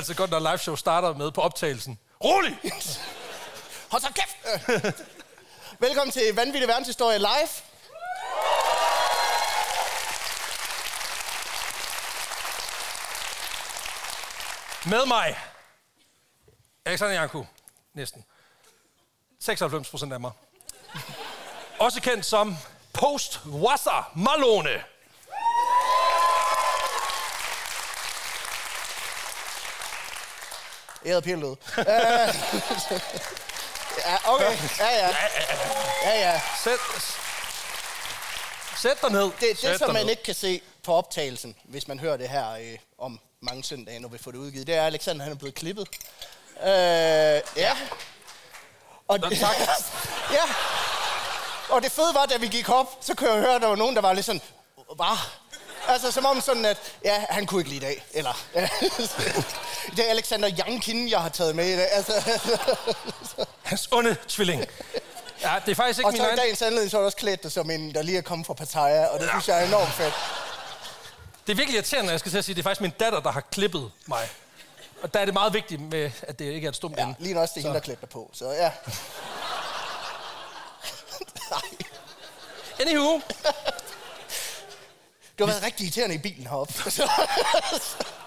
Altså godt, når live show starter med på optagelsen. Rolig! Hold så kæft! Velkommen til Vanvittig Verdenshistorie Live. Med mig. Alexander Janku. Næsten. 96 procent af mig. Også kendt som Post Wasser Malone. Æret Pirlød. Øh, ja, okay. Ja, ja. Ja, ja. Sæt, sæt dig ned. Det, det Sæt som man ned. ikke kan se på optagelsen, hvis man hører det her øh, om mange søndage, når vi får det udgivet, det er, at Alexander han er blevet klippet. Øh, ja. Og det, tak. ja. Og det fede var, da vi gik op, så kunne jeg høre, at der var nogen, der var lidt sådan, hvad? Altså som om sådan, at ja, han kunne ikke lide i dag. Eller, ja. det er Alexander Jankin, jeg har taget med i dag. Altså, Hans onde tvilling. Ja, det er faktisk ikke og min så i egen... dagens anledning, så er du også klædt dig som en, der lige er kommet fra Pattaya, og det synes jeg er enormt fedt. Det er virkelig irriterende, når jeg skal til at sige, det er faktisk min datter, der har klippet mig. Og der er det meget vigtigt med, at det ikke er et stumt Ja, ende. lige også det er hende, der klædte dig på, så ja. Nej. Anywho, Du har været rigtig irriterende i bilen heroppe.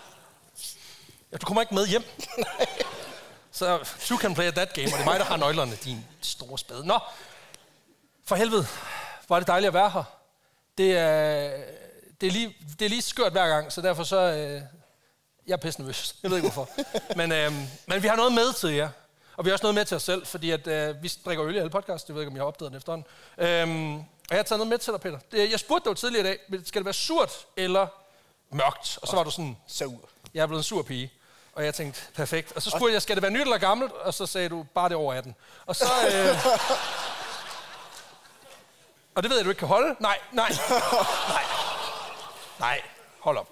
ja, du kommer ikke med hjem. Så you can play at that game, og det er mig, der har nøglerne, din store spade. Nå, for helvede, hvor er det dejligt at være her. Det er, det er, lige, det er lige skørt hver gang, så derfor så... Øh, jeg er pisse nervøs. Jeg ved ikke hvorfor. Men, øh, men vi har noget med til jer. Og vi har også noget med til os selv, fordi at, øh, vi drikker øl i alle podcast. Det ved jeg ikke, om jeg har opdaget den efterhånden. Øhm, og jeg har taget noget med til dig, Peter. Det, jeg spurgte dig jo tidligere i dag, skal det være surt eller mørkt? Og så var du sådan, Sur. jeg er blevet en sur pige. Og jeg tænkte, perfekt. Og så spurgte jeg, skal det være nyt eller gammelt? Og så sagde du, bare det over 18. Og så... Øh, og det ved jeg, du ikke kan holde. Nej, nej, nej. Nej, hold op.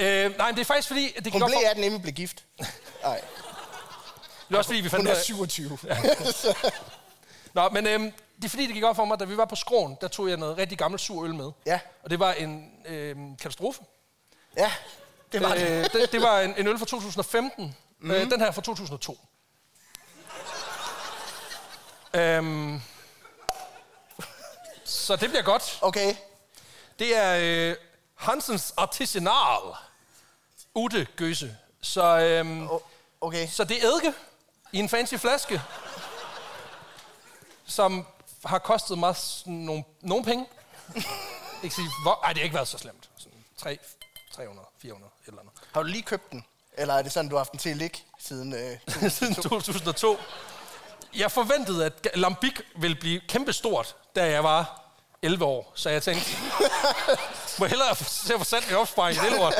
Øh, nej, men det er faktisk fordi, det kan Hun godt blev for, 18, inden vi blev gift. Nej, det er også fordi, vi fandt hun er af- 27. Nå, men øhm, det er fordi, det gik op for mig, da vi var på skroen, der tog jeg noget rigtig gammelt sur øl med. Ja. Og det var en øhm, katastrofe. Ja, det var det. Øh, det, det var en, en øl fra 2015. Mm. Øh, den her er fra 2002. Øhm, så det bliver godt. Okay. Det er øh, Hansens Artisanal Ute Gøse. Så, øhm, O- Okay. så det er eddike i en fancy flaske, som har kostet mig nogle, nogle penge. ikke sige, hvor, ej, det har ikke været så slemt. Sådan 3, 300, 400, et eller andet. Har du lige købt den? Eller er det sådan, du har haft den til at ligge siden... Øh, Siden 2002. Jeg forventede, at Lambik ville blive kæmpestort, da jeg var 11 år. Så jeg tænkte, må hellere se få sat min opsparing i det lort.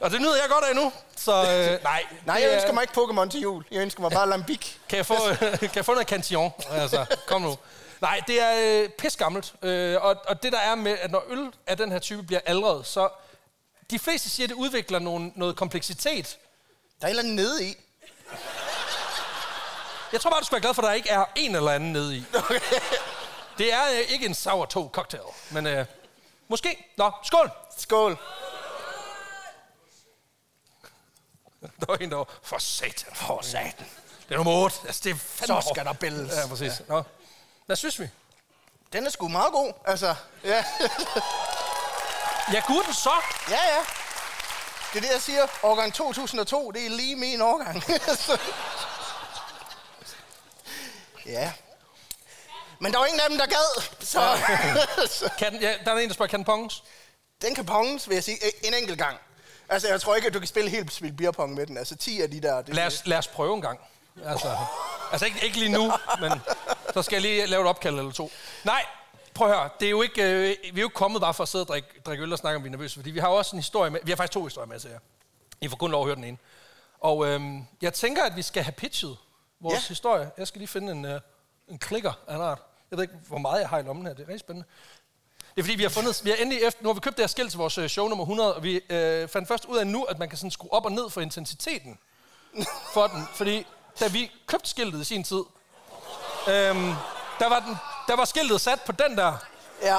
Og det nyder jeg godt af nu. Så øh, nej. Nej, jeg er- ønsker mig ikke Pokémon til jul. Jeg ønsker mig bare Lambic. Kan jeg få, kan jeg få noget cantillon? Altså, kom nu. Nej, det er øh, pisgammelt. Øh, og, og det der er med, at når øl af den her type bliver aldret, så de fleste siger, at det udvikler nogle, noget kompleksitet. Der er eller andet nede i. Jeg tror bare, du skal være glad for, at der ikke er en eller anden nede i. Det er øh, ikke en sour cocktail, men øh, måske. Nå, skål! Skål. Der var en, der var, for satan, for satan. Det er nummer 8. Altså, det er fandme Så skal der bælles. Ja, præcis. Ja. Nå. Hvad synes vi? Den er sgu meget god. Altså, ja. Ja, guden så. ja, ja. Det er det, jeg siger. Årgang 2002, det er lige min årgang. ja. Men der var ingen af dem, der gad. Så så Kan, ja, der er en, der spørger, kan den ponges? den kan ponges, vil jeg sige, en enkelt gang. Altså, jeg tror ikke, at du kan spille helt spil beerpong med den. Altså, 10 af de der... Det, Lad os, lad os prøve en gang. Altså, altså ikke, ikke lige nu, men så skal jeg lige lave et opkald eller to. Nej, prøv at høre. Det er jo ikke, øh, vi er jo ikke kommet bare for at sidde og drikke, drikke øl og snakke om, vi er nervøse. Fordi vi har også en historie med. Vi har faktisk to historier med til jer. I får kun lov at høre den ene. Og øhm, jeg tænker, at vi skal have pitchet vores Ja. historie. Jeg skal lige finde en, øh, en klikker af en art. Jeg ved ikke, hvor meget jeg har i lommen her. Det er rigtig spændende. Det er fordi, vi har fundet, vi har endelig efter, nu har vi købt det her skilt til vores øh, show nummer 100, og vi øh, fandt først ud af nu, at man kan sådan skrue op og ned for intensiteten for den. Fordi da vi købte skiltet i sin tid, øhm, der, var den, der var skiltet sat på den der Ja.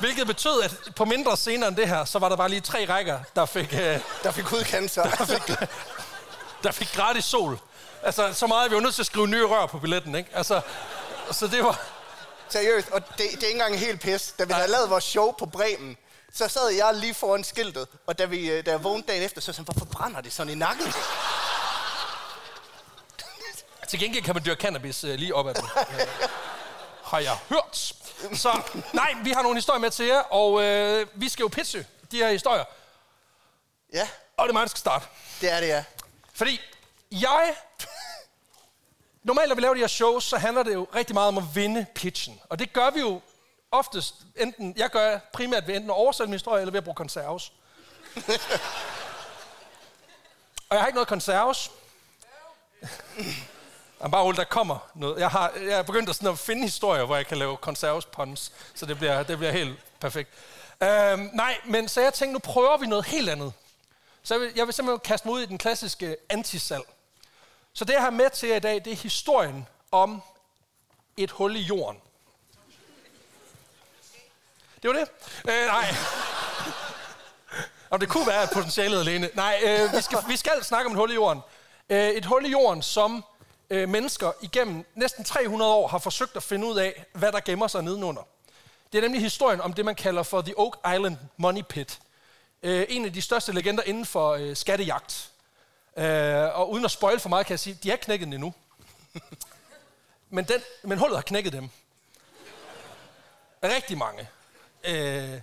Hvilket betød, at på mindre scener end det her, så var der bare lige tre rækker, der fik, øh, Der fik hudcancer. der fik, der fik gratis sol. Altså, så meget, at vi var nødt til at skrive nye rør på billetten, ikke? Altså, så det var... Seriøst, og det, det er ikke engang helt pis. Da vi havde lavet vores show på Bremen, så sad jeg lige foran skiltet, og da, vi, øh, da jeg vågnede dagen efter, så sagde jeg, hvorfor brænder det sådan i nakken? Til gengæld kan man dyrke cannabis øh, lige op ad den. Har jeg hørt. Så nej, vi har nogle historier med til jer, og øh, vi skal jo pitche de her historier. Ja, Og det er mig, der skal starte. det er det, ja. Fordi jeg... Normalt, når vi laver de her shows, så handler det jo rigtig meget om at vinde pitchen. Og det gør vi jo oftest enten... Jeg gør primært ved enten at oversætte min historie, eller ved at bruge konserves. og jeg har ikke noget konserves. Jamen, bare Ole, der kommer noget. Jeg har, jeg er begyndt at, sådan at finde historier, hvor jeg kan lave konservespons, så det bliver, det bliver helt perfekt. Øhm, nej, men så jeg tænkte, nu prøver vi noget helt andet. Så jeg vil, jeg vil simpelthen kaste mig ud i den klassiske antisal. Så det, jeg har med til jer i dag, det er historien om et hul i jorden. Det var det? Øh, nej. Og det kunne være potentialet alene. Nej, øh, vi, skal, vi skal snakke om et hul i jorden. Øh, et hul i jorden, som øh, mennesker igennem næsten 300 år har forsøgt at finde ud af, hvad der gemmer sig nedenunder. Det er nemlig historien om det, man kalder for The Oak Island Money Pit. Øh, en af de største legender inden for øh, skattejagt. Øh, og uden at spoil for meget, kan jeg sige, de har knækket den endnu. men, den, men hullet har knækket dem. Rigtig mange. Øh,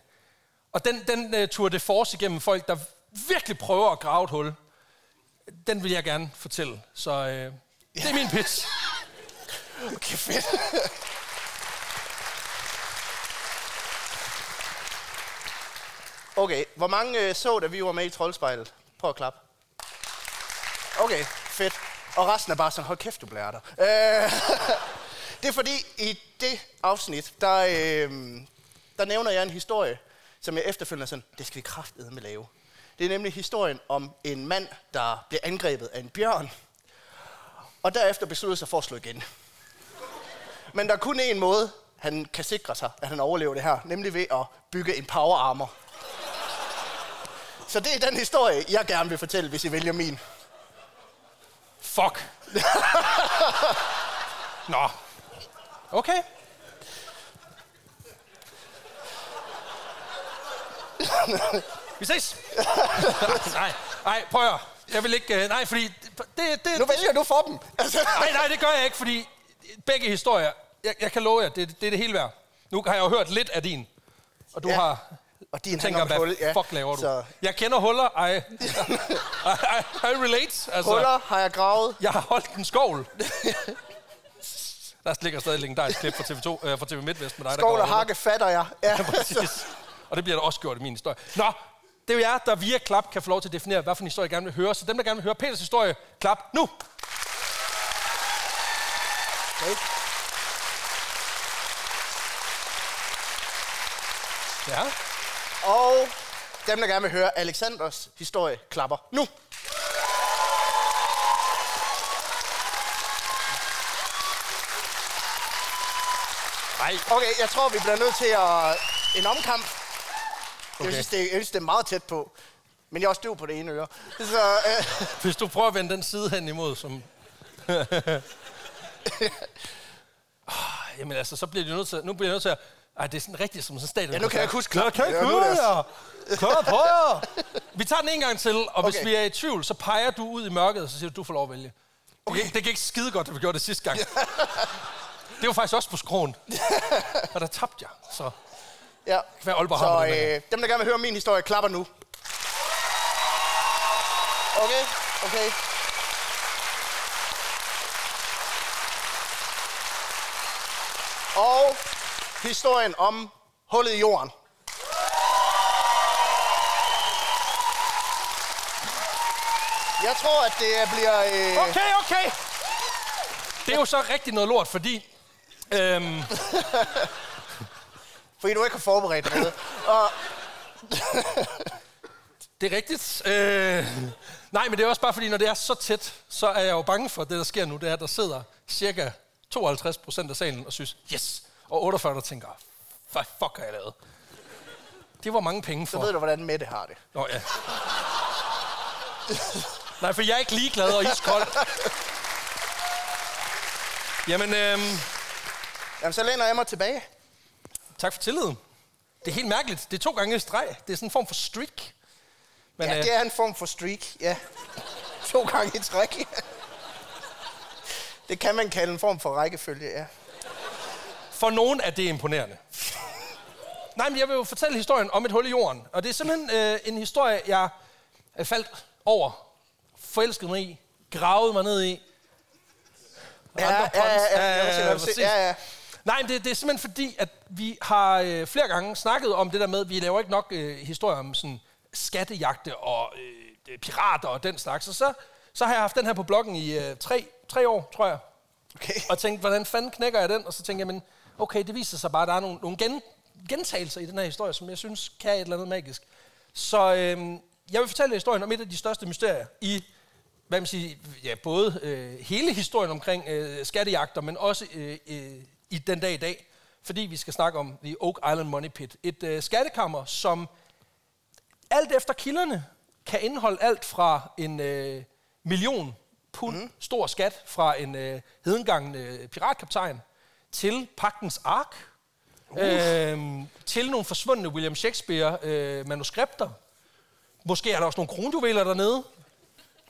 og den, den uh, tour force igennem folk, der virkelig prøver at grave et hul, den vil jeg gerne fortælle. Så øh, det er min pitch. Okay, fedt. Okay, hvor mange øh, så, da vi var med i Troldspejlet? Prøv at klappe. Okay, fedt. Og resten er bare sådan, hold kæft, du blærer dig. Øh, det er fordi, i det afsnit, der, øh, der nævner jeg en historie, som jeg efterfølgende er sådan, det skal vi kraftedeme med lave. Det er nemlig historien om en mand, der bliver angrebet af en bjørn, og derefter beslutter sig for at slå igen. Men der er kun én måde, han kan sikre sig, at han overlever det her, nemlig ved at bygge en power armor. Så det er den historie, jeg gerne vil fortælle, hvis I vælger min. Fuck. Nå. Okay. Vi ses. nej, nej, prøv at. Jeg vil ikke... øh, Nej, fordi... Det, det, Nu vælger du for dem. Altså, Nej, nej, det gør jeg ikke, fordi begge historier, jeg, jeg kan love jer, det, det er det hele værd. Nu har jeg jo hørt lidt af din, og du Ja. ja. har... og din tænker, hvad hul, ja. fuck laver du? Så Jeg kender huller, I, I, I, I relate. Altså, huller har jeg gravet. Jeg har holdt en skovl. Der ligger stadig legendarisk klip fra TV2, øh, fra TV MidtVest med dig, går og hakke fatter jeg. Ja. Præcis. Og det bliver der også gjort i min historie. Nå, det er jo jer, der via klap kan få lov til at definere, hvad for en historie I gerne vil høre. Så dem, der gerne vil høre Peters historie, klap nu. Okay. Ja. Og dem, der gerne vil høre Alexanders historie, klapper nu. Nej, Okay, jeg tror, vi bliver nødt til at... En omkamp. Okay. Jeg, Okay. synes, det, jeg synes, det er meget tæt på. Men jeg er også døv på det ene øre. Så, øh, hvis du prøver at vende den side hen imod, som... Ah, Jamen altså, så bliver det nødt til... Nu bliver jeg nødt til at... Ej, det er sådan rigtigt som sådan en stadion. Ja, nu kan jeg ikke huske Jeg kan klappen. ikke Ja, jer. Kom på jer. Vi tager den en gang til, og hvis Okay. vi er i tvivl, så peger du ud i mørket, og så siger du, du får lov at vælge. Okay. Det, gik, det gik skide godt, da vi gjorde det sidste gang. Det var faktisk også på skroen. Og der tabte jeg, så... ja. Hvad Aalborg har Så her? øh, dem, der gerne vil høre min historie, klapper nu. Okay, okay. Og historien om hullet i jorden. Jeg tror, at det bliver... Øh, Okay, okay. Det er jo så rigtig noget lort, fordi... Øhm, fordi du ikke har forberedt noget. Og, det er rigtigt. Øh, nej, men det er også bare fordi, når det er så tæt, så er jeg jo bange for, at det, der sker nu, det er, at der sidder cirka 52 procent af salen og synes, yes. Og 48, der tænker, hvad fuck har jeg lavet? Det var mange penge Så for. ved du, hvordan Mette har det. Nå, ja. Nej, for jeg er ikke ligeglad og iskold. Jamen, øhm, Jamen, så læner jeg mig tilbage. Tak for tilliden. Det er helt mærkeligt. Det er to gange i streg. Det er sådan en form for streak. Men, ja, øh, det er en form for streak, ja. To gange i træk. det kan man kalde en form for rækkefølge, ja. For nogen er det imponerende. Nej, men jeg vil jo fortælle historien om et hul i jorden. Og det er simpelthen øh, en historie, jeg er faldt over, forelsket mig i, gravet mig ned i. Ja, Andre ja, ja, ja, vil se, hvad du præcis. siger. ja, ja. Nej, men det, det er simpelthen fordi, at vi har øh, flere gange snakket om det der med, at vi laver ikke nok øh, historier om sådan skattejagte og øh, pirater og den slags. Og så, så har jeg haft den her på bloggen i øh, tre, tre år, tror jeg. Okay. Og tænkte, hvordan fanden knækker jeg den? Og så tænkte jeg, men okay, det viser sig bare, at der er nogle, nogle gen, gentagelser i den her historie, som jeg synes kan et eller andet magisk. Så øh, jeg vil fortælle historien om et af de største mysterier i, hvad man siger, ja, både øh, hele historien omkring øh, skattejagter, men også øh, øh, i den dag i dag, fordi vi skal snakke om The Oak Island Money Pit. Et øh, skattekammer, som alt efter kilderne kan indeholde alt fra en øh, million pund mm. stor skat fra en øh, hedengangen øh, piratkaptajn til pagtens ark, uh. øh, til nogle forsvundne William Shakespeare øh, manuskripter. Måske er der også nogle kronjuveler dernede.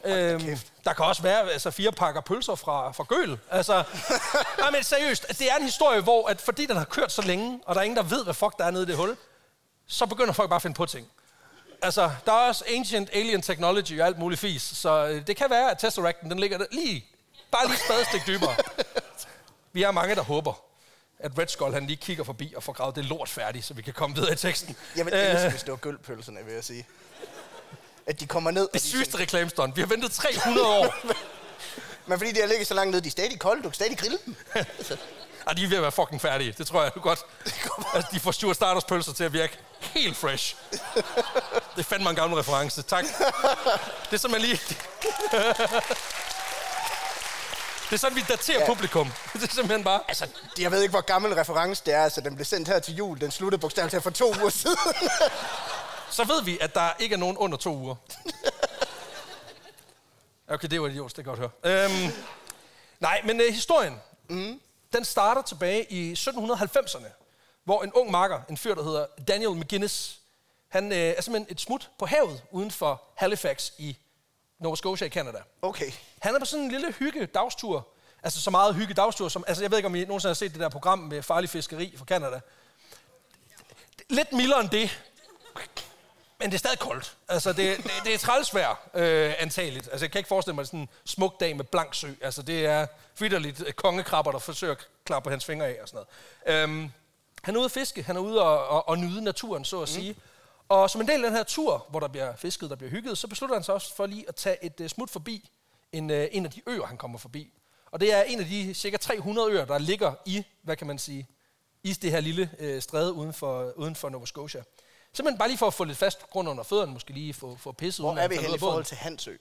Øhm, der kan også være altså, fire pakker pølser fra, fra Gøl. Altså, nej, men seriøst, det er en historie, hvor at fordi den har kørt så længe, og der er ingen, der ved, hvad fuck der er nede i det hul, så begynder folk bare at finde på ting. Altså, der er også ancient alien technology og alt muligt fis, så øh, det kan være, at Tesseracten, den ligger der lige, bare lige spadestik dybere. Vi er mange, der håber, at Red Skull, han lige kigger forbi og får gravet det lort færdigt, så vi kan komme videre i teksten. Jeg vil elske, hvis det var gølpølserne, vil jeg sige. At de kommer ned... Det de sygeste sådan- reklamestunt. Vi har ventet 300 år. Men fordi de har ligget så langt nede, de er stadig kolde, du kan stadig grille dem. Og de er ved at være fucking færdige. Det tror jeg godt. Altså, de får Stuart Starters pølser til at virke helt fresh. Det er fandme en gammel reference. Tak. Det er simpelthen lige... Det er sådan, vi daterer ja. publikum. Det er simpelthen bare... Altså, jeg ved ikke, hvor gammel reference det er. Altså, den blev sendt her til jul. Den sluttede bogstaveligt for to uger siden. Så ved vi, at der ikke er nogen under to uger. Okay, det var idiot, det kan jeg godt høre. Øhm, nej, men øh, historien, mm. den starter tilbage i 1790'erne, hvor en ung makker, en fyr, der hedder Daniel McGuinness, han øh, er simpelthen et smut på havet uden for Halifax i Nova Scotia i Canada. Okay. Han er på sådan en lille hygge dagstur. Altså så meget hygge dagstur, som... Altså jeg ved ikke, om I nogensinde har set det der program med farlig fiskeri fra Canada. Lidt mildere end det. Men det er stadig koldt. Altså, det, det, det er trælsvær, øh, antageligt. Altså, jeg kan ikke forestille mig sådan en smuk dag med blank sø. Altså, det er vidderligt øh, kongekrabber, der forsøger at klappe hans fingre af og sådan noget. Øhm, han er ude at fiske. Han er ude og, og, og nyde naturen, så at sige. Og som en del af den her tur, hvor der bliver fisket, der bliver hygget, så beslutter han sig også for lige at tage et uh, smut forbi en, uh, en af de øer, han kommer forbi. Og det er en af de cirka 300 øer, der ligger i, hvad kan man sige, i det her lille uh, stræde uden for, uden for Nova Scotia. Simpelthen bare lige for at få lidt fast grund under fødderne, måske lige få, få pisset Hvor uden er at vi hen ud i forhold til Hansø?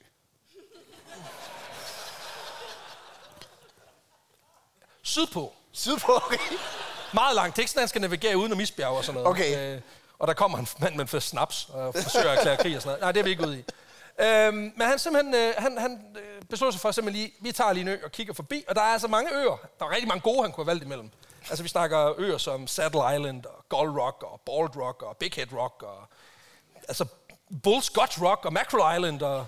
Sydpå. Sydpå, okay. Meget er ikke sådan, han skal navigere uden om isbjerg og sådan noget. Okay. Øh, og der kommer en mand med en snaps og forsøger at erklære krig og sådan noget. Nej, det er vi ikke ude i. Øhm, men han simpelthen, øh, han, han øh, beslutter sig for simpelthen lige, vi tager lige en ø og kigger forbi, og der er altså mange øer. Der er rigtig mange gode, han kunne have valgt imellem. Altså vi snakker øer som Saddle Island, og Gull Rock, og Bald Rock, og Big Head Rock, og altså Bull Scotch Rock, og Mackerel Island, og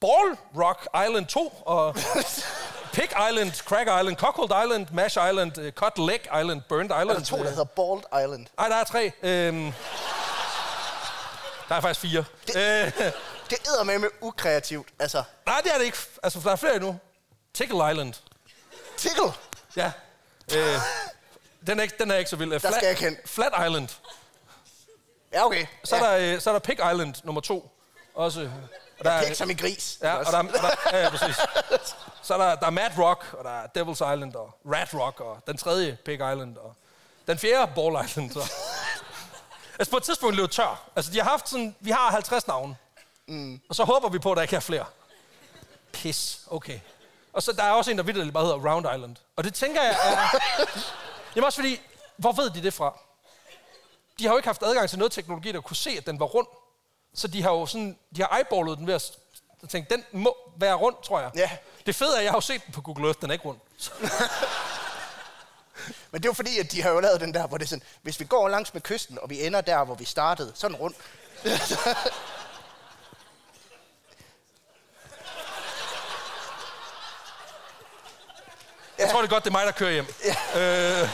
Ball Rock Island 2, og Pig Island, Crack Island, Cockhold Island, Mash Island, uh, Cut Leg Island, Burned Island. Der er to, der hedder Bald Island. Nej, der er tre. Øhm, der er faktisk fire. Det, øh, Det æder med med ukreativt. Altså, nej, det er det ikke. Altså, der er flere endnu. Tickle Island. tickle. Ja. Øh, den, er ikke, den er ikke så vild. Øh, skal jeg kende. Flat Island. Ja, okay. Så, ja. er der, øh, så er der Pig Island nummer to. Også. Og der er, Pæk som i gris. ja, og der, er- og der, ja, ja, præcis. Så er der, der er Mad Rock, og der er Devil's Island, og Rat Rock, og den tredje Pig Island, og den fjerde Ball Island. Så. altså på et tidspunkt løb tør. Altså de har haft sådan, vi har 50 navne. Mm. Og så håber vi på, at der ikke er flere. Pis, okay. Og så der er også en, der vidderligt bare hedder Round Island. Og det tænker jeg er... Jamen også fordi, hvor ved de det fra? de har jo ikke haft adgang til noget teknologi, der kunne se, at den var rund. Så de har jo sådan, de har eyeballet den ved at tænke, den må være rund, tror jeg. Ja. Det fede er, at jeg har jo set den på Google Earth, den er ikke rund. Så, Men det er jo fordi, at de har jo lavet den der, hvor det er sådan, hvis vi går langs med kysten, og vi ender der, hvor vi startede, sådan rundt. jeg tror, det er godt, det er mig, der kører hjem. Øh,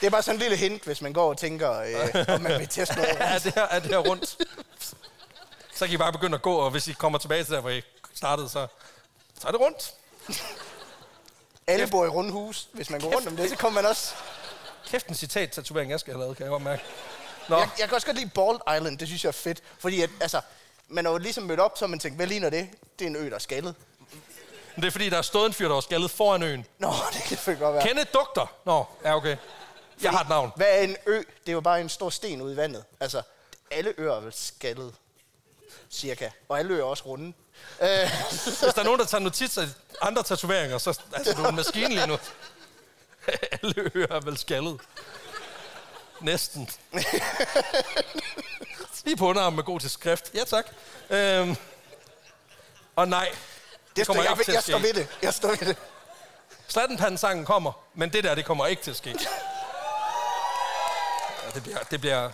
Det er bare sådan en lille hint, hvis man går og tænker, øh, om man vil teste noget. er, det her, er det her rundt? Så kan I bare begynde at gå, og hvis I kommer tilbage til der, hvor I startede, så, så er det rundt. Alle bor i runde hus. Hvis man går rundt om det, så kommer man også... Kæft en citat-tatovering, jeg skal have lavet, kan jeg godt mærke. Nå, Jeg, jeg kan også godt lide Bald Island, det synes jeg er fedt. Fordi at, altså, man har jo ligesom mødt op, så man tænkt, hvad ligner det? Det er en ø, der er skaldet. men det er fordi, der er stået en fyr, der var skaldet foran øen. Nå, det kan selvfølgelig godt være. Kenneth Dugter. Nå, ja, okay. Jeg har et navn. Hvad er en ø? Det er jo bare en stor sten ude i vandet. Altså, alle øer er vel skaldet. Cirka. Og alle øer er også runde. Øh, Hvis der er nogen, der tager notits af andre tatoveringer, så altså, du er en maskine lige nu. Alle ører er vel skaldet. Næsten. Lige på underarmen med god til skrift. Ja, tak. Øhm. Og nej, det kommer står, ikke jeg, til at jeg står ske. ved det. Jeg står ved det. Slattenpanden-sangen kommer, men det der, det kommer ikke til at ske. Ja, det, bliver, det bliver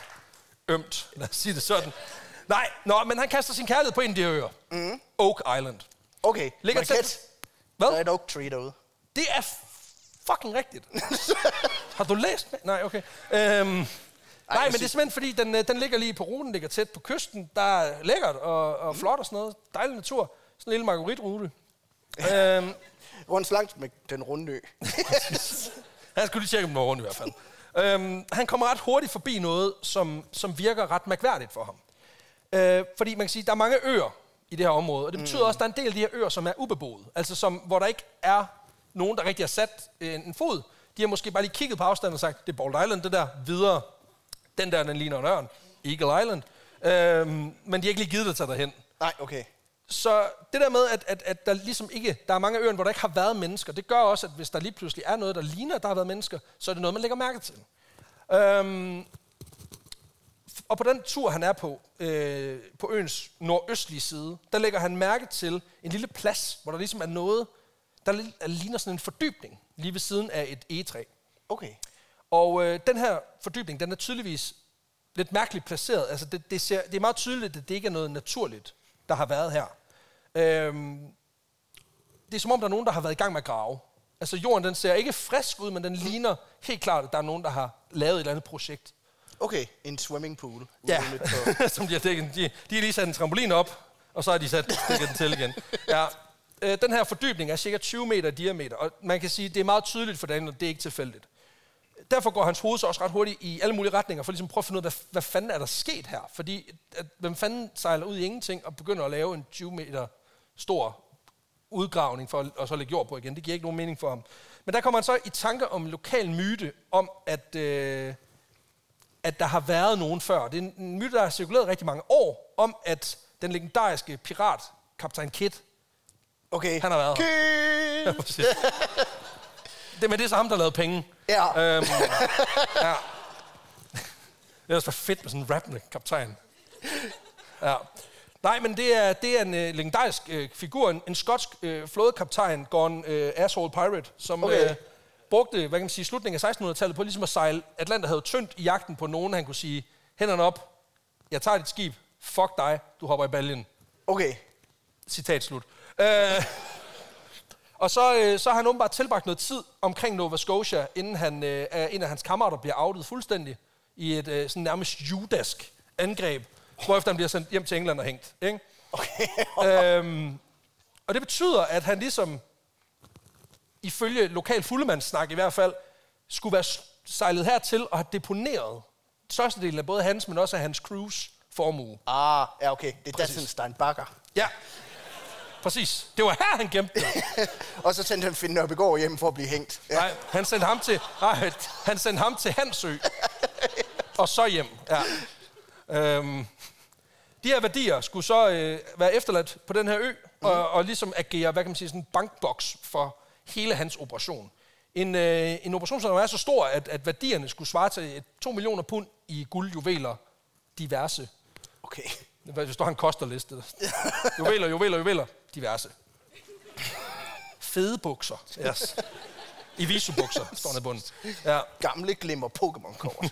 ømt, lad os sige det sådan. Nej, nå, men han kaster sin kærlighed på en af de øer. Mm. Oak Island. Okay, Ligger tæt. gætte? Der er Hvad? et oak tree derude. Det er fucking rigtigt. Har du læst det? Nej, okay. Øhm, nej, jeg men det er simpelthen fordi, den, øh, den ligger lige på ruten, ligger tæt på kysten. Der er lækkert og, og flot og sådan noget. Dejlig natur. Sådan en lille margaritrute. øhm, Rundt langt med den runde ø. han skulle lige tjekke, om den var rundt i hvert fald. øhm, han kommer ret hurtigt forbi noget, som, som virker ret mærkværdigt for ham. Øh, fordi man kan sige, der er mange øer i det her område, og det betyder mm. også, at der er en del af de her øer, som er ubeboet. Altså som, hvor der ikke er nogen, der rigtig har sat øh, en fod. De har måske bare lige kigget på afstanden og sagt, det er Bald Island, det der, videre. Den der, den ligner en ørn. Eagle Island. Øhm, men de har ikke lige givet det til derhen. Nej, okay. Så det der med, at, at, at der ligesom ikke, der er mange øer, hvor der ikke har været mennesker, det gør også, at hvis der lige pludselig er noget, der ligner, at der har været mennesker, så er det noget, man lægger mærke til. Øhm, og på den tur, han er på, øh, på øens nordøstlige side, der lægger han mærke til en lille plads, hvor der ligesom er noget, der li- ligner sådan en fordybning, lige ved siden af et egetræ. Okay. Og øh, den her fordybning, den er tydeligvis lidt mærkeligt placeret. Altså, det, det, ser, det er meget tydeligt, at det ikke er noget naturligt, der har været her. Øhm, det er som om, der er nogen, der har været i gang med at grave. Altså, jorden den ser ikke frisk ud, men den ligner helt klart, at der er nogen, der har lavet et eller andet projekt. Okay, en swimming pool. Ja, som de har dækket. De, de har lige sat en trampolin op, og så har de sat dækket den til igen. Ja. Øh, den her fordybning er cirka 20 meter i diameter, og man kan sige, at det er meget tydeligt for Daniel, og det er ikke tilfældigt. Derfor går hans hoved så også ret hurtigt i alle mulige retninger, for ligesom at prøve at finde ud af, hvad, hvad fanden er der sket her? Fordi, at, hvem fanden sejler ud i ingenting og begynder at lave en 20 meter stor udgravning for at, og så lægge jord på igen. Det giver ikke nogen mening for ham. Men der kommer han så i tanker om en lokal myte om, at, øh, at der har været nogen før. Det er en, en myte, der har cirkuleret rigtig mange år, om at den legendariske pirat, kaptajn Kidd, Okay. Han har været her. Ja, præcis. det, men det er så ham, der lavede penge. Ja. Øhm, ja. Det er også være fedt med sådan en rappende kaptajn. Ja. Nej, men det er, det er en øh, legendarisk øh, figur, en, en skotsk øh, flådekaptajn, gone øh, asshole pirate, som Okay. øh, brugte, hvad kan man sige, slutningen af 1600-tallet på ligesom at sejle Atlanterhavet tyndt i jagten på nogen, han kunne sige, hænderne op, jeg tager dit skib, fuck dig, du hopper i baljen. Okay. Citat slut. Øh, og så, øh, så har han åbenbart tilbragt noget tid omkring Nova Scotia, inden han, øh, en af hans kammerater bliver outet fuldstændig i et øh, sådan nærmest judask angreb, hvorefter han bliver sendt hjem til England og hængt. Ikke? Okay. øhm, og det betyder, at han ligesom, ifølge lokal fuldemandssnak i hvert fald, skulle være sejlet hertil og have deponeret størstedelen af både hans, men også af hans crews formue. ah, ja, okay. Det er. Datsun Steinbacher. Ja, præcis. Det var her, han gemte det. Og så sendte han Finn Nørbegaard hjem for at blive hængt. Ja. Nej, han sendte ham til, nej, han sendte ham til Hansø. og så hjem. Ja. Øhm, de her værdier skulle så øh, være efterladt på den her ø, og, og ligesom agere, hvad kan man sige, sådan en bankboks for hele hans operation. En, øh, en operation, som er så stor, at, at værdierne skulle svare til et 2 millioner pund i guld, juveler, diverse. Okay. Hvis du har en kosterliste. Juveler, juveler, juveler, diverse. Fede bukser. Yes. I visubukser, står der bunden. Ja. Gamle glimmer Pokémon-kort.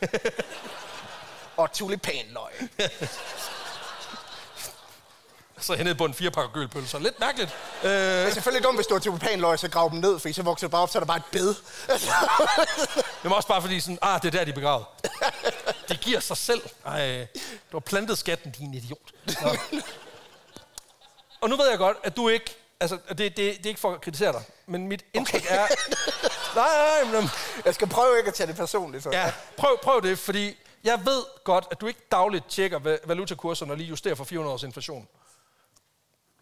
og tulipanløg. Så hernede på en fire pakker gølpølser. Lidt mærkeligt. Øh, Det er selvfølgelig dumt, hvis du har tulipanløg, så grav dem ned, for så vokser det bare op, så er der bare et bed. det var også bare fordi sådan, ah, det er der, de er begravet. De giver sig selv. Ej, du har plantet skatten, din idiot. Nå. Og nu ved jeg godt, at du ikke... Altså, det, det, det er ikke for at kritisere dig, men mit indtryk okay. er... Nej, nej, men... Jeg skal prøve ikke at tage det personligt. Så. Ja, prøv, prøv det, fordi jeg ved godt, at du ikke dagligt tjekker va- valutakurserne og lige justerer for 400 års inflation.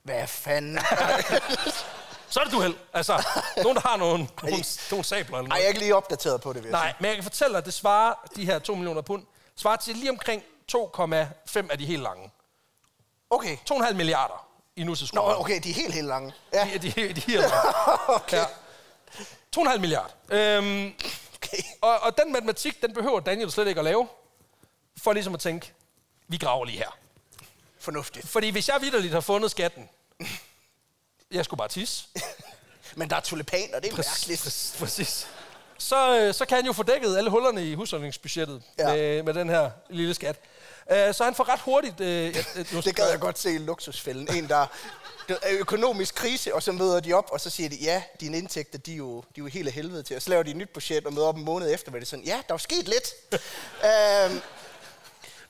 Hvad fanden? Så er det du held. Altså, nogen, der har nogle, nogle, nogle sabler eller noget. jeg er ikke lige opdateret på det, vil jeg Nej, men jeg kan fortælle dig, at det svarer, de her 2 millioner pund, svarer til lige omkring 2,5 af de helt lange. sige. Okay. 2,5 milliarder i Nå, nutidsskroner. okay, de er helt, helt lange. Ja, De, de, de, de lange. okay. Ja. 2,5 milliarder. Øhm, okay. og, og den matematik, den behøver Daniel slet ikke at lave, for ligesom at tænke, vi graver lige her. Fornuftigt. Fordi hvis jeg vidderligt har fundet skatten, jeg skulle bare tisse. Men der er tulipaner, det er mærkeligt. Præcis. præcis. Så, øh, så kan han jo få dækket alle hullerne i husholdningsbudgettet Ja. ja. med, med den her lille skat. Øh, så han får ret hurtigt... Øh, et, Det gad jeg godt se i luksusfælden. En, der er økonomisk krise, og så møder de op, og så siger de, ja, dine indtægter, de er jo, de er jo helt af helvede til. Og så laver de et nyt budget, og møder op en måned efter, hvor det er sådan, ja, der er sket lidt. øhm,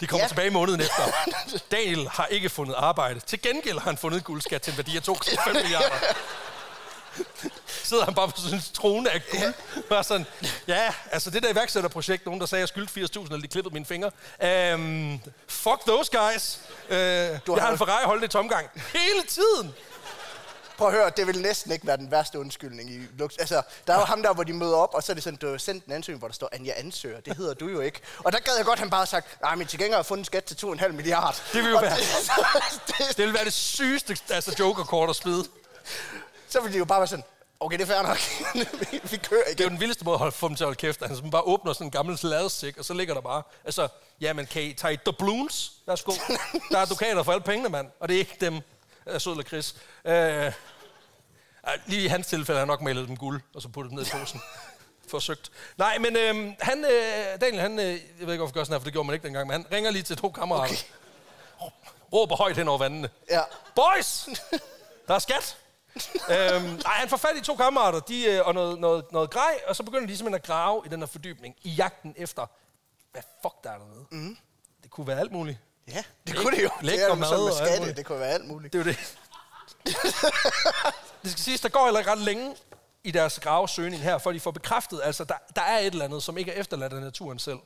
De kommer Ja. tilbage måneden efter. Daniel har ikke fundet arbejde. Til gengæld har han fundet guldskat til en værdi af 2,5 milliarder. Sidder han bare på sådan en trone af guld. Bare sådan, ja, altså det der iværksætterprojekt, nogen der sagde, at jeg skyldte 80.000, eller de klippede mine fingre. Um, fuck those guys. Uh, jeg har- har en Ferrari holdt i tomgang hele tiden. prøv at høre, det vil næsten ikke være den værste undskyldning i luksus. Altså, der er jo ham der, hvor de møder op, og så er det sådan, du har sendt en ansøgning, hvor der står, Anja ansøger. Det hedder du jo ikke. Og der gad jeg godt, han bare sagt, nej, men til gengæld har jeg fundet skat til 2,5 milliarder. Det vil jo Og være- Det, det, Det vil være det sygeste altså jokerkort at smide. Så vil de jo bare være sådan, okay, det er fair nok. vi, kører Det er jo igen. den vildeste måde at holde, få dem til at holde kæft. at Han sådan bare åbner sådan en gammel ladesæk, og så ligger der bare... Altså, ja, men kan I tage i doubloons? Værsgo. Der er dukater for alle pengene, mand. Og det er ikke dem, øh, sød eller Chris. Øh, lige i hans tilfælde har jeg nok malet dem guld, og så puttet dem ned i posen. Forsøgt. Nej, men øh, han, øh, Daniel, han, øh, jeg ved ikke, hvorfor gør sådan her, for det gjorde man ikke dengang, men han ringer lige til to kammerater. Okay. Råber højt hen over vandene. Ja. Boys! Der er skat! øhm, nej, han får fat i to kammerater de, øh, og noget, noget, noget grej, og så begynder de simpelthen at grave i den her fordybning, i jagten efter, hvad fuck der er dernede. Mm. Det kunne være alt muligt. Ja, det kunne det jo. Lækker det er mad og skatte, det kunne være alt muligt. Det er jo det. det skal siges, der går heller ikke ret længe i deres gravesøgning her, for de får bekræftet, altså der, der er et eller andet, som ikke er efterladt af naturen selv.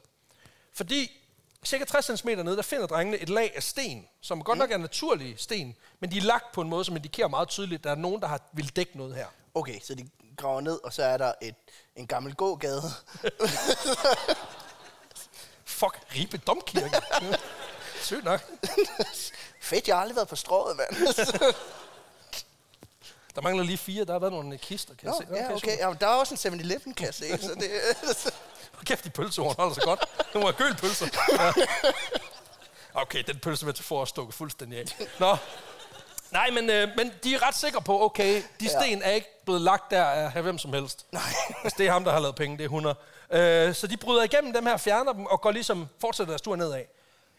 Fordi cirka 60 cm nede, der finder drengene et lag af sten, som godt nok er naturlige sten, men de er lagt på en måde, som indikerer meget tydeligt, at der er nogen, der har vil dække noget her. Okay, så de graver ned, og så er der et, en gammel gågade. Fuck, Ribe Domkirke. Sygt nok. Fedt, jeg har aldrig været på strået, mand. Der mangler lige fire. Der har været nogle kister, kan Nå, jeg se. ja, okay. Ja, der er også en 7-Eleven, kan jeg se. Så det, Hold Kæft, de pølsehorn holder sig godt. Det må være gølpølser. Ja. Okay, den pølsemetafor er stukket fuldstændig af. Nå. Nej, men, øh, men de er ret sikre på, okay, de Ja. sten er ikke blevet lagt der af hvem som helst. Nej. Altså, det er ham, der har lavet penge, det er 100. Øh, så de bryder igennem dem her, fjerner dem og går ligesom, fortsætter deres tur nedad.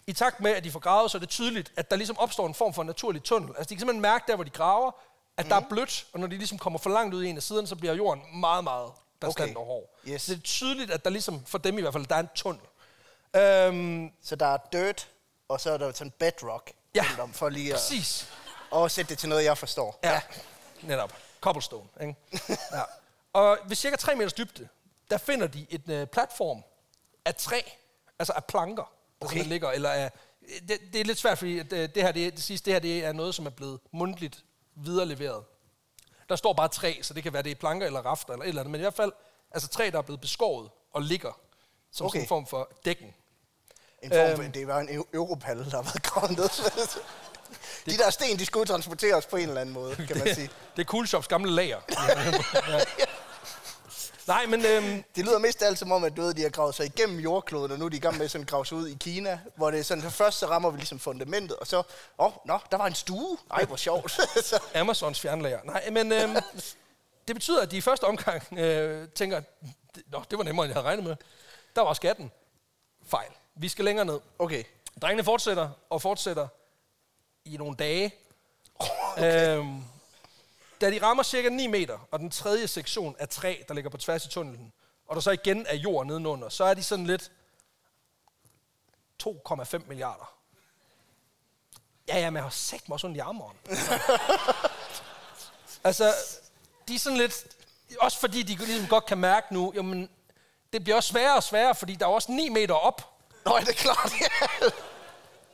I takt med, at de får gravet, så er det tydeligt, at der ligesom opstår en form for naturlig tunnel. Altså, de kan simpelthen mærke der, hvor de graver, at mm. der er blødt, og når de ligesom kommer for langt ud i en af siderne, så bliver jorden meget, meget bestandig Okay. og hård. Yes. Så det er tydeligt, at der ligesom, for dem i hvert fald, der er en tunnel. Øhm, så der er dirt, og så er der sådan bedrock. Ja, om, for lige at præcis. oversætte det til noget, jeg forstår. Ja, netop. Cobblestone. Ikke? ja. Og ved cirka 3 meters dybde, der finder de et uh, platform af træ, altså af planker, der Okay. ligger, eller af, det, det er lidt svært, fordi uh, det her, det, det, sidste, det her det er noget, som er blevet mundtligt videreleveret. Der står bare træ, så det kan være, det er planker eller rafter eller et eller andet, men i hvert fald altså træ, der er blevet beskåret og ligger som okay. Sådan en form for dækken. En form for, Øhm. det var en eu- europal, der været gravet ned. De der sten, de skulle transporteres på en eller anden måde, kan man sige. Det er Cool Shops gamle lager. Nej, men øhm, Det lyder mest alt som om, at du ved, de har gravet sig igennem jordkloden, og nu er de i gang med sådan at grave sig ud i Kina, hvor det er sådan, at først så rammer vi ligesom fundamentet, og så, åh, oh, nå, der var en stue. Ej, hvor sjovt. Amazons fjernlager. Nej, men øhm, det betyder, at de i første omgang øh, tænker, Nå, det var nemmere, end jeg havde regnet med. Der var skatten. Fejl. Vi skal længere ned. okay. Drengene fortsætter og fortsætter i nogle dage. Okay. Øhm, da de rammer cirka 9 meter, og den tredje sektion er træ, der ligger på tværs i tunnelen, og der så igen er jord nedenunder, så er de sådan lidt 2,5 milliarder. Ja, ja, men jeg har sagt mig også ondt i armeren. altså, de er sådan lidt... Også fordi de ligesom godt kan mærke nu, jamen, det bliver også sværere og sværere, fordi der er også 9 meter op, Nå, er det klart? Ja.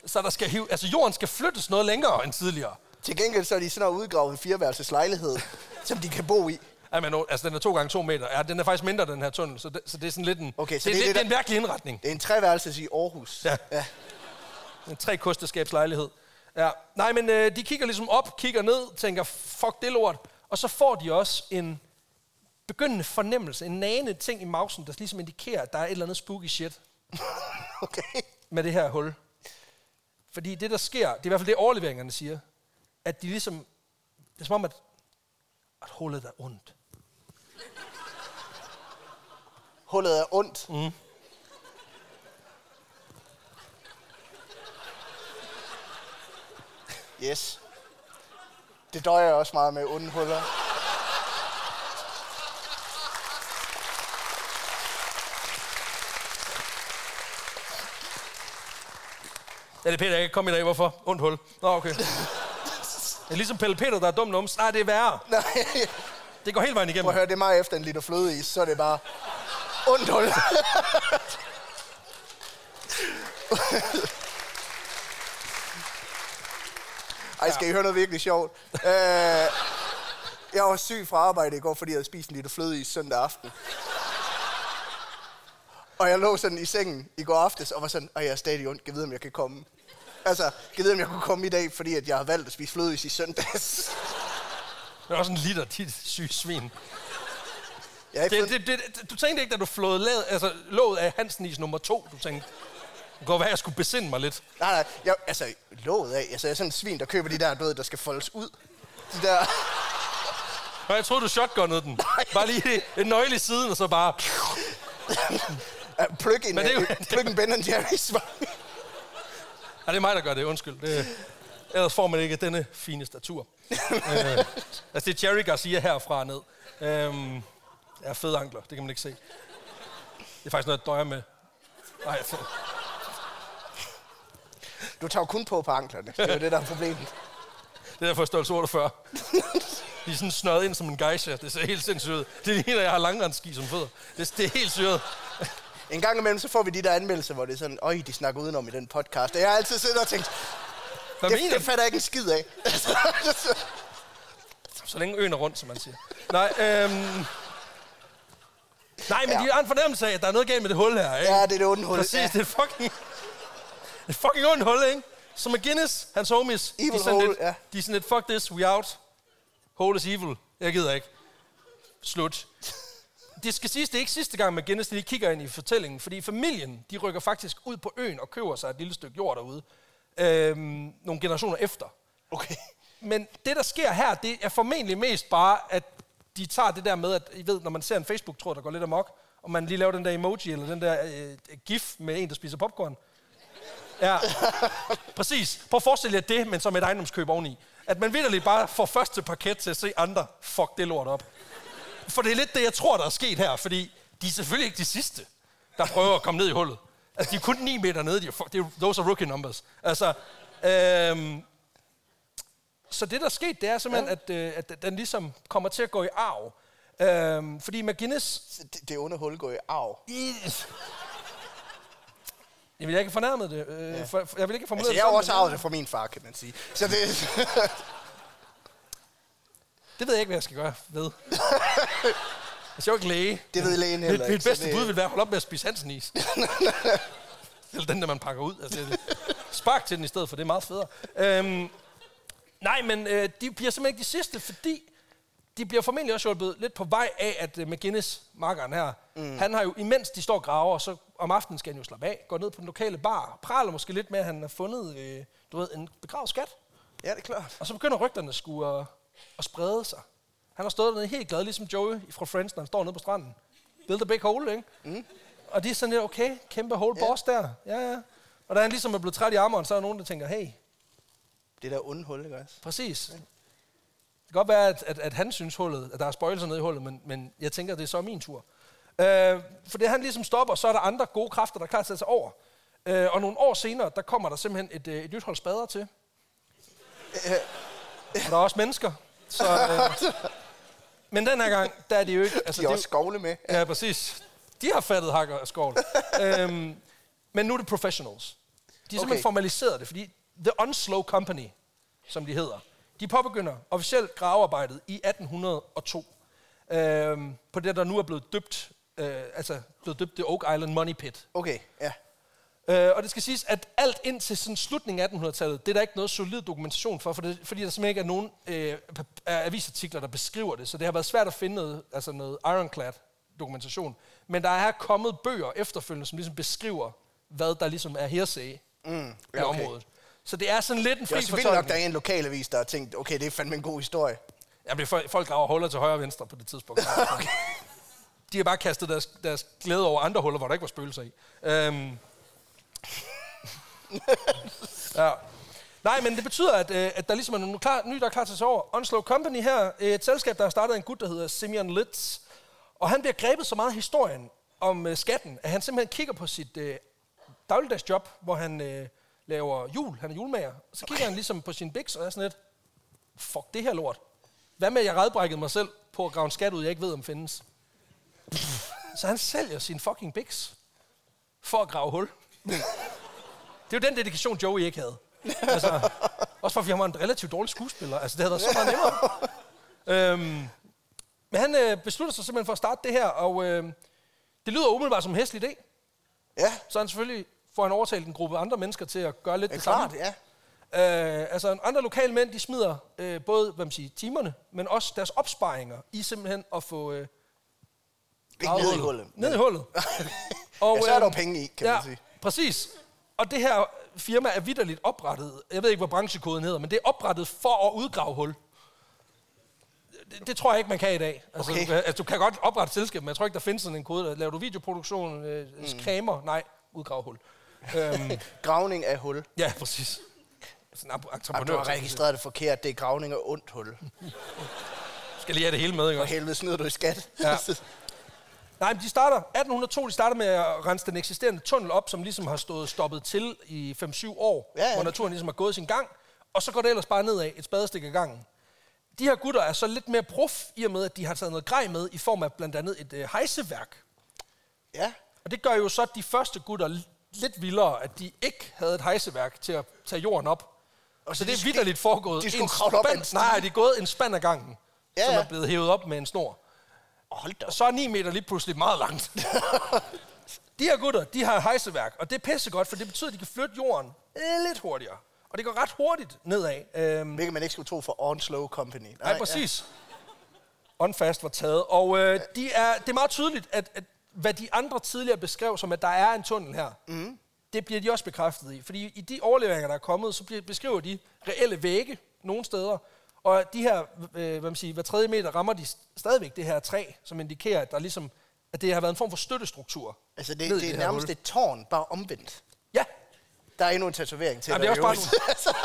så der skal hive, altså jorden skal flyttes noget længere end tidligere. Til gengæld så er de sådan at udgrave en fireværelses lejlighed, som de kan bo i. Ja, men, altså, den er to gange to meter. Ja, den er faktisk mindre, den her tunnel, så det, så det er sådan lidt en... Okay, så det, det er det, det, er en mærkelig indretning. Det er en treværelses i Aarhus. Ja. ja. En tre kosteskabslejlighed. Ja. Nej, men øh, de kigger ligesom op, kigger ned, tænker, fuck det lort. Og så får de også en begyndende fornemmelse, en nagende ting i mausen, der ligesom indikerer, at der er et eller andet spooky shit Okay. med det her hul. Fordi det, der sker, det er i hvert fald det, overleveringerne siger, at de ligesom, det er som om, at, at hullet er ondt. Hullet er ondt. Mm. Yes. Det døjer jeg også meget med onde huller. Ja, det er Peter, jeg kan komme i dag. Hvorfor? Ondt hul. Nå, okay. Det er ligesom Pelle Peter, der er dum nums. Nej, det er værre. Nej, Det går hele vejen prøv igennem. at høre, det er meget efter en liter flødeis, så er det bare ondt hul. Ej, skal I høre noget virkelig sjovt? Uh, jeg var syg fra arbejde i går, fordi jeg havde spist en liter flødeis søndag aften. Og jeg lå sådan i sengen i går aftes og var sådan, og jeg er stadig ondt, jeg ved, om jeg kan komme. Altså, jeg ved, om jeg kunne komme i dag, fordi at jeg har valgt at spise flødeis i søndags. Det er også en liter, dit syge svin. Jeg Det, det, det, du tænkte ikke, da du flåede lad, altså, låget af Hansen is nummer to, du tænkte, det kunne være, at jeg skulle besinde mig lidt. Nej, nej, jeg, altså, låget af. Altså, jeg er sådan en svin, der køber de der, du ved, der skal foldes ud. De der... Og jeg troede, du shotgunnede den. Bare lige en nøgle i siden, og så bare... Pløk en, Men det er jo- pløk en Ben Jerry's. Ja, det er mig, der gør det, undskyld. Det, ellers får man ikke denne fine statur. øh, altså, det er Jerry Garcia herfra ned. Øhm, ja, fede ankler, det kan man ikke se. Det er faktisk noget, jeg døjer med. Nej, for, Du tager jo kun på på anklerne. Det er jo det, der er problemet. det er derfor, jeg står 48. De er sådan snøret ind som en geisha. Det ser helt sindssygt ud. Det ligner, jeg har langrensski som fødder. Det, det er helt syret. En gang imellem, så får vi de der anmeldelser, hvor det er sådan, øj, de snakker udenom i den podcast. Og jeg har altid siddet og tænkt, Hvad det, det fatter jeg ikke en skid af. Så længe øen er rundt, som man siger. Nej, øhm... Nej, men Ja. de har en fornemmelse af, at der er noget galt med det hul her, ikke? ja, det er det onde hul. Præcis, Ja. det er fucking... Det er fucking ondt hul, ikke? Så McGinnis, hans homies, Evil de, er sådan hole, lidt, ja. de er sådan lidt, fuck this, we out. Hole is evil. Jeg gider ikke. Slut. Det skal siges, det er ikke sidste gang de lige kigger ind i fortællingen, fordi familien, de rykker faktisk ud på øen og køber sig et lille stykke jord derude. Øhm, nogle generationer efter. Okay. Men det, der sker her, det er formentlig mest bare, at de tager det der med, at I ved, når man ser en Facebook-tråd, der går lidt amok, og man lige laver den der emoji, eller den der øh, gif med en, der spiser popcorn. Ja, præcis. Prøv at forestille jer det, men med et ejendomskøb oveni. At man vidderligt bare får første parket til at se andre fuck det lort op. For det er lidt det, jeg tror, der er sket her, fordi de er selvfølgelig ikke de sidste, der prøver at komme ned i hullet. Altså, de er kun 9 meter nede. De er, det er, those are rookie numbers. Altså, øhm, så det, der er sket, det er simpelthen, ja. at, øh, at den ligesom kommer til at gå i arv. Øhm, fordi McGinnis... Det, det onde hul går i arv. Jeg vil ikke fornærme det. Øh, ja. for, jeg vil ikke formulere Altså, det jeg har også arvet det fra min far, kan man sige. Så det, Det ved jeg ikke, hvad jeg skal gøre ved. Altså, jeg er jo ikke læge. Det ved lægen heller mit, ikke, Mit bedste bud vil være at holde op med at spise Hansen-is. Eller den, der man pakker ud. Altså, spark til den i stedet for, det er meget federe. Øhm, nej, men øh, de bliver simpelthen ikke de sidste, fordi de bliver formentlig også hjulpet lidt på vej af, at uh, McGinnis, markeren her, mm. han har jo, imens de står og graver, så om aftenen skal han jo slappe af, går ned på den lokale bar, praler måske lidt med, at han har fundet, øh, du ved, en begravet skat. Ja, det er klart. Og så begynder rygterne at, at sprede sig. Han har stået dernede helt glad, ligesom Joey fra Friends, når han står nede på stranden. Build a big hole, ikke? Mm. Og de er sådan lidt, okay, kæmpe hole Ja. boss der. Ja, ja. Og da han ligesom er blevet træt i armeren, så er der nogen, der tænker, hey, Det der onde hul, ikke også? præcis. Det kan godt være, at, at, at han synes hullet, at der er spøjelser nede i hullet, men, men jeg tænker, at det er så min tur. Øh, for det han ligesom stopper, så er der andre gode kræfter, der er klar til at tage over. Øh, og nogle år senere, der kommer der simpelthen et, øh, et nyt hold spader til. Og der er også mennesker. Så, øh, men den her gang, der er de jo ikke... Altså, De har også skovle med. Ja, præcis. De har fattet hakker af skovl. øhm, men nu er det professionals. De har simpelthen Okay. formaliseret det, fordi The Unslow Company, som de hedder, de påbegynder officielt gravearbejdet i 1802. Øhm, på det, der nu er blevet døbt, øh, altså blevet døbt The Oak Island Money Pit. Okay, ja. Øh, og det skal siges, at alt indtil sådan slutningen af 1800-tallet, det er der ikke noget solid dokumentation for, for det, fordi der simpelthen ikke er nogen øh, avisartikler, der beskriver det. Så det har været svært at finde noget, altså noget ironclad dokumentation. Men der er kommet bøger efterfølgende, som ligesom beskriver, hvad der ligesom er hearsay Mm, okay. området. Så det er sådan lidt en Det er fri også nok, der fortolkning. er en lokalavis, der har tænkt, okay, det er fandme en god historie. Jamen, det er folk, folk graver huller til højre og venstre på det tidspunkt. okay. De har bare kastet deres, deres glæde over andre huller, hvor der ikke var spøgelser i. Øhm. ja. Nej, men det betyder, at, øh, at der ligesom er nogle klar, nye, der er klar til at over. Onslow Company her, øh, et selskab, der har startet en gut, der hedder Simeon Litz. Og han bliver grebet så meget af historien om øh, skatten, at han simpelthen kigger på sit øh, dagligdags job, hvor han øh, laver jul. Han er julemager. Så kigger han ligesom på sin biks og er sådan lidt, fuck det her lort. Hvad med, at jeg redbrækkede mig selv på at grave en skat ud, jeg ikke ved, om findes? Så han sælger sin fucking biks for at grave hul. Det er jo den dedikation, Joey ikke havde. Altså, også fordi han var en relativt dårlig skuespiller. Altså, det havde været så meget nemmere. øhm, men han øh, beslutter sig simpelthen for at starte det her, og øh, det lyder umiddelbart som en hæslig idé. Ja, Så han selvfølgelig får han overtalt en gruppe andre mennesker til at gøre lidt det er det samme. klart, ja. Øh, altså andre lokale mænd, de smider øh, både hvad man siger, timerne, men også deres opsparinger i simpelthen at få... Øh, Ikke ned i hullet. Ned i hullet. Og, Ja, så er der jo øhm, penge i, kan ja, man sige. Præcis. Og det her firma er vidderligt oprettet. Jeg ved ikke, hvad branchekoden hedder, men det er oprettet for at udgrave hul. Det, det tror jeg ikke, man kan i dag. Altså, Okay. du, kan, altså, du kan godt oprette et selskab, men jeg tror ikke, der findes sådan en kode. der- Laver du videoproduktion, øh, mm. cremer? Nej, udgrave hul. øhm, Gravning af hul. ja, præcis. Sådan en entreprenør. du har registreret det forkert. Det er gravning af ondt hul. skal lige have det hele med, ikke For helvede snyder du i skat. Ja. Nej, men de starter, 1802, de starter med at rense den eksisterende tunnel op, som ligesom har stået stoppet til i 5-7 år, Ja, ja. hvor naturen ligesom har gået sin gang, og så går det ellers bare nedad, et spadestik ad gangen. De her gutter er så lidt mere prof, i og med, at de har taget noget grej med, i form af blandt andet et øh, hejseværk. ja. Og det gør jo så de første gutter lidt vildere, at de ikke havde et hejseværk til at tage jorden op. Og så så det de er vidderligt foregået. de skulle en kravle op spand- en? Nej, de er gået en spand ad gangen, Ja, som ja. er blevet hævet op med en snor. Hold da så er 9 meter lige pludselig meget langt. de her gutter, de har hejseværk, og det er pissegodt, for det betyder, at de kan flytte jorden lidt hurtigere. Og det går ret hurtigt nedad. Øhm, Hvilket man ikke skulle tro for Onslow Company. Nej, nej, præcis. Onfast var taget. Og øh, de er, det er meget tydeligt, at, at hvad de andre tidligere beskrev som, at der er en tunnel her, mm. det bliver de også bekræftet i. Fordi i de overleveringer, der er kommet, så bliver, beskriver de reelle vægge nogle steder. Og de her, øh, hvad man siger, hver tredje meter rammer de stadigvæk det her træ, som indikerer, at der ligesom, at det har været en form for støttestruktur. Altså, det, ned i det er nærmest hul. et tårn, bare omvendt. Ja, Der er endnu en tatovering til dig det er også i øvrigt.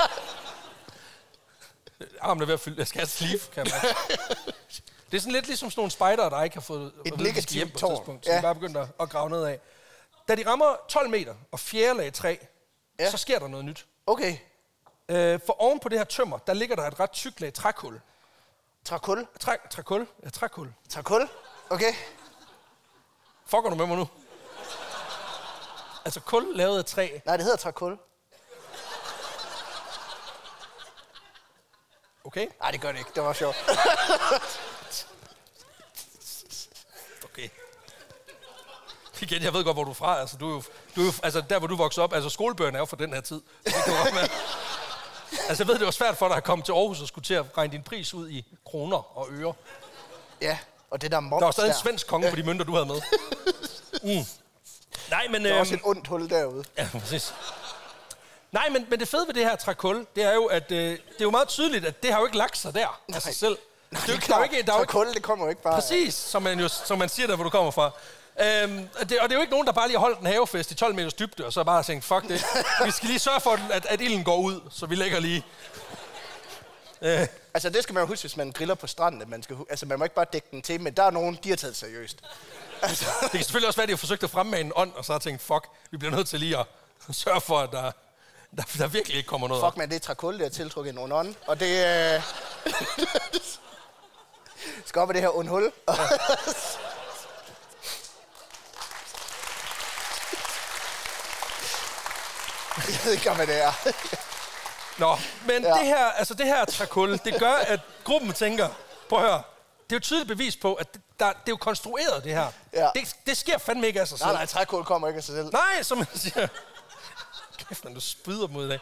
armen er ved at fylde. Jeg skal have sleeve, kan mærke. Det er sådan lidt ligesom sådan nogle spider, der ikke har fået skal negativt hjem på et tårn. tidspunkt. Så Ja. de bare begynder at grave nedad. Da de rammer 12 meter og fjerde lag træ, Ja. så sker der noget nyt. Okay. Øh, for oven på det her tømmer, der ligger der et ret tykt lag trækul. Trakul. Træ, trækul? Ja, trækul. Trakul. Okay. Fucker du med mig nu? Altså kul lavet af træ. Nej, det hedder trakul. Okay? Nej, det gør det ikke. Det var sjovt. Okay. Igen, jeg ved godt, hvor du er fra. Altså, du er jo, du er jo, altså der, hvor du voksede op, altså skolebøgerne er jo fra den her tid. Det kan godt være. Altså, jeg ved, det var svært for dig at komme til Aarhus og skulle til at regne din pris ud i kroner og øre. Ja, og det der moms Der var stadig en svensk konge på de mønter, du havde med. Mm. Nej, men... Der er øhm, også et ondt hul derude. Ja, præcis. Nej, men, men det fede ved det her trækul, det er jo, at øh, det er jo meget tydeligt, at det har jo ikke lagt sig der af sig selv. Nej, det er jo ikke, der er jo ikke, der er jo ikke, kul, det kommer jo ikke bare... præcis, som man, jo, som man siger der, hvor du kommer fra. Øhm, og, det, og det er jo ikke nogen, der bare lige har holdt en havefest i 12 meters dybde, og så bare har tænkt, fuck det. Vi skal lige sørge for, at, at ilden går ud, så vi lægger lige... Øh, Altså, det skal man jo huske, hvis man griller på stranden. at Man, skal, altså, man må ikke bare dække den til, men der er nogen, de har taget seriøst. Altså, det kan selvfølgelig også være, at de har forsøgt at fremme en ånd, og så har tænkt, fuck, vi bliver nødt til lige at sørge for, at der, der, der virkelig ikke kommer noget fuck man, det er trakul, det har tiltrukket en ånd. Og det øh, skal op i det her ond hul. Jeg ved ikke, hvad det er. Nå, men Ja. det her, altså det her trækul, det gør, at gruppen tænker, prøv at høre, det er jo tydeligt bevis på, at det, der, det er jo konstrueret, det her. Ja. Det, det sker fandme ikke af sig selv. Nej, nej, trækul kommer ikke af sig selv. Nej, som man siger. Kæft, man, du spyder ud i dag.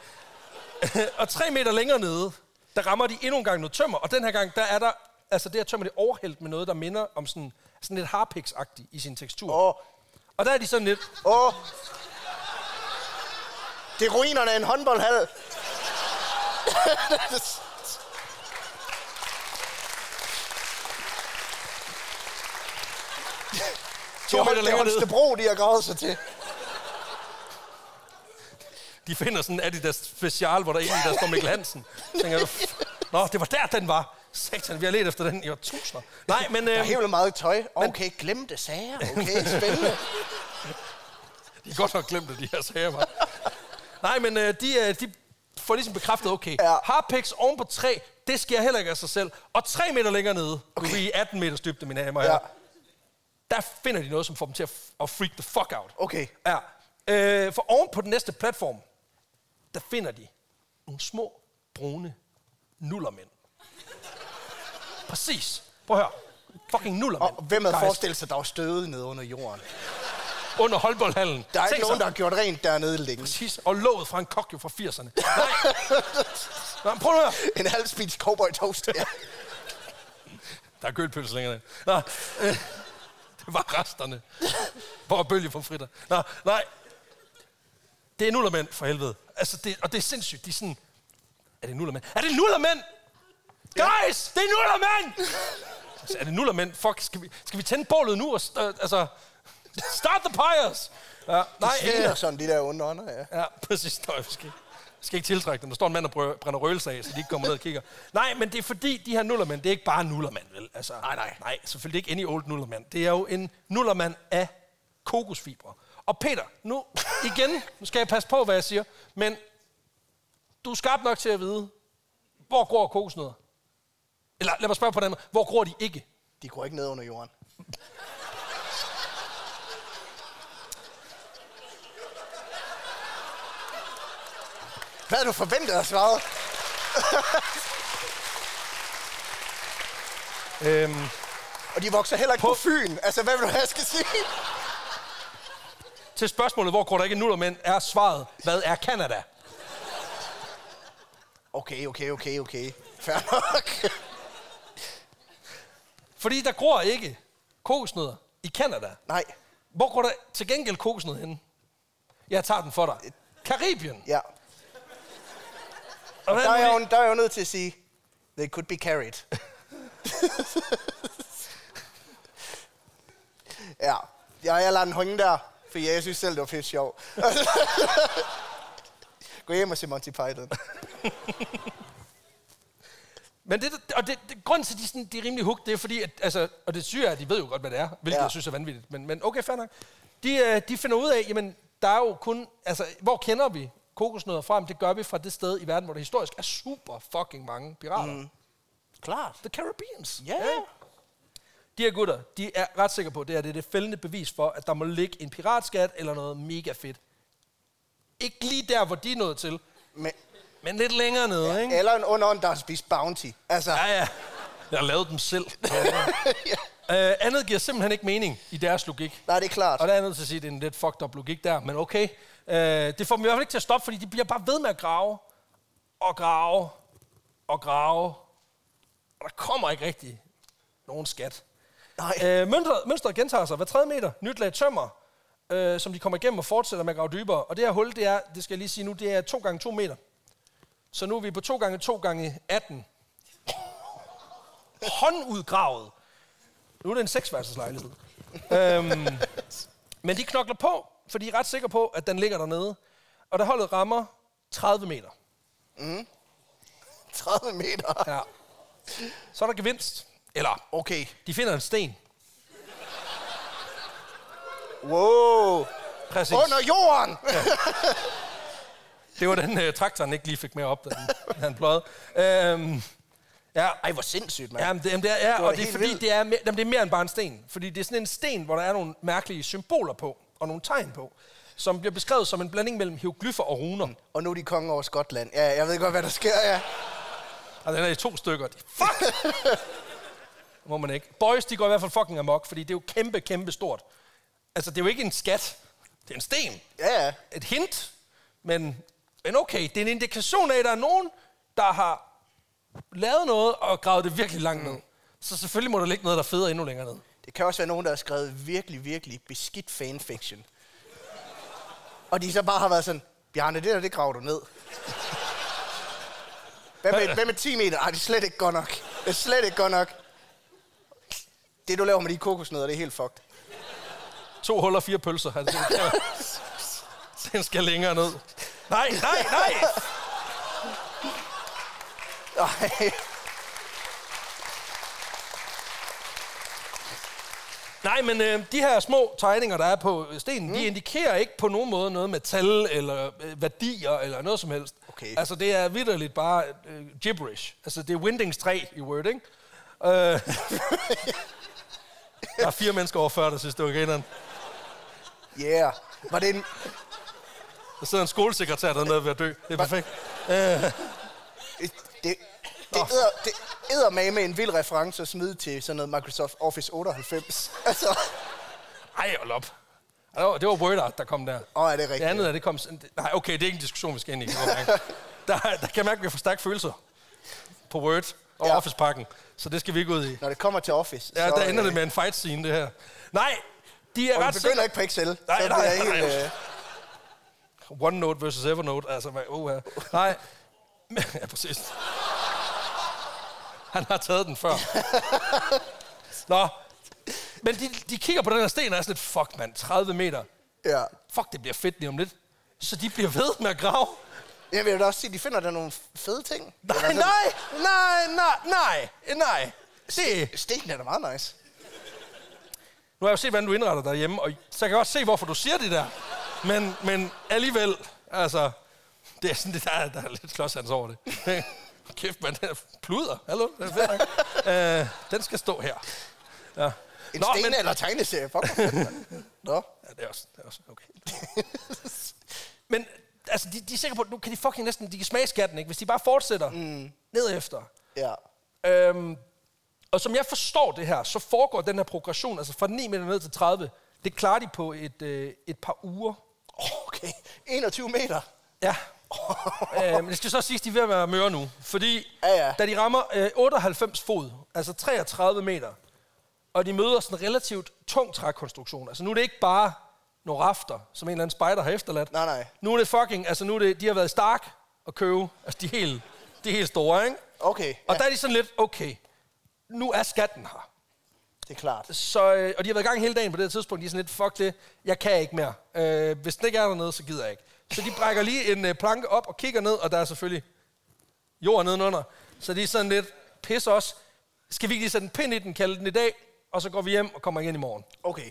og tre meter længere nede, der rammer de endnu en gang noget tømmer, og den her gang, der er der, altså det her tømmer, det er overhældt med noget, der minder om sådan, sådan lidt harpiks-agtigt i sin tekstur. Åh, Og der er de sådan lidt, åh. Det er ruinerne af en håndboldhal. to Det meter er længere nede, Holstebro, de har gravet sig til. de finder sådan en Adidas special, hvor der egentlig der står Mikkel Hansen. Tænker du, Nå, det var der, den var. Satan, vi har let efter den i årtusinder. Nej, men Der er øh, helt meget tøj. Okay, glemte sager. Okay, spændende. de er godt nok glemt, at de her sager var. Nej, men øh, de, øh, de får ligesom bekræftet, okay, Ja. harpiks oven på træ, det sker heller ikke af sig selv. Og tre meter længere nede, okay. vi er i 18 meters dybde, mine damer Ja. der finder de noget, som får dem til at, f- at freak the fuck out. Okay. Ja. Øh, for oven på den næste platform, der finder de nogle små, brune nullermænd. Præcis. Prøv at høre. Fucking nullermænd. Og hvem havde forestillet sig, der var støde nede under jorden? Under håndboldhallen. Der er Tænk ikke nogen, så. der har gjort rent dernede længe. Præcis. Og låget fra en kok jo fra 80'erne. Nej. Nå, prøv at høre. En halv spist cowboy toast. Ja. Der er gølpølse længere. Nå, øh, det var resterne. Hvor bølge på fritter. Nå, nej. Det er nullermænd, for helvede. Altså, det, og det er sindssygt. De er sådan... Er det nullermænd? Er det nullermænd? Guys, det er nullermænd! Altså, er det nullermænd? Fuck, skal vi, skal vi tænde bålet nu? Og, øh, altså, start the pyres! Ja, nej, Sviner øh, sådan, de der onde ånder, ja. Ja, præcis. Nej, vi skal, vi skal ikke tiltrække dem. Der står en mand, der brø- brænder røgelse af, så de ikke kommer ned og kigger. Nej, men det er fordi, de her nullermænd, det er ikke bare nullermænd, vel? Altså, nej, nej. Nej, selvfølgelig ikke any old nullermand. Det er jo en nullermand af kokosfibre. Og Peter, nu igen, nu skal jeg passe på, hvad jeg siger, men du er skarp nok til at vide, hvor gror kokosnødder? Eller lad mig spørge på den måde, hvor gror de ikke? De går ikke ned under jorden. Hvad havde du forventet at svare? Øhm, Og de vokser heller ikke på, på Fyn. Altså, hvad vil du have, jeg skal sige? til spørgsmålet, hvor gror der ikke nullermænd, er svaret, hvad er Kanada? Okay, okay, okay, okay. Fair nok. Fordi der gror ikke kokosnødder i Kanada. Nej, Hvor går der til gengæld kokosnød hen? Jeg tager den for dig. Karibien. ja. Og Der er, jeg der er jeg jo nødt til at sige, they could be carried. ja. ja, jeg lader den hænge der, for jeg synes selv, det var fedt sjov. Gå hjem og se Monty Python. Men det, og det, det, grunden til, at de, sådan, de er rimelig hooked, det er fordi, at, altså, og det syge er, at de ved jo godt, hvad det er, hvilket Ja. ja. jeg synes er vanvittigt. Men, men okay, fair nok. De, øh, de finder ud af, jamen, der er jo kun, altså, hvor kender vi kokosnødder? Jamen, det gør vi fra det sted i verden, hvor der historisk er super fucking mange pirater. Mm. Klart. The Caribbeans. Ja. De her gutter, de er ret sikre på, at det, her, det er det fældende bevis for, at der må ligge en piratskat eller noget mega fedt. Ikke lige der, hvor de er nået til, Men, men lidt længere nede, ja. ikke? eller en underånd, der har spist bounty. Altså, Ja, ja. Jeg har lavet dem selv. ja. Uh, andet giver simpelthen ikke mening i deres logik. Nej, det er klart. Og der er jeg nødt til at sige, at det er en lidt fucked up logik der, men okay. Uh, det får dem i hvert fald ikke til at stoppe, fordi de bliver bare ved med at grave, og grave, og grave. Og der kommer ikke rigtig nogen skat. Nej. Øh, mønstret, mønstret gentager sig hver tredje meter. Nyt lag tømmer, øh, som de kommer igennem og fortsætter med at grave dybere. Og det her hul, det er, det skal jeg lige sige nu, det er 2 gange 2 meter. Så nu er vi på 2 gange 2 gange 18. Håndudgravet. Nu er det en seksværelseslejlighed. øhm, men de knokler på, for de er ret sikre på, at den ligger dernede. Og der holdet rammer 30 meter. 30 meter. Ja. Så er der gevinst. Eller, Okay. de finder en sten. Wow. Præcis. Under jorden. Det var den uh, traktoren ikke lige fik med op, da han, da han pløjede. Øhm, ja, Ej, hvor sindssygt, mand. Jamen, det, jamen, det er, ja, var og det er fordi, vildt. det er, jamen, det er mere end bare en sten. Fordi det er sådan en sten, hvor der er nogle mærkelige symboler på, og nogle tegn på, som bliver beskrevet som en blanding mellem hieroglyffer og runer. Og nu er de konge over Skotland. Ja, jeg ved godt, hvad der sker, ja. Og den er i to stykker. Fuck! Må man ikke. Boys, de går i hvert fald fucking amok, fordi det er jo kæmpe, kæmpe stort. Altså, det er jo ikke en skat. Det er en sten. Ja, ja. Et hint. Men, men okay, det er en indikation af, at der er nogen, der har lavet noget og gravet det virkelig langt ned. Så selvfølgelig må der ligge noget, der feder endnu længere ned. Det kan også være nogen, der har skrevet virkelig, virkelig beskidt fanfiction. Og de så bare har været sådan, Bjarne, det der, det graver du ned. Hvad med, hvad med 10 meter? Ej, det er slet ikke godt nok. Det er slet ikke godt nok. Det, du laver med de kokosnødder, det er helt fucked. To huller, fire pølser. Altså, den, skal, længere ned. Nej, nej, nej! Ej. Nej, men øh, de her små tegninger, der er på stenen, mm. de indikerer ikke på nogen måde noget med tal eller øh, værdier eller noget som helst. Okay. Altså, det er vidderligt bare øh, gibberish. Altså, det er Windings 3 i Word, ikke? Øh, der er fire mennesker over 40, der synes, det var grineren. Yeah. Var det en... Der sidder en skolesekretær dernede ved at dø. Det er perfekt. Det, det, æder, det æder med med en vild reference at smide til sådan noget Microsoft Office 98. Altså, Ej, hold op. Det var, det var Word Art, der kom der. åh, er det Det rigtigt? andet er, det kom... Nej, okay, det er ikke en diskussion, vi skal ind i. Der, der kan jeg mærke, at vi for stærke følelser på Word og Ja. Office-pakken. Så det skal vi ikke ud i. Når det kommer til Office, Ja, så, der ender øh, det med en fight scene, det her. Nej, de er Og ret vi begynder ikke på Excel. Nej, så nej, nej, helt, nej. øh, OneNote versus Evernote. Altså, hvad, uh, Nej. Ja, præcis. Han har taget den før. Nå. Men de, de kigger på den her sten og er sådan lidt, fuck mand, 30 meter. ja. Fuck, det bliver fedt lige om lidt. Så de bliver ved med at grave. Jeg vil da også sige, de finder der nogle fede ting. Nej, nej, nej, nej, nej, nej. Det, Stenen er da meget nice. nu har jeg jo set, hvordan du indretter dig hjemme, og så kan jeg også se, hvorfor du siger det der. Men, men alligevel, altså, det er sådan, det der, er- der er lidt klodshands over det. Kæft, man, den er pluder. Hallo, det er øh, den skal stå her. Ja. En Nå, sten men, eller tegneserie. Fuck. Nå. Ja, det er også, det er også okay. men altså, de, de er sikre på, at nu kan de fucking næsten, de kan smage skatten, ikke? Hvis de bare fortsætter mm. ned efter. Ja. Øhm, og som jeg forstår det her, så foregår den her progression, altså fra 9 meter ned til 30, det klarer de på et, øh, et par uger. Okay. 21 meter. Ja. øh, men det skal så sige, at de er ved at være møre nu. Fordi Ja, ja. da de rammer øh, 98 fod, altså 33 meter, og de møder sådan en relativt tung trækonstruktion. Altså nu er det ikke bare nogle rafter, som en eller anden spider har efterladt. Nej, nej. Nu er det fucking, altså nu er det, de har været Stark og købe, altså de er helt, de er helt store, ikke? Okay. Og ja, der er de sådan lidt, okay, nu er skatten her. det er klart. Så, øh, og de har været i gang hele dagen på det tidspunkt. De er sådan lidt, fuck det, jeg kan ikke mere. Øh, hvis den ikke er dernede, så gider jeg ikke. Så de brækker lige en øh, planke op og kigger ned, og der er selvfølgelig jord nedenunder. Så de er sådan lidt, pis os. Skal vi ikke lige sætte en pind i den, kalde den i dag, og så går vi hjem og kommer igen i morgen. Okay.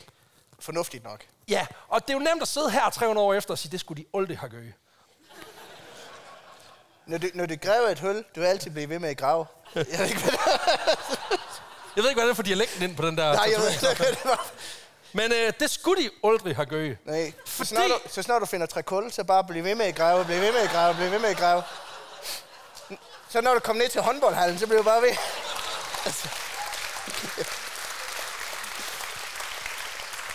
Fornuftigt nok. Ja, og det er jo nemt at sidde her 300 år efter og sige, det skulle de aldrig have gjort. Når du, når du graver et hul, du vil altid blive ved med at grave. Jeg ved ikke, hvad det Jeg ved ikke, hvordan det er for dialekten ind på den der Nej, jeg ved ikke, hvad det var. Men øh, det skulle de aldrig have gjort. Nej. Så Fordi- snart, du, så snart du finder trækul, så bare bliv ved med at grave, bliv ved med at grave, bliv ved med at grave. Så når du kommer ned til håndboldhallen, så bliver du bare ved. Altså,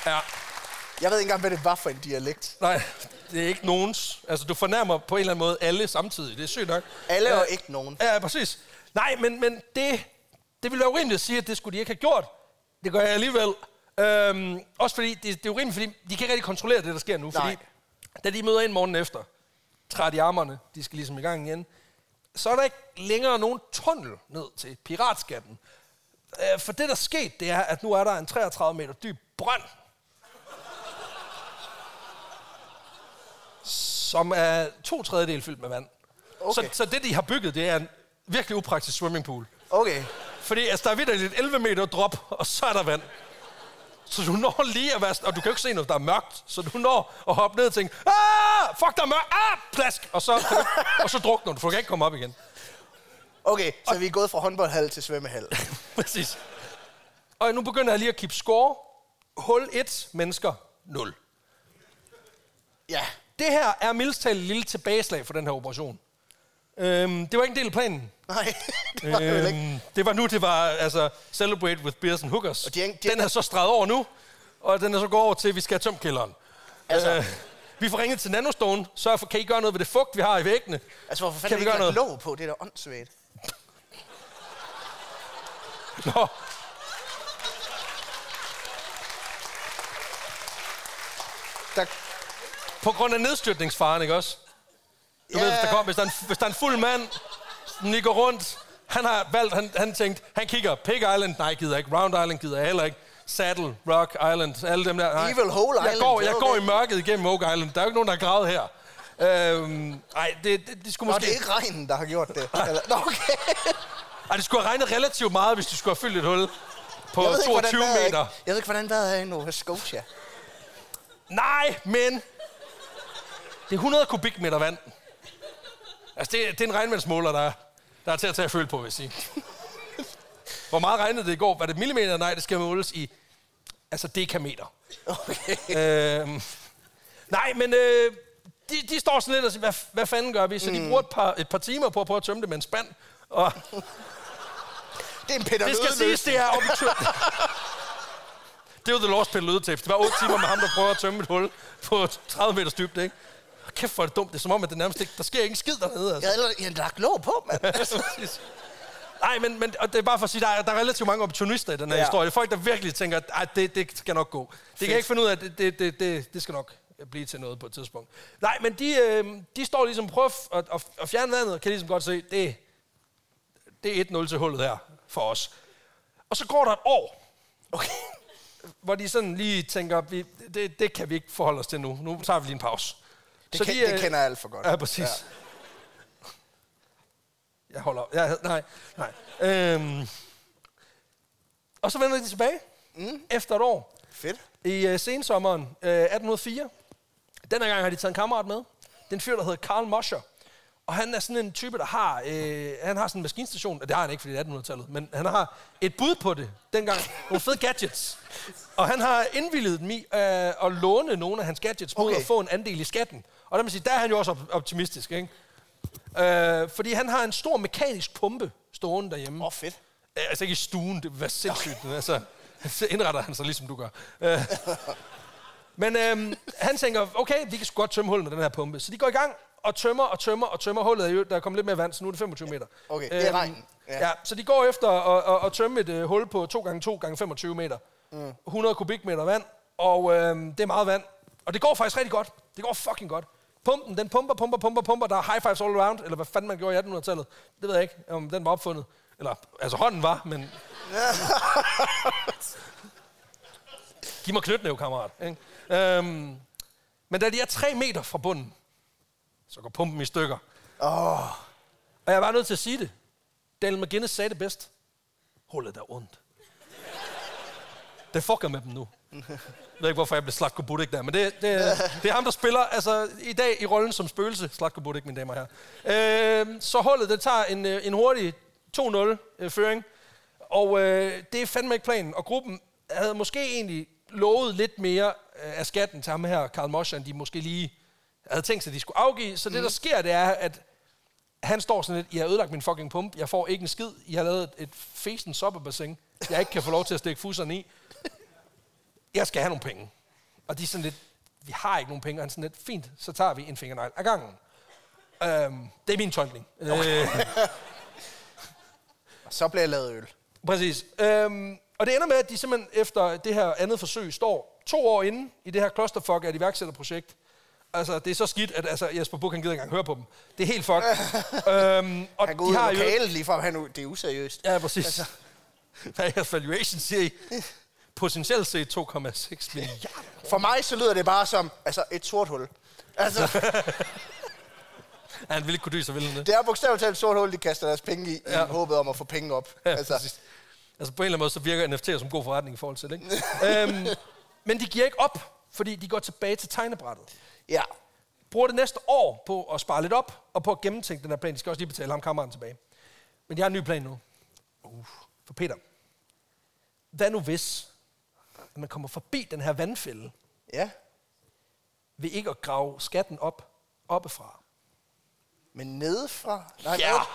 Ja. jeg ved ikke engang, hvad det var for en dialekt. Nej, det er ikke nogens. Altså, du fornærmer på en eller anden måde alle samtidig. Det er sygt nok. Alle Ja. og ikke nogen. Ja, præcis. Nej, men, men det, Det ville være urimeligt at sige, at det skulle de ikke have gjort. Det gør jeg alligevel. Øhm, også fordi, det, det er urimeligt, fordi de kan ikke rigtig kontrollere det, der sker nu. Nej. Fordi, da de møder ind morgen efter, træt i armerne, de skal ligesom i gang igen, så er der ikke længere nogen tunnel ned til piratskatten. Øh, for det, der skete, det er, at nu er der en 33 meter dyb brønd, som er to tredjedel fyldt med vand. Okay. Så, så det, de har bygget, det er en virkelig upraktisk swimmingpool. Okay. Fordi altså, der er vidderligt et 11 meter drop, og så er der vand. Så du når lige at være... Og du kan jo ikke se noget, der er mørkt. Så du når at hoppe ned og tænke, ah, fuck, der er mørkt, ah, plask. Og så, du, og så drukner du, for du kan ikke komme op igen. Okay, så vi er gået fra håndboldhal til svømmehal. Præcis. Og nu begynder jeg lige at keep score. Hul 1, mennesker 0. Ja. Det her er mildest talt et lille tilbageslag for den her operation. Øhm, det var ikke en del af planen. Nej, det var det vel ikke. Øhm, det var nu, det var altså Celebrate with Beers and Hookers. Og de de den er så streget over nu, og den er så gået over til, at vi skal have tømt kælderen. Altså- Øh, vi får ringet til Nanostone, så for, kan I gøre noget ved det fugt, vi har i væggene? Altså, hvorfor Kan fanden vi ikke gøre lagt låg på? Det er da åndssvagt. Nå. Der, På grund af nedstyrtningsfaren, ikke også? Du Ja. ved, hvis der, kom, hvis, der er en, hvis der er en fuld mand, som går rundt, han har valgt, han, han tænkte, han kigger, Pig Island, nej, gider ikke, Round Island gider jeg heller ikke, Saddle, Rock Island, alle dem der. Nej. Evil Hole jeg Island, Går, jeg går i mørket igennem Oak Island, der er jo ikke nogen, der har gravet her. Øhm, nej, det, det, det skulle Nå, måske... det er ikke regnen, der har gjort det. Eller, nå, okay. Ej, det skulle have regnet relativt meget, hvis du skulle have fyldt et hul på Jeg ved, ikke, hvordan 22 vejret er- meter. jeg ved ikke, hvordan vejret er i Nova Scotia. Nej, men... Det er 100 kubikmeter vand. Altså, det, det er en regnvandsmåler, der, er- der er til at tage at føle på, vil jeg sige. Hvor meget regnede det i går? Var det millimeter? Nej, det skal måles i... Altså, dekameter. Okay. Øhm, nej, men øh, de, de står sådan lidt og siger, hvad, hvad fanden gør vi? Så de bruger et par, et par timer på at prøve at tømme det med en spand. Og Det er en Peter det skal siges, det er tø- Det jo The Lost Peter Lødetæft. Det var 8 timer med ham, der prøver at tømme et hul på 30 meters dybde, ikke? Og Kæft, hvor er det dumt. Det er som om, at det nærmest ikke... Der sker ikke en skid dernede, altså. Jeg havde jeg havde lagt låg på, mand. Nej, men, men og det er bare for at sige, der er, der er relativt mange opportunister i den her Ja. historie. Folk, der virkelig tænker, at det, det skal nok gå. Det kan jeg ikke finde ud af, det, det, det, det, det skal nok blive til noget på et tidspunkt. Nej, men de, øh, de står ligesom og prøver at, at, at fjerne vandet, og kan ligesom godt se, det, det er 1-0 til hullet her for os. Og så går der et år, Okay. hvor de sådan lige tænker, vi, det, det kan vi ikke forholde os til nu. Nu tager vi lige en pause. Det, kan, de, det øh, kender jeg alt for godt. Ja, præcis. Ja. Jeg holder op. Jeg, nej, nej. Øhm. Og så vender de tilbage mm. efter et år Fedt. i uh, sensommeren uh, 1804. Denne gang har de taget en kammerat med. Det er en fyr, der hedder Karl Moscher. Og han er sådan en type, der har, øh, han har sådan en maskinstation. Det har han ikke, fordi det er 1800-tallet. Men han har et bud på det dengang. Nogle fede gadgets. Og han har indvillet dem i øh, at låne nogle af hans gadgets mod Okay. at få en andel i skatten. Og der, må sige, der er han jo også op- optimistisk, ikke? Øh, fordi han har en stor mekanisk pumpe stående derhjemme. Åh, oh, fedt. Øh, Altså ikke i stuen, det være sindssygt. Okay. Altså, så indretter han sig ligesom du gør. Øh. Men øhm, han tænker, okay, vi kan sgu godt tømme hullet med den her pumpe. Så de går i gang og tømmer og tømmer og tømmer hullet. er jo- Der er kommet lidt mere vand, så nu er det 25 meter. Okay, det er regnen. Ja. Ja. ja, så de går efter at, at, at tømme et uh, hul på 2 gange 2 gange 25 meter. Mm. 100 kubikmeter vand, og øhm, det er meget vand. Og det går faktisk rigtig godt. Det går fucking godt. Pumpen, den pumper, pumper, pumper, pumper. Der er high fives all around, eller hvad fanden man gjorde i 1800-tallet. Det ved jeg ikke, om den var opfundet. Eller, altså hånden var, men... Giv mig knytnæv, kammerat. Ikke? Øhm, men da de er tre meter fra bunden, så går pumpen i stykker. Åh, Og jeg var nødt til at sige det. Daniel McGinnis sagde det bedst. Hullet er ondt. Det fucker med dem nu. Jeg ved ikke, hvorfor jeg blev Slatko Budik der, men det, det, det er ham, der spiller altså, i dag i rollen som spøgelse. Slatko Budik, mine damer og herrer. Øh, så hullet, det tager en, øh, en hurtig 2-0-føring. Og øh, det er fandme ikke planen. Og gruppen havde måske egentlig lovet lidt mere øh, af skatten til ham her, Karl Moscher, end de måske lige havde tænkt sig, at de skulle afgive. Så det, der sker, det er, at han står sådan lidt, I har ødelagt min fucking pump, jeg får ikke en skid, I har lavet et, et fesen soppebassin, jeg ikke kan få lov til at stikke fusserne i. Jeg skal have nogle penge. Og de er sådan lidt, vi har ikke nogen penge, og han er sådan lidt, fint, så tager vi en fingernegl ad gangen. Øhm, det er min tolkning. Okay. Øh, og så bliver jeg lavet øl. Præcis. Øhm, og det ender med, at de simpelthen efter det her andet forsøg står to år inde i det her clusterfuck af et iværksætterprojekt. Altså, det er så skidt, at altså, Jesper Buch, han gider ikke engang høre på dem. Det er helt fuck. øhm, og Han går ud i lokalet lige fra, han, det er useriøst. Ja, præcis. Altså. Hvad er jeres valuation, siger I? Potentielt set 2,6 milliarder. For mig så lyder det bare som altså, et sort hul. Altså, Ja, han vil ikke kunne dyse, så vil han det. det er bogstaveligt talt et sort hul, de kaster deres penge i, ja. I håbet om at få penge op. Ja, altså, altså. altså på en eller anden måde, så virker NFT'er som god forretning i forhold til det, ikke? øhm, men de giver ikke op, fordi de går tilbage til tegnebrættet. ja. Bruger det næste år på at spare lidt op, og på at gennemtænke den her plan. De skal også lige betale ham kammeren tilbage. Men de har en ny plan nu. Uh, for Peter. Hvad nu hvis, at man kommer forbi den her vandfælde, Ja. ved ikke at grave skatten op, oppefra? Men nedefra? Nej, Ja. hvad?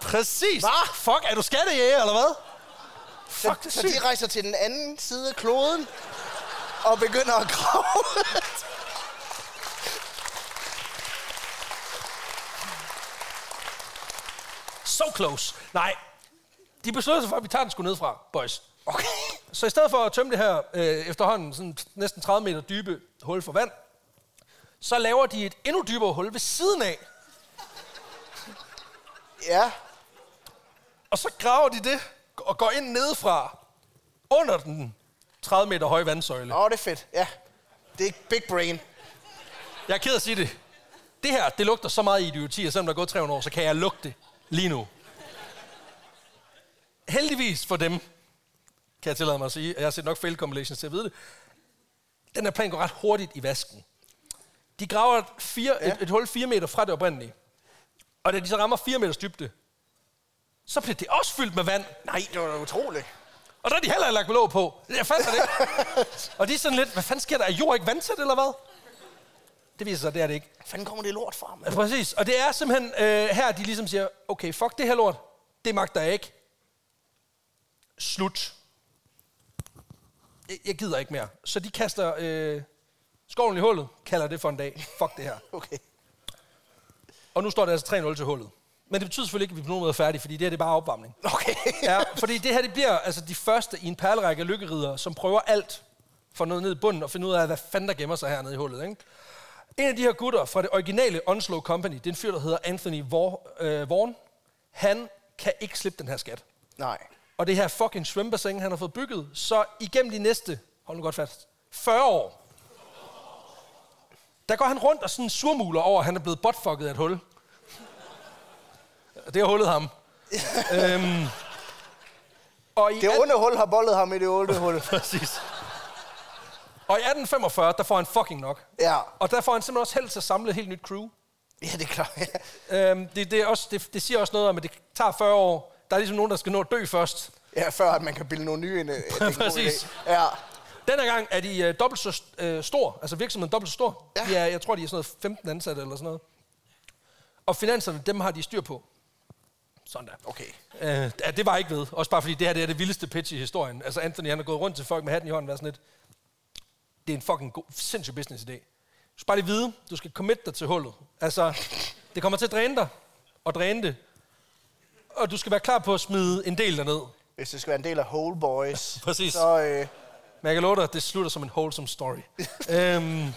Præcis! Hva? Fuck, er du skattejæger, eller hvad? Fuck, Så, så de rejser til den anden side af kloden og begynder at grave. So close. Nej, de beslutter sig for, at vi tager den sgu ned fra, boys. Okay. Så i stedet for at tømme det her øh, efterhånden sådan næsten 30 meter dybe hul for vand, så laver de et endnu dybere hul ved siden af. Ja. Og så graver de det og går ind nedefra under den 30 meter høje vandsøjle. Åh, det er fedt. Ja. Det er big brain. Jeg er ked af at sige det. Det her, det lugter så meget idioti, og selvom der er gået 300 år, så kan jeg lugte det lige nu. Heldigvis for dem, kan jeg tillade mig at sige, jeg har set nok fail compilations til at vide det, den her plan går ret hurtigt i vasken. De graver et, fire, Ja. et, et hul 4 meter fra det oprindelige. Og da de så rammer 4 meters dybde, så bliver det også fyldt med vand. Nej, det var da utroligt. Og der er de heller ikke lagt låg på. Jeg fandt det ikke. og de er sådan lidt, hvad fanden sker der? Er jord ikke vandtæt, eller hvad? Det viser sig, det er det ikke. Hvad fanden kommer det lort fra, Ja, mand? præcis. Og det er simpelthen øh, her, de ligesom siger, okay, fuck det her lort. Det magter jeg ikke. Slut. Jeg, jeg gider ikke mere. Så de kaster øh, skovlen i hullet, kalder det for en dag. Fuck det her. Okay. Og nu står det altså 3-0 til hullet. Men det betyder selvfølgelig ikke, at vi på nogen måde er færdige, fordi det her det er bare opvarmning. Okay. Ja, fordi det her det bliver altså de første i en perlerække af lykkeridere, som prøver alt for noget ned i bunden og finde ud af, hvad fanden der gemmer sig hernede i hullet. Ikke? En af de her gutter fra det originale Onslow Company, det er en fyr, der hedder Anthony Vor, øh, Vaughan. Han kan ikke slippe den her skat. Nej. Og det her fucking svømmebassin, han har fået bygget, så igennem de næste, hold nu godt fast, 40 år, der går han rundt og sådan surmuler over, at han er blevet botfucket af et hul. Det har hullet ham. øhm, og i Det onde hul har bollet ham i det onde hul. Præcis. Og i 1845, der får han fucking nok. Ja. Og der får han simpelthen også held til at samle et helt nyt crew. Ja, det er klart. Øhm, det, det, er også, det, det siger også noget om, at det tager 40 år. Der er ligesom nogen, der skal nå at dø først. Ja, før at man kan bilde nogle nye ind. øh, Præcis. Ja. Denne gang er de øh, dobbelt så øh, stor, altså virksomheden dobbelt så stor. Ja. De er, jeg tror, de er sådan noget 15 ansatte eller sådan noget. Og finanserne, dem har de styr på. Sådan der. Okay. Øh, ja, det var ikke ved. Også bare fordi det her det er det vildeste pitch i historien. Altså Anthony, han er gået rundt til folk med hatten i hånden og været sådan lidt. Det er en fucking god, sindssyg business idé. Du skal bare lige vide, du skal commit dig til hullet. Altså, det kommer til at dræne dig, og dræne det. Og du skal være klar på at smide en del derned. Hvis det skal være en del af Whole Boys, Præcis. så... Øh, Men jeg kan love dig, at det slutter som en wholesome story. øhm,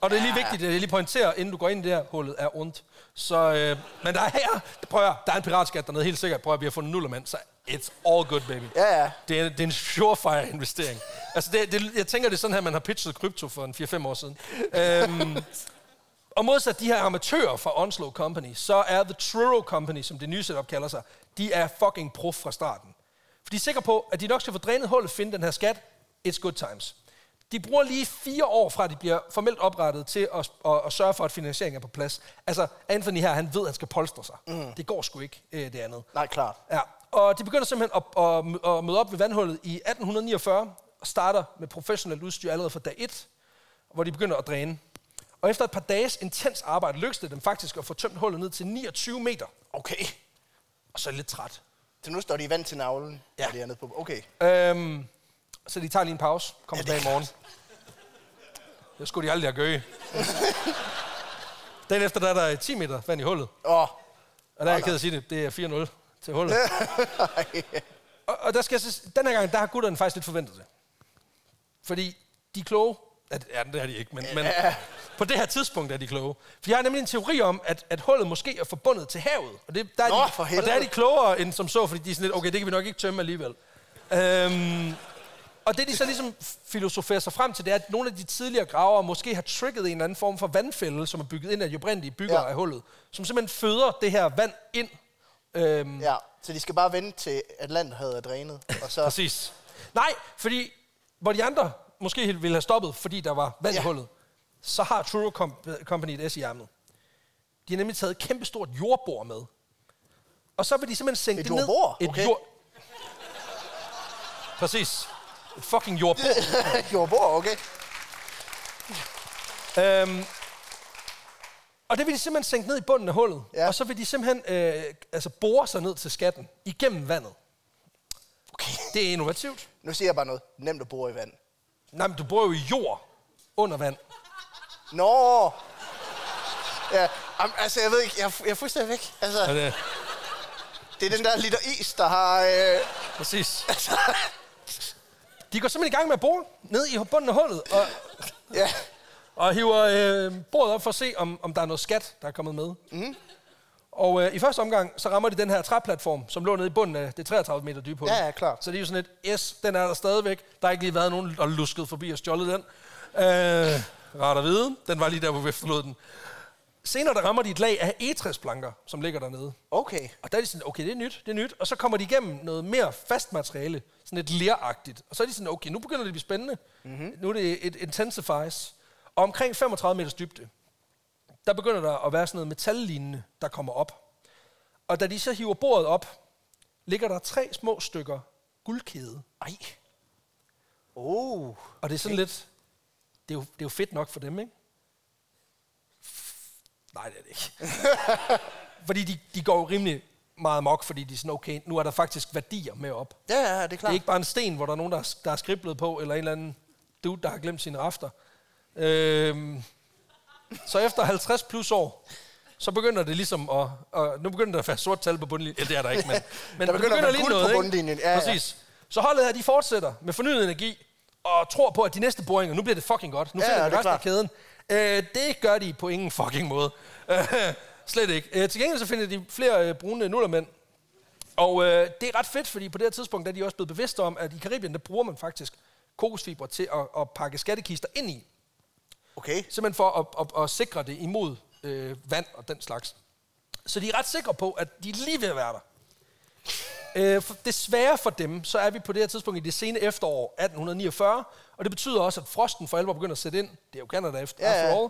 og det er lige vigtigt, at jeg lige pointerer, inden du går ind i det her, hullet er ondt. Så, øh, men der er her, prøv at der er en piratskat dernede, helt sikkert. Prøv at vi har fundet nullermand, så it's all good, baby. ja, ja. Det er, det er en surefire investering. altså, det, det, jeg tænker, det er sådan her, man har pitchet krypto for en 4-5 år siden. øhm, og modsat de her amatører fra Onslow Company, så er The Truro Company, som det nye setup kalder sig, de er fucking prof fra starten. For de er sikre på, at de nok skal få drænet hullet, finde den her skat. It's good times. De bruger lige fire år fra, at de bliver formelt oprettet til at, at, at sørge for, at finansieringen er på plads. Altså, Anthony her, han ved, at han skal polstre sig. Mm. Det går sgu ikke, øh, det andet. Nej, klart. Ja, og de begynder simpelthen at, at, at møde op ved vandhullet i 1849 og starter med professionelt udstyr allerede fra dag 1, hvor de begynder at dræne. Og efter et par dages intens arbejde lykkedes det dem faktisk at få tømt hullet ned til 29 meter. Okay. Og så er lidt træt. Så nu står de vand til navlen, Ja. ja. de er nede på. Okay. Øhm, så de tager lige en pause. Kommer Ja, det tilbage i morgen. Det skulle de aldrig have gøje. Den efter der er der 10 meter vand i hullet. Åh, Og der er jeg ked at sige det. Det er 4-0 til hullet. og, og der skal jeg den her gang, der har gutterne faktisk lidt forventet det. Fordi de er kloge. At, ja, det er de ikke, men, men på det her tidspunkt er de kloge. For jeg har nemlig en teori om, at, at hullet måske er forbundet til havet. Og, det, der er Nå, de, og der er de klogere end som så, fordi de er sådan lidt, okay, det kan vi nok ikke tømme alligevel. Øhm, og det, de så ligesom filosoferer sig frem til, det er, at nogle af de tidligere gravere måske har trigget en eller anden form for vandfælde, som er bygget ind af de oprindelige bygger Ja. af hullet, som simpelthen føder det her vand ind. Øhm, Ja, så de skal bare vente til Atlanterhavet er drænet, og så... Præcis. Nej, fordi hvor de andre måske ville have stoppet, fordi der var vand i Ja. hullet, så har Truro Com- Company et S i ærmet. De har nemlig taget et kæmpestort jordbord med. Og så vil de simpelthen sænke Et det ned. jordbord? Et Okay. jord... Præcis. Et fucking jordbord. Jordbord, okay. Øhm, og det vil de simpelthen sænke ned i bunden af hullet. Ja. Og så vil de simpelthen øh, altså bore sig ned til skatten igennem vandet. okay. Det er innovativt. Nu siger jeg bare noget. Nemt at bore i vand. Nej, men du bor jo i jord under vand. Nå! Ja, am, altså jeg ved ikke, jeg, er jeg er fuldstændig væk. Altså, Og det, det er den der liter is, der har... Øh, præcis. altså, De går simpelthen i gang med at bore ned i bunden af hullet, og, ja, og hiver øh, bordet op for at se, om, om der er noget skat, der er kommet med. Mm. Og øh, i første omgang, så rammer de den her træplatform, som lå nede i bunden af det 33 meter dybe hul. Ja, ja, klart. Så det er jo sådan et, yes, den er der stadigvæk. Der har ikke lige været nogen, der lusket forbi og stjålet den. Øh, rart at vide. Den var lige der, hvor vi efterlod den. Senere der rammer de et lag af egetræsplanker, som ligger dernede. okay. Og der er de sådan, okay, det er nyt, det er nyt. Og så kommer de igennem noget mere fast materiale, sådan lidt leragtigt. Og så er de sådan, okay, nu begynder det at blive spændende. Mm-hmm. Nu er det et intensifies. Og omkring 35 meters dybde, der begynder der at være sådan noget metallignende, der kommer op. Og da de så hiver bordet op, ligger der tre små stykker guldkæde. Ej. Oh. Og det er sådan lidt, det er, jo, det er jo fedt nok for dem, ikke? Nej, det er det ikke. fordi de, de går jo rimelig meget mok, fordi de er sådan, okay, nu er der faktisk værdier med op. Ja, ja, det er Det klart. er ikke bare en sten, hvor der er nogen, der er, der er skriblet på, eller en eller anden dude, der har glemt sine rafter. Øhm, så efter 50 plus år, så begynder det ligesom at... Og nu begynder der at være sort tal på bundlinjen. Ja, det er der ikke, men, men Der begynder være lige på noget, ikke? bundlinjen. Ja. Præcis. Så holdet her, de fortsætter med fornyet energi, og tror på, at de næste boringer, nu bliver det fucking godt. Nu finder ja, er resten af kæden. Øh, det gør de på ingen fucking måde. Øh, slet ikke. Øh, til gengæld så finder de flere øh, brune nullermænd, og øh, det er ret fedt, fordi på det her tidspunkt der er de også blevet bevidste om, at i Karibien, der bruger man faktisk kokosfiber til at, at pakke skattekister ind i. Okay. Simpelthen for at, at, at sikre det imod øh, vand og den slags. Så de er ret sikre på, at de er lige ved at være der. Øh, for, desværre for dem, så er vi på det her tidspunkt i det sene efterår 1849, og det betyder også, at frosten for alvor begynder at sætte ind. Det er jo Canada efter, Ja, ja, all.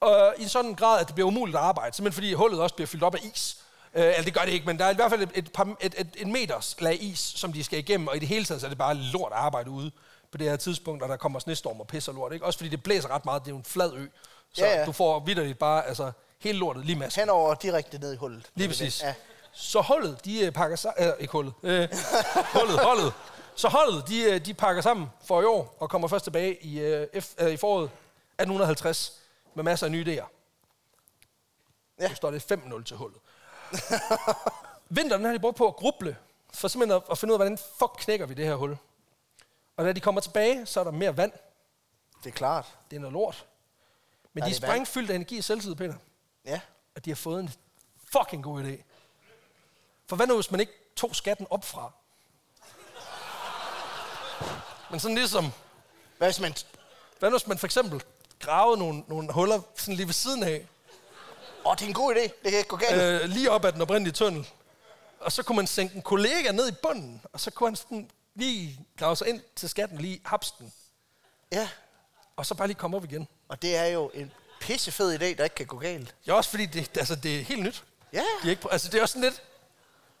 Og i en sådan grad, at det bliver umuligt at arbejde, simpelthen fordi hullet også bliver fyldt op af is. Øh, eller det gør det ikke, men der er i hvert fald et, et, par, et, et, et meters lag is, som de skal igennem, og i det hele taget så er det bare lort at arbejde ude på det her tidspunkt, og der kommer snestorm og pis og lort. Ikke? Også fordi det blæser ret meget, det er jo en flad ø. Så Ja, ja. du får vidderligt bare altså, hele lortet lige masser. Henover direkte ned i hullet. Lige præcis. Ja. Så holdet, de øh, pakker sammen... Øh, ikke hullet. Øh, hullet, holdet. Så holdet, de, øh, de pakker sammen for i år, og kommer først tilbage i, øh, F, øh, i foråret 1850 med masser af nye idéer. Ja. Nu står det 5-0 til hullet. Vinteren har de brugt på at gruble, for simpelthen at, at finde ud af, hvordan fuck knækker vi det her hul. Og da de kommer tilbage, så er der mere vand. Det er klart. Det er noget lort. Men Ja, de er er sprængfyldt af energi og selvtid, Peter. Ja. Og de har fået en fucking god idé. For hvad nu, hvis man ikke tog skatten op fra? Men sådan ligesom, Hvad hvis man... hvad nu hvis man for eksempel gravede nogle, nogle huller sådan lige ved siden af, Åh, det er en god idé. Det kan ikke gå galt. øh, lige op ad den oprindelige tunnel. Og så kunne man sænke en kollega ned i bunden, og så kunne han sådan lige grave sig ind til skatten, lige hapsen, Ja. og så bare lige komme op igen. Og det er jo en pissefed idé, der ikke kan gå galt. Ja, også fordi det, altså, det er helt nyt. Ja. De er ikke, altså, det er også sådan lidt...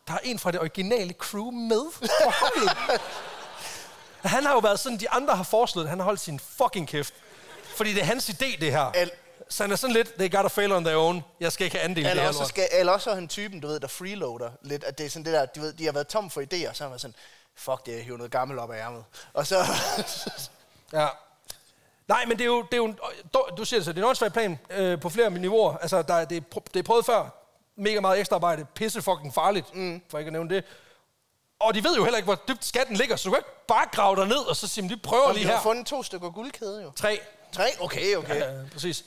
Der er en fra det originale crew med på holdet. Han har jo været sådan, de andre har foreslået, han har holdt sin fucking kæft. Fordi det er hans idé, det her. Al- så han er sådan lidt, they gotta fail on their own. Jeg skal ikke have andel i det også, skal, eller også er han typen, du ved, der freeloader lidt. At det er sådan det der, du ved, de har været tom for idéer, så har man sådan, fuck det, jeg hiver noget gammelt op af ærmet. Og så, Ja. Nej, men det er jo, det er jo en- du- siger det så, det er en åndssvag plan øh, på flere niveauer. Altså, der, er- det, er, det er prøvet før. mega meget ekstra arbejde, pisse fucking farligt, mm. for ikke at nævne det. Og de ved jo heller ikke, hvor dybt skatten ligger, så du kan ikke bare grave dig ned og så sige, de prøver Og lige vi har her. fundet to stykker guldkæde jo. Tre. Tre? Okay, okay. Ja, præcis.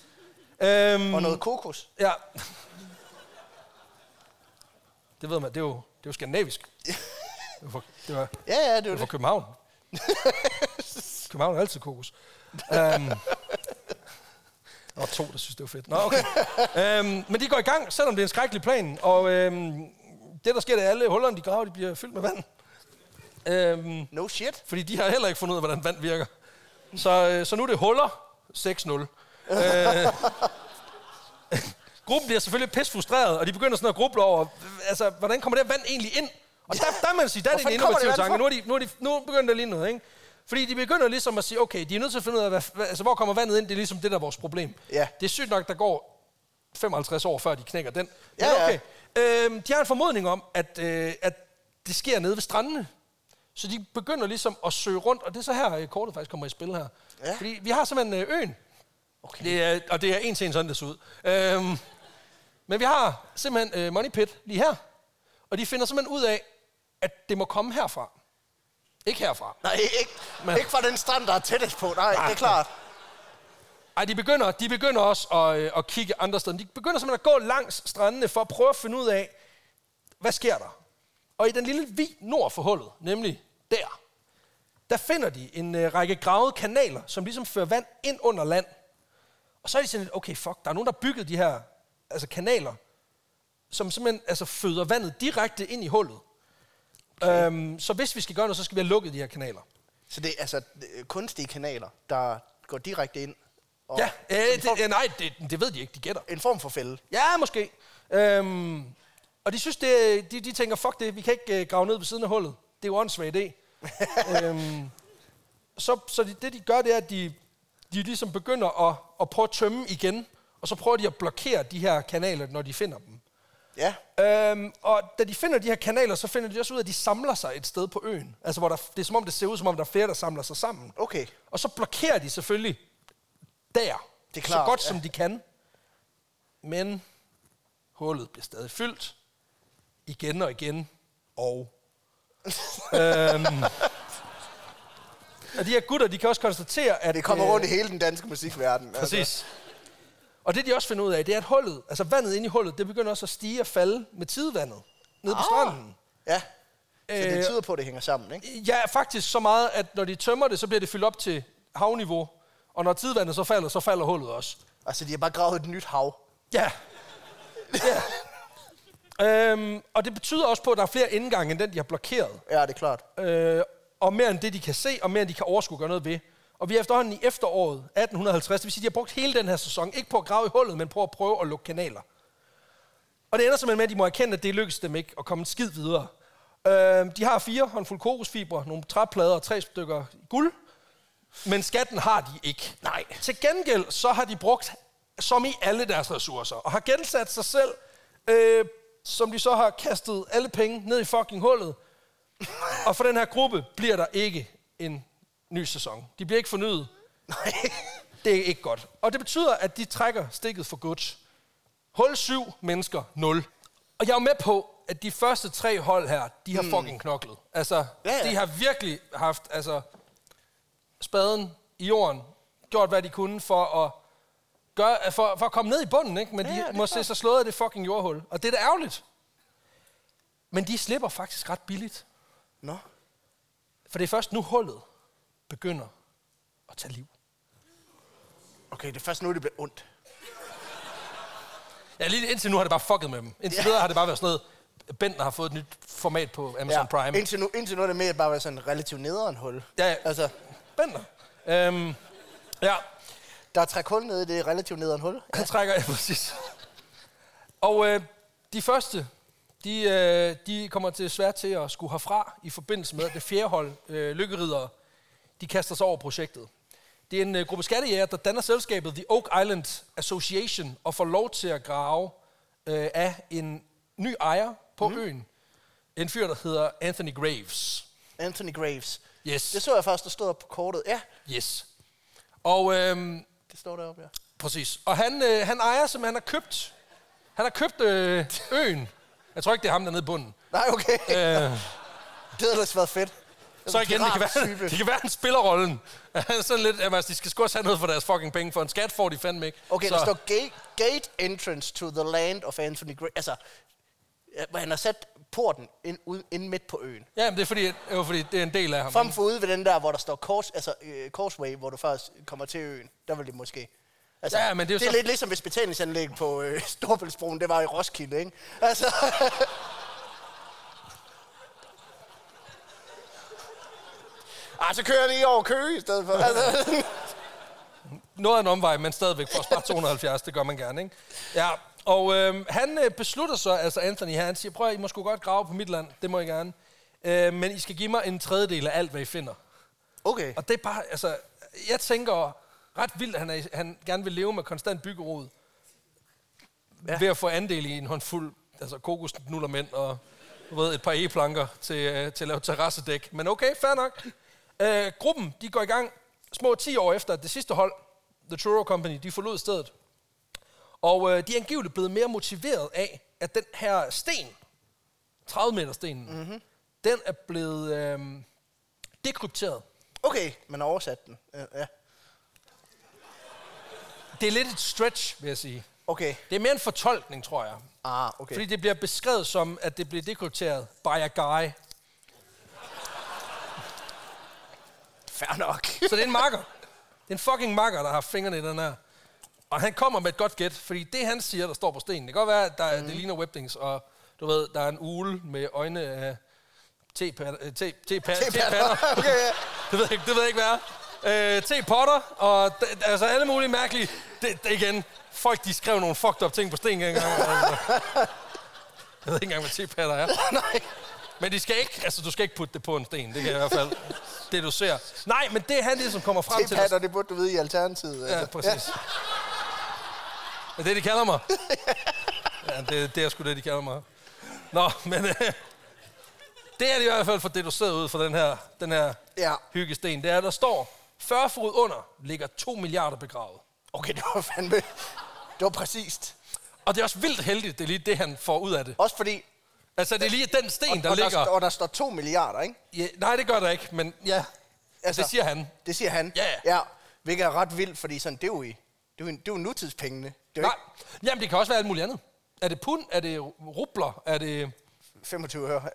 Øhm, Og noget kokos. Ja. Det ved man, det er jo, det er jo skandinavisk. Det var, det var, Ja, ja, det er det var det. København. København er altid kokos. Um, der var to, der synes, det var fedt. Nå, okay. Um, men de går i gang, selvom det er en skrækkelig plan. Og um, det, der sker, det er, at alle hullerne, de graver, de bliver fyldt med vand. Um, No shit. fordi de har heller ikke fundet ud af, hvordan vand virker. Så, øh, så nu er det huller 6-0. Øh, gruppen bliver selvfølgelig pisse frustreret, og de begynder sådan at gruble over, altså, hvordan kommer det vand egentlig ind? Og der, der man sige, der er det en innovativ tanke. Nu, er de, nu, er de, nu begynder der lige noget, ikke? Fordi de begynder ligesom at sige, okay, de er nødt til at finde ud af, hvad, hvad, altså, hvor kommer vandet ind? Det er ligesom det, der er vores problem. Ja. Det er sygt nok, der går 55 år, før de knækker den. Men Ja, ja. okay. Øhm, de har en formodning om, at, øh, at det sker nede ved strandene. Så de begynder ligesom at søge rundt, og det er så her, øh, kortet faktisk kommer i spil her. Ja. Fordi vi har simpelthen øh, øen, Okay. det er, og det er en til en sådan, det ser ud. Øhm, men vi har simpelthen øh, Money Pit lige her, og de finder simpelthen ud af, at det må komme herfra. Ikke herfra. Nej, ikke, Men- ikke fra den strand, der er tættest på. Nej, det er klart. Ej, de begynder, de begynder også at, øh, at kigge andre steder. De begynder simpelthen at gå langs strandene for at prøve at finde ud af, hvad sker der? Og i den lille vi nord for hullet, nemlig der, der finder de en øh, række gravede kanaler, som ligesom fører vand ind under land. Og så er de sådan lidt, okay, fuck, der er nogen, der har bygget de her altså kanaler, som simpelthen altså, føder vandet direkte ind i hullet. Okay. Øhm, så hvis vi skal gøre noget, så skal vi have lukket de her kanaler. Så det er altså øh, kunstige kanaler, der går direkte ind. Og Ja, øh, det, form, øh, nej, det, det ved de ikke, de gætter. en form for fælde. Ja, måske. Øhm, og de synes, det, de, de tænker, fuck det, vi kan ikke uh, grave ned ved siden af hullet. Det er jo åndssvagt idé. øhm, så så de, det, de gør, det er, at de, de ligesom begynder at, at prøve at tømme igen, og så prøver de at blokere de her kanaler, når de finder dem. Ja. Øhm, og da de finder de her kanaler, så finder de også ud af, at de samler sig et sted på øen. Altså, hvor der, det er som om, det ser ud som om, der er flere, der samler sig sammen. Okay. Og så blokerer de selvfølgelig der, Det er klart, så godt ja. som de kan. Men hullet bliver stadig fyldt. Igen og igen. Og... øhm, og de her gutter, de kan også konstatere, at... Det kommer øh, rundt i hele den danske musikverden. Altså. Og det, de også finder ud af, det er, at hullet, altså vandet inde i hullet, det begynder også at stige og falde med tidevandet nede på Ah. stranden. Ja. Så det Øh, tyder på, at det hænger sammen, ikke? Ja, faktisk så meget, at når de tømmer det, så bliver det fyldt op til havniveau. Og når tidevandet så falder, så falder hullet også. Altså, de har bare gravet et nyt hav. Ja. ja. øhm, og det betyder også på, at der er flere indgange, end den, de har blokeret. Ja, det er klart. Øh, og mere end det, de kan se, og mere end de kan overskue gøre noget ved. Og vi er efterhånden i efteråret 1850, det vil sige, at de har brugt hele den her sæson, ikke på at grave i hullet, men på at prøve at lukke kanaler. Og det ender simpelthen med, at de må erkende, at det lykkes dem ikke at komme en skid videre. Øh, de har fire håndfuld kokosfibre, nogle træplader og tre stykker guld. Men skatten har de ikke. Nej. Til gengæld så har de brugt som i alle deres ressourcer, og har gældsat sig selv, øh, som de så har kastet alle penge ned i fucking hullet. Og for den her gruppe bliver der ikke en ny sæson. De bliver ikke fornyet. Nej. Det er ikke godt. Og det betyder, at de trækker stikket for godt. Hul 7, mennesker 0. Og jeg er med på, at de første tre hold her, de har fucking knoklet. Altså, Ja, ja. de har virkelig haft altså, spaden i jorden, gjort hvad de kunne for at, gøre, for, for at komme ned i bunden, ikke? men Ja, de ja, må se sig slået af det fucking jordhul. Og det er da ærgerligt. Men de slipper faktisk ret billigt. Nå. For det er først nu hullet begynder at tage liv. Okay, det er først nu, det bliver ondt. Ja, lige indtil nu har det bare fucket med dem. Indtil Ja. videre har det bare været sådan noget, Bentner har fået et nyt format på Amazon ja. Prime. Indtil nu, indtil nu er det mere bare være sådan en relativt nederen hul. Ja, ja. Altså, Bentner. Øhm, ja, der er træk hul nede i det relativt nederen hul. han trækker, ja, præcis. Og øh, de første, de, øh, de kommer til svært til at skulle herfra i forbindelse med at det fjerde hold, øh, lykkeridere, de kaster sig over projektet. Det er en øh, gruppe skattejæger, der danner selskabet The Oak Island Association og får lov til at grave øh, af en ny ejer på mm. øen. En fyr, der hedder Anthony Graves. Anthony Graves. Yes. Det så jeg først, der stod op på kortet. Ja, Yes. Og øhm, det står deroppe, ja. præcis. Og han, øh, han ejer, som han har købt Han har købt øh, øen. Jeg tror ikke, det er ham der nede i bunden. Nej, okay. Øh, Det havde ellers været fedt. Så igen, det kan, være, det kan være, han spiller rollen. Er sådan lidt, at altså, de skal sgu også have noget for deres fucking penge, for en skat får de fandme ikke. Okay, så, der står gate, gate entrance to the land of Anthony Gray. Altså, hvor han har sat porten ind, ud, ind midt på øen. Ja, men det er fordi, at, jo, fordi det er en del af ham. Frem for ude ved den der, hvor der står course, altså, uh, Causeway, hvor du faktisk kommer til øen. Der vil det måske... Altså, Ja, men det er det er så- lidt ligesom hvis betalingsanlæg på øh, Storbæltsbroen, det var i Roskilde, ikke? Altså, ah, så kører jeg lige over Køge i stedet for. Altså, Noget af en omvej, men stadigvæk for at spare 270, det gør man gerne, ikke? Ja, og øh, han beslutter så, altså Anthony her, han siger, prøv at I må sgu godt grave på mit land, det må I gerne. Øh, men I skal give mig en tredjedel af alt, hvad I finder. okay. Og det er bare, altså, jeg tænker ret vildt, at han, er, han gerne vil leve med konstant byggerod. Ja. Ved at få andel i en håndfuld, altså kokosnullermænd og du ved, et par e-planker til, øh, til at lave terrassedæk. Men okay, fair nok. Øh, gruppen, de går i gang små 10 år efter, at det sidste hold, The Truro Company, de forlod stedet. Og øh, de er angiveligt blevet mere motiveret af, at den her sten, 30 meter stenen, mm-hmm. den er blevet øh, dekrypteret. Okay, man har oversat den. Ja, Ja. Det er lidt et stretch, vil jeg sige. Okay. Det er mere en fortolkning, tror jeg. Ah, okay. Fordi det bliver beskrevet som, at det bliver dekrypteret by a guy. Fair nok. Så det er en makker. Det er en fucking makker, der har fingrene i den her. Og han kommer med et godt gæt, fordi det han siger, der står på stenen, det kan godt være, at der, mm. det ligner webdings, og du ved, der er en ule med øjne af tepatter. Te, te, te, tepatter. okay, ja. Det ved jeg ikke, det ved jeg ikke, hvad er. Øh, te-potter, og d- altså alle mulige mærkelige... Det, det igen, folk de skrev nogle fucked up ting på sten engang. Jeg ved ikke engang, hvad tepatter er. Nej. Men de skal ikke, altså du skal ikke putte det på en sten, det kan jeg i hvert fald det du ser. Nej, men det er han ligesom kommer frem til. T-patter, det burde du vide i Alternativet. Ja, altså. præcis. Er det, de kalder mig? Ja, det, det er sgu det, de kalder mig. Nå, men øh, det er det i hvert fald for det, du ser ud for den her, den her Ja. hyggesten. Det er, der står 40 fod under ligger 2 milliarder begravet. Okay, det var fandme... Det var præcist. Og det er også vildt heldigt, det er lige det, han får ud af det. Også fordi... Altså, det er lige den sten, der og, ligger... Der, og der står 2 milliarder, ikke? Ja, nej, det gør der ikke, men ja, altså, det siger han. Det siger han. Ja. ja. Hvilket er ret vildt, fordi sådan, det er jo, i, det er jo, det er jo nutidspengene. Det er Nej, jamen det kan også være alt muligt andet. Er det pund? Er det rubler? Er det... ikke 25 øre.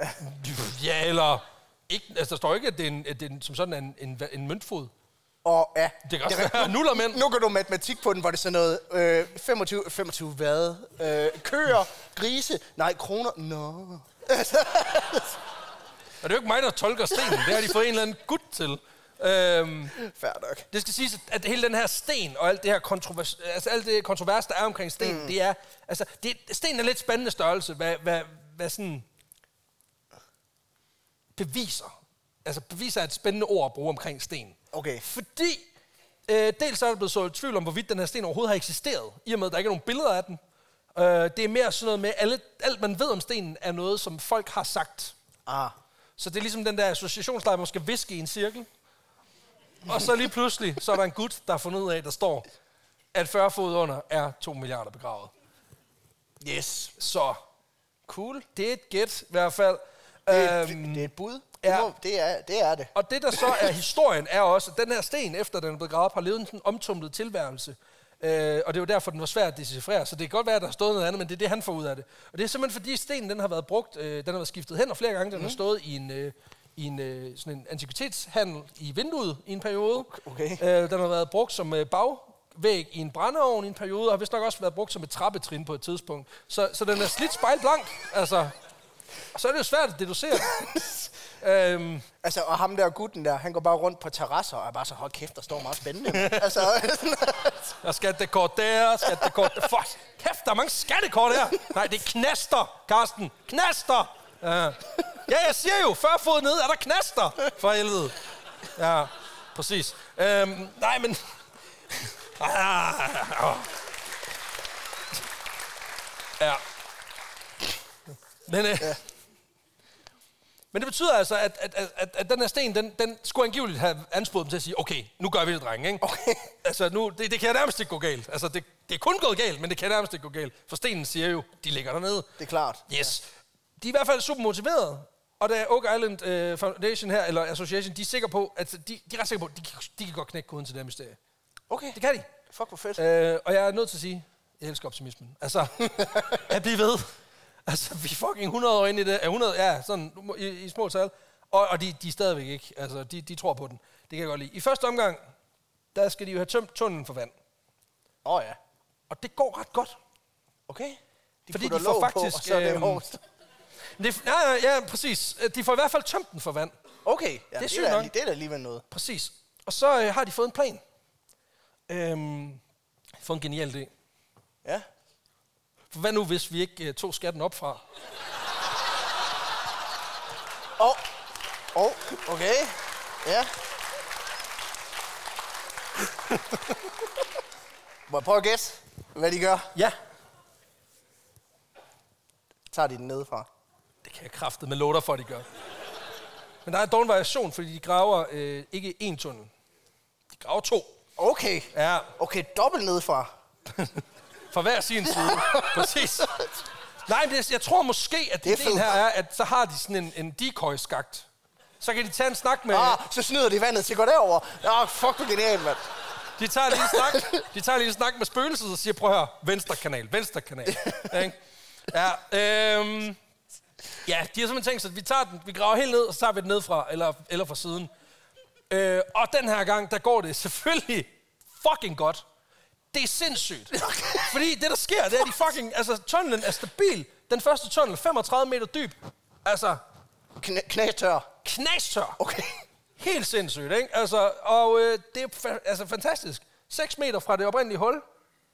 Ja, eller... Ikke, altså, der står ikke, at det er, en, at det er en, som sådan en, en, en møntfod. Og ja, Det kan også er- være nullermænd. Nu kan du matematik på den, hvor det sådan noget øh, 25, 25 hvad? Øh, køer, grise, nej, kroner, nå. Og det er jo ikke mig, der tolker stenen. Det har de fået en eller anden gut til. Øhm, Fair nok. det skal siges, at hele den her sten og alt det her kontrovers, altså alt det kontrovers, der er omkring sten, mm. det er, altså, det, sten er lidt spændende størrelse, hvad, hvad, hvad sådan beviser. Altså beviser er et spændende ord at bruge omkring sten. Okay. Fordi øh, dels er der blevet så tvivl om, hvorvidt den her sten overhovedet har eksisteret, i og med, at der ikke er nogen billeder af den. Øh, det er mere sådan noget med, alle, alt man ved om stenen er noget, som folk har sagt. Ah. Så det er ligesom den der associationslejr, man skal viske i en cirkel. Og så lige pludselig, så er der en gut, der har fundet ud af, der står, at 40 fod under er 2 milliarder begravet. Yes. Så cool. Det er et gæt i hvert fald. Det er, Øhm, det er et bud. Ja. må, det, er, det er det. Og det, der så er historien, er også, at den her sten, efter den er blevet gravet har levet en sådan omtumlet tilværelse. Øh, og det er jo derfor, den var svær at decifrere. Så det kan godt være, at der har stået noget andet, men det er det, han får ud af det. Og det er simpelthen fordi, stenen den har været brugt, øh, den har været skiftet hen og flere gange. Den mm. har stået i en, øh, i en, øh, sådan en antikvitetshandel i vinduet i en periode. Okay. Øh, den har været brugt som øh, bagvæg i en brændeovn i en periode, og har vist nok også været brugt som et trappetrin på et tidspunkt. Så, så den er slidt spejlblank. Altså, og så er det jo svært at deducere. øhm, Altså, og ham der gutten der, han går bare rundt på terrasser og er bare så, hold kæft, der står meget spændende. altså, Der skal det kort der, skal det kort der. Fuck, kæft, der er mange skattekort her. Nej, det er knaster, Karsten. Knaster. Ja, ja jeg siger jo, 40 fod ned er der knaster. For helvede. Ja, præcis. Øhm, nej, men... Ah. Ja. Men øh, Men det betyder altså, at, at, at, at, at den her sten, den, den skulle angiveligt have ansporet dem til at sige, okay, nu gør vi det, drenge. Ikke? Okay. Altså, nu, det, det kan nærmest ikke gå galt. Altså, det, det er kun gået galt, men det kan nærmest ikke gå galt. For stenen siger jo, de ligger dernede. Det er klart. Yes. De er i hvert fald super motiverede. Og da Oak Island uh, Foundation her, eller Association, de er sikre på, at de, de er ret sikre på, at de, kan- de kan godt knække koden til det her mysterie. Okay. Det kan de. Fuck, hvor fedt. Øh, og jeg er nødt til at sige, jeg elsker optimismen. Altså, at blive ved. Altså, vi er fucking 100 år inde i det. Ja, 100, ja, sådan i, i små tal. Og, og de, de er stadigvæk ikke. Altså, de, de tror på den. Det kan jeg godt lide. I første omgang, der skal de jo have tømt tunnelen for vand. Åh oh, ja. Og det går ret godt. Okay. De Fordi de får faktisk, På, og så er det øhm, Det, ja, ja, ja, præcis. De får i hvert fald tømt den for vand. Okay. Ja, det er det, er nok. det er da alligevel noget. Præcis. Og så øh, har de fået en plan. Øhm, fået en genial idé. Ja. For hvad nu, hvis vi ikke øh, tog skatten op fra? Åh. Oh. Oh, okay. Ja. Må jeg prøve at gætte, hvad de gør? Ja. Tager de den nedefra? Det kan jeg kraftet med låter for, at de gør. Men der er dog en variation, fordi de graver øh, ikke én tunnel. De graver to. Okay. Ja, Okay, dobbelt nedefra. Fra hver sin side. Præcis. Nej, men jeg tror måske, at Det fedt. her er, at så har de sådan en, en decoy-skagt. Så kan de tage en snak med... Ah, så snyder de vandet til at gå derover. Ah, fuck, hvor genialt, mand. De tager lige en snak, de tager lige en snak med spøgelset og siger, prøv at høre, venstre kanal, venstre kanal. Ja, øhm, ja, de har simpelthen tænkt sig, at vi tager den, vi graver helt ned, og så tager vi den ned fra, eller, eller fra siden. Øh, og den her gang, der går det selvfølgelig fucking godt. Det er sindssygt. Fordi det, der sker, det er, de fucking... Altså, tunnelen er stabil. Den første tunnel, 35 meter dyb. Altså, Knæ, knætør. knastør. Okay. Helt sindssygt, ikke? Altså, og øh, det er fa- altså, fantastisk. 6 meter fra det oprindelige hul.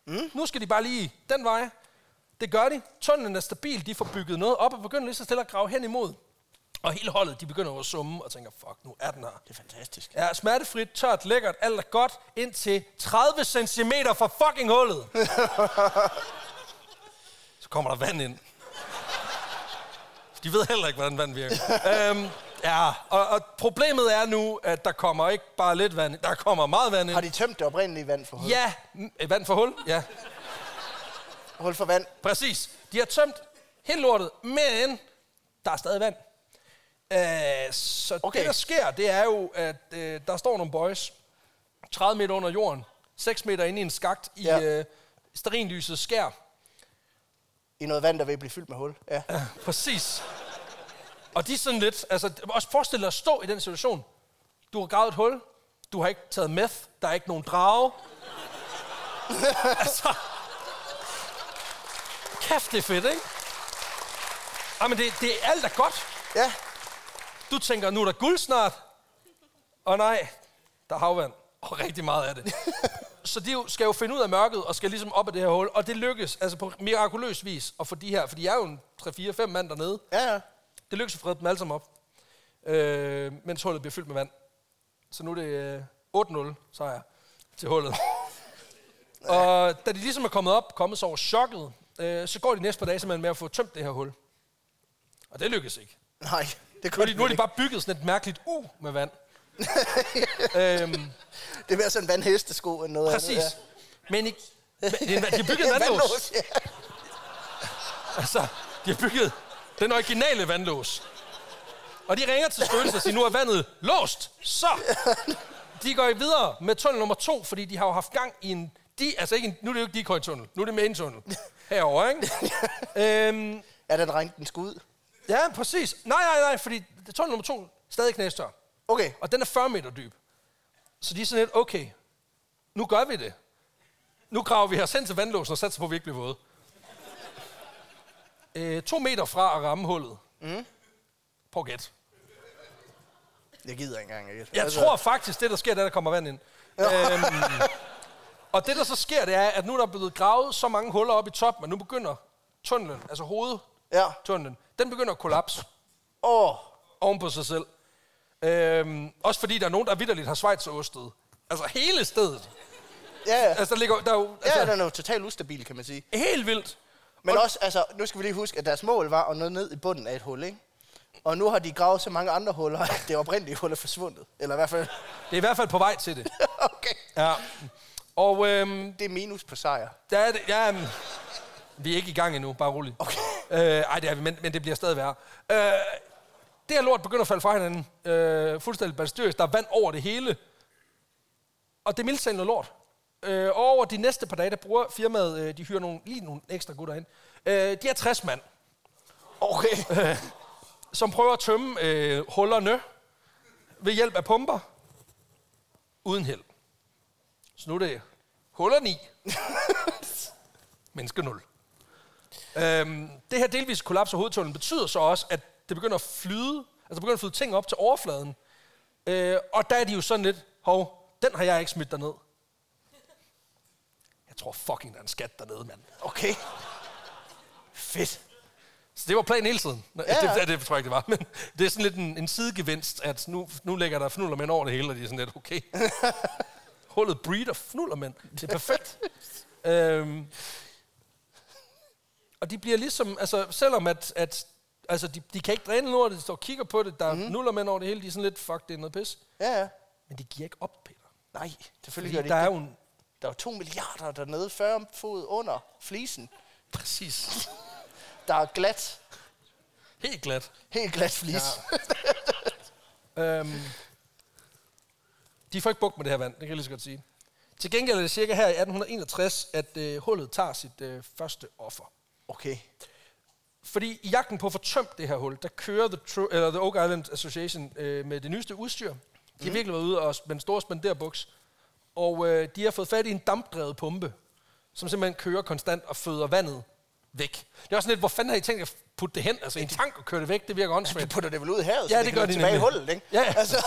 Mm. Nu skal de bare lige den vej. Det gør de. Tunnelen er stabil. De får bygget noget op og begynder lige så stille at grave hen imod. Og hele holdet, de begynder at summe og tænker, fuck, nu er den her. Det er fantastisk. Ja, smertefrit, tørt, lækkert, alt er godt, indtil 30 cm fra fucking hullet. Så kommer der vand ind. De ved heller ikke, hvordan vand virker. øhm, ja, og, og problemet er nu, at der kommer ikke bare lidt vand ind, der kommer meget vand Har ind. de tømt det oprindelige vand for hul? Ja, mm, øh, vand for hul, ja, Hul for vand. præcis. De har tømt helt lortet, men der er stadig vand. Øh, så okay. Det, der sker, det er jo, at øh, der står nogle boys 30 meter under jorden, 6 meter inde i en skagt i Ja. øh, sterinlyset skær. I noget vand, der vil blive fyldt med hul. Ja. Ja, præcis. Og de er sådan lidt, altså også forestil dig at stå i den situation. Du har gravet et hul, du har ikke taget meth, der er ikke nogen drage. altså, kæft det er fedt, ikke? Jamen det, det er alt er godt. Ja. Du tænker, nu er der guld snart. Og nej, der er havvand. Og rigtig meget af det. Så de skal jo finde ud af mørket, og skal ligesom op af det her hul. Og det lykkes, altså på mirakuløs vis, at få de her, for de er jo en 3-4-5 mand dernede. Ja, ja. Det lykkes at frede dem alle sammen op, øh, mens hullet bliver fyldt med vand. Så nu er det øh, 8-0 sejr til hullet. og da de ligesom er kommet op, kommet så over chokket, øh, så går de næste par dage simpelthen med at få tømt det her hul. Og det lykkes ikke. Nej, det Nu kunne de, nu har de bare bygget sådan et mærkeligt u med vand. øhm, Det er mere sådan en vandhestesko end noget præcis. andet. Men ikke, men en- de har bygget en Ja, vandlås. ja. Altså, de har bygget den originale vandlås. Og de ringer til spøgelset og siger, nu er vandet låst. Så! De går videre med tunnel nummer to, fordi de har jo haft gang i en... De, altså ikke en, nu er det jo ikke decoy-tunnel, nu er det main-tunnel. Herovre, ikke? øhm, Ja, den rængte den skud. Ja, præcis. Nej, nej, nej, fordi er tunnel nummer to stadig knæstør. Okay. Og den er 40 meter dyb. Så de er sådan lidt, okay, nu gør vi det. Nu graver vi os hen til vandlåsen og satser på, at vi ikke bliver våde. Øh, to meter fra at ramme hullet. Mm. At gætte. Jeg gider ikke engang. Jeg, Jeg tror faktisk, det der sker, det er, der kommer vand ind. øhm, og det der så sker, det er, at nu er der blevet gravet så mange huller op i toppen, at nu begynder tunnelen, altså hovedtunnelen, Ja. den begynder at kollapse Åh. oven på sig selv. Øhm, også fordi der er nogen, der vidderligt har Schweizerostet. Altså hele stedet. Ja, ja. Altså der ligger der er jo altså, Ja, den er jo totalt ustabil, kan man sige. helt vildt. Men Og- også, altså, nu skal vi lige huske, at deres mål var at nå ned i bunden af et hul, ikke? Og nu har de gravet så mange andre huller, at det oprindelige hul er forsvundet. Eller i hvert fald... Det er i hvert fald på vej til det. okay. Ja. Og øhm, Det er minus på sejr. der er det, ja, vi er ikke i gang endnu, bare roligt. Okay. Øh, ej, det er vi, men, men det bliver stadig værre. Øh, det her lort begynder at falde fra hinanden. Øh, fuldstændig balstøs. Der er vand over det hele. Og det er mildt noget lort. Øh, og over de næste par dage, der bruger firmaet, øh, de hyrer nogle, lige nogle ekstra gutter ind. Øh, de er 60 mand, Okay. som prøver at tømme øh, hullerne ved hjælp af pumper. Uden held. Så nu er det huller 9. Menneske 0. Øhm, det her delvis kollaps af hovedtunnelen betyder så også, at det begynder at flyde, altså begynder at flyde ting op til overfladen. Øh, og der er de jo sådan lidt, hov, den har jeg ikke smidt derned. Jeg tror fucking, der er en skat dernede, mand. Okay. Fedt. Så det var planen hele tiden. Ja, Ja, ja. det, det, tror jeg ikke, det var. Men det er sådan lidt en, en sidegevinst, at nu, nu lægger der fnullermænd over det hele, og de er sådan lidt, okay. Hullet breeder fnullermænd. Det er perfekt. øhm, og de bliver ligesom, altså selvom at, at altså de, de kan ikke dræne lortet, de står og kigger på det, der mm. nullermænd over det hele, de er sådan lidt, fuck, det er noget pis. Ja, ja. Men det giver ikke op, Peter. Nej, selvfølgelig gør det der ikke. er jo en, Der er jo to milliarder dernede, 40 fod under flisen. præcis, Der er glat. helt glat. Helt glat flis. Ja. Øhm, de får ikke bukt med det her vand, det kan jeg lige så godt sige. Til gengæld er det cirka her i 1861, at øh, hullet tager sit øh, første offer. Okay. Fordi i jagten på at få tømt det her hul, der kører The, Tru- eller The Oak Island Association øh, med det nyeste udstyr. De har virkelig været ude og, med en stor spenderbuks. Og øh, de har fået fat i en dampdrevet pumpe, som simpelthen kører konstant og føder vandet væk. Det er også sådan lidt, hvor fanden har I tænkt at putte det hen? Altså i en tank og køre det væk, det virker Du åndssvagt. putter det vel ud i havet, Ja, så det det, gør kan de løbe tilbage i hullet, ikke? Ja, ja. Altså,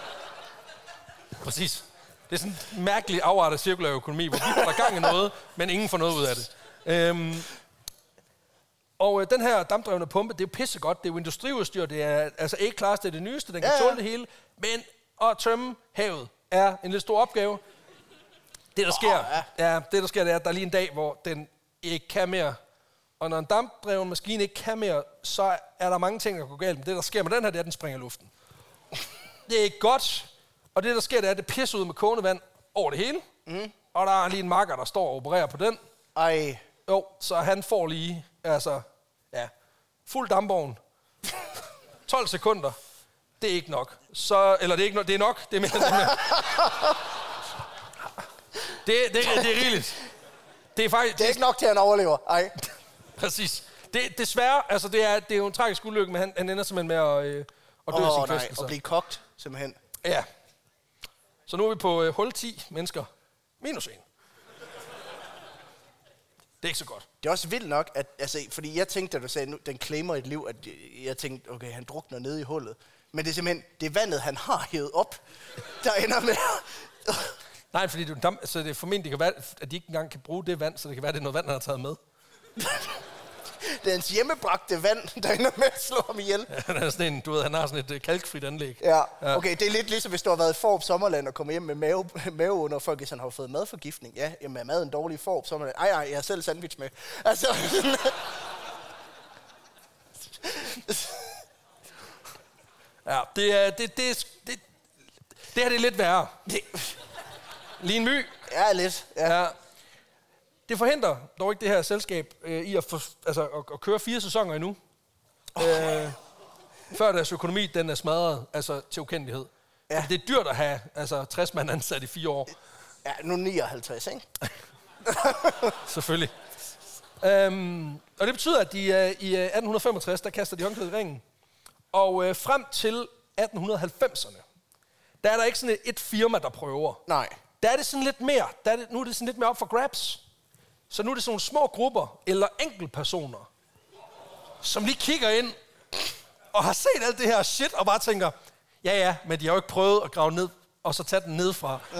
Præcis. Det er sådan en mærkelig afart af cirkulær økonomi, hvor vi holder gang i noget, men ingen får noget ud af det. Øhm, og øh, den her dampdrevne pumpe, det er pissegodt. Det er jo industriudstyr. Det er altså A-class, det er det nyeste. Den kan Ja, ja, tåle det hele. Men at tømme havet er en lidt stor opgave. Det, der sker, ja. ja, det, der sker, det er, at der er lige en dag, hvor den ikke kan mere. Og når en dampdreven maskine ikke kan mere, så er der mange ting, der går galt. Men det, der sker med den her, det er, at den springer i luften. Det er ikke godt. Og det, der sker, det er, at det pisser ud med kogende vand over det hele. Mm. Og der er lige en makker, der står og opererer på den. ej, Jo, så han får lige, altså, ja, fuld dampvogn. 12 sekunder. Det er ikke nok. Så, eller det er ikke nok, det er nok. Det er mere, det er mere. Det, det, det er rigeligt. Det er faktisk, det er ikke nok til, at han overlever. Ej. præcis. Det, desværre, altså det er, det er jo en tragisk ulykke, men han, han ender simpelthen med at, øh, at dø oh, sin nej, og blive kogt, simpelthen. Ja. Så nu er vi på øh, hul 10 mennesker. Minus 1. Det er ikke så godt. Det er også vildt nok, at, altså, fordi jeg tænkte, da du sagde, nu, den claimer et liv, at jeg- tænkte, okay, han drukner nede i hullet. Men det er simpelthen, det er vandet, han har hævet op, der ender med... Nej, fordi dam, så det er formentlig kan være, at de ikke engang kan bruge det vand, så det kan være, at det er noget vand, han har taget med. det er hans hjemmebragte vand, der ender med at slå ham ihjel. Han, er sådan en, du ved, han har sådan et øh, kalkfrit anlæg. Ja, okay, det er lidt ligesom, hvis du har været i Forb Sommerland og kommer hjem med mave, mave under folk, hvis han har fået madforgiftning. Ja, jamen er maden dårlig i Forb Sommerland? Ej, ej, jeg har selv sandwich med. Altså, Ja, det er, det, det, det, det her det er lidt værre. det Lige en my. er lidt. Ja. Ja. Det forhindrer dog ikke det her selskab øh, i at, for, altså, at, at køre fire sæsoner endnu. Oh. Øh, før deres økonomi den er smadret altså, til ukendelighed. Ja. Ja. Det er dyrt at have altså, 60 mand ansat i fire år. ja, nu 59, ikke? Selvfølgelig. Øhm, og det betyder, at de, øh, i øh, 1865, der kaster de håndklædet i ringen. Og øh, frem til 1890'erne, der er der ikke sådan et, et firma, der prøver. Nej. Der er det sådan lidt mere, der er det, nu er det sådan lidt mere op for grabs. Så nu er det sådan nogle små grupper, eller enkeltpersoner, som lige kigger ind, og har set alt det her shit, og bare tænker, ja ja, men de har jo ikke prøvet at grave ned, og så tage den nedfra.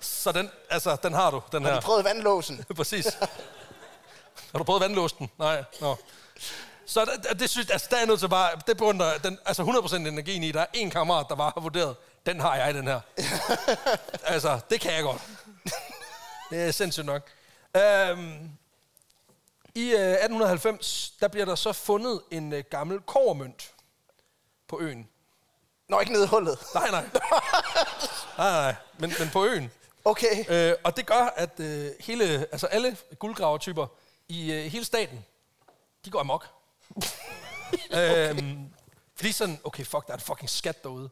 så den, altså, den har du, den Har her. du prøvet vandlåsen? Præcis. Har du prøvet vandlåsten? Nej. Nå. Så det, det synes, altså, der er nødt til bare, det beundrer, den, altså 100% energien i, der er en kammerat, der bare har vurderet, den har jeg, den her. altså, det kan jeg godt. Det er sindssygt nok. Øhm, I øh, 1890, der bliver der så fundet en øh, gammel kovermønt på øen. Nå, ikke nede i hullet. Nej, nej. nej, nej, men, men på øen. Okay. Øh, og det gør, at øh, hele, altså alle guldgravertyper i øh, hele staten, de går amok. øhm, fordi sådan, okay, fuck, der er en fucking skat derude.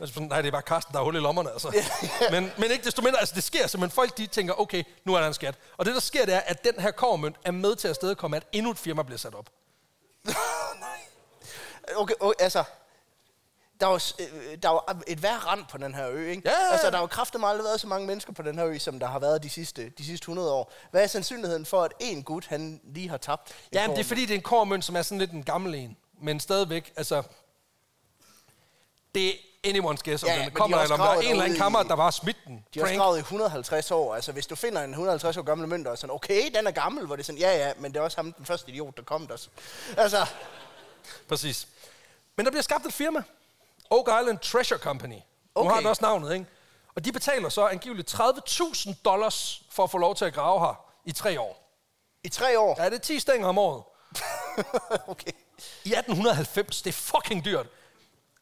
Altså, nej, det er bare Karsten, der har hul i lommerne, altså. men, men ikke desto mindre, altså det sker simpelthen. Folk de tænker, okay, nu er der en skat. Og det, der sker, det er, at den her kovermønt er med til at stedkomme, at endnu et firma bliver sat op. Okay, okay altså, der var, øh, der var et hver rand på den her ø, ikke? Ja, ja, ja. Altså, der har jo kraftigt aldrig været så mange mennesker på den her ø, som der har været de sidste, de sidste 100 år. Hvad er sandsynligheden for, at en gut, han lige har tabt? Ja, men det er fordi, det er en kovermønt, som er sådan lidt en gammel en. Men stadigvæk, altså... Det anyone's guess, om Ja, den de kommer, har eller om der er en eller anden derude kammer, i- der var smidt den. De har også gravet i 150 år. Altså, hvis du finder en 150 år gammel mønt, og sådan, okay, den er gammel, hvor det er sådan, ja, ja, men det er også ham, den første idiot, der kom der. Altså, Præcis. Men der bliver skabt et firma. Oak Island Treasure Company. Nu Okay. har den også navnet, ikke? Og de betaler så angiveligt 30.000 dollars for at få lov til at grave her i tre år. i tre år. Ja, det er 10 stænger om året. okay. I 1890, det er fucking dyrt.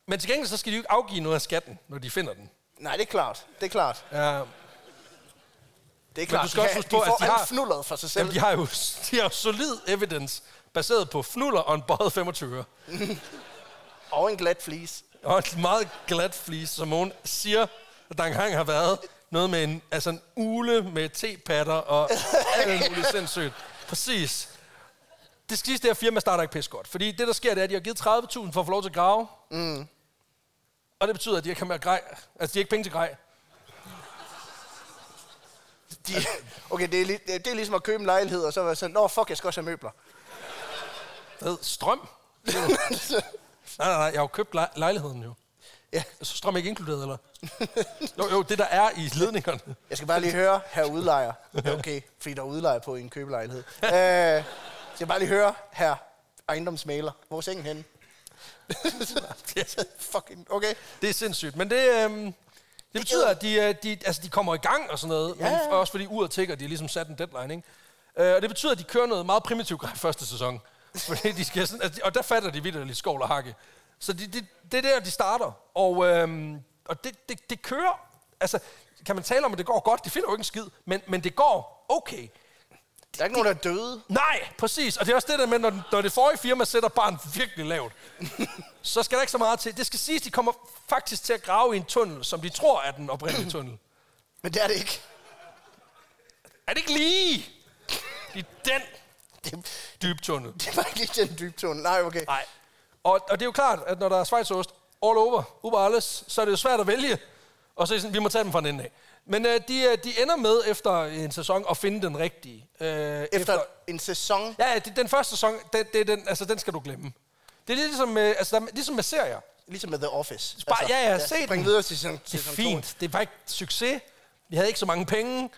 Men til gengæld så skal de jo ikke afgive noget af skatten, når de finder den. Nej, det er klart. Det er klart. Ja, Det er klart. du skal også huske på, at de har- fnulleret for sig selv. Jamen, de har jo de har jo solid evidence baseret på fnuller og en bøjet 25 Og en glat flis. Og et meget glat flis, som hun siger, at der engang har været noget med en, altså en ule med tepatter og alt muligt sindssygt. Præcis. Det skal siges, det her firma starter ikke pis godt. Fordi det, der sker, det er, at de har givet 30.000 for at få lov til at grave. Mm. Og det betyder, at de ikke har mere grej. Altså, de har ikke penge til grej. De, okay, det er, li- det er ligesom at købe en lejlighed, og så være sådan, nå fuck, jeg skal også have møbler. Hvad? Strøm? Nej, nej, nej. Jeg har jo købt lej- lejligheden jo. ja. Så strøm er ikke inkluderet, eller? Jo, jo, det der er i ledningerne. Jeg skal bare lige høre, her udlejer. Okay, fordi der er udlejer på i en købelejlighed. Øh, jeg skal bare lige høre, her ejendomsmaler. Hvor er sengen henne? Fucking, okay. Det er sindssygt, men det, øhm, det betyder, at de, øh, de, altså, de kommer i gang og sådan noget, ja, men også fordi uret tigger, de har ligesom sat en deadline, ikke? Øh, og det betyder, at de kører noget meget primitivt grej første sæson. Fordi de skal sådan, altså, og der fatter de vidt lidt skovl og hakke. Så de, de, det er der, de starter. Og, øhm, og det, det, det kører, altså, kan man tale om, at det går godt? De finder jo ikke en skid, men, men det går okay. Der er ikke nogen, der er døde. Nej, præcis. Og det er også det der med, når, når det forrige firma sætter barn virkelig lavt, så skal der ikke så meget til. Det skal siges, de kommer faktisk til at grave i en tunnel, som de tror er den oprindelige tunnel. Men det er det ikke. Er det ikke lige i den Det, dybe tunnel? det var ikke lige den dybe tunnel. Nej, okay. Nej. Og, og det er jo klart, at når der er schweizerost all over, uber alles, så er det jo svært at vælge. Og så er det sådan, vi må tage dem fra den ende af. Men øh, de, øh, de ender med efter en sæson at finde den rigtige. Øh, Efter, efter en sæson. Ja, ja, det, den første sæson, det, det, den, altså, den skal du glemme. Det er ligesom, øh, altså, der, er- ligesom med serier. Ligesom med The Office. Altså, Bare- ja, ja, se den. videre til sæson, Det er sæson fint. Det var ikke succes. Vi havde ikke så mange penge.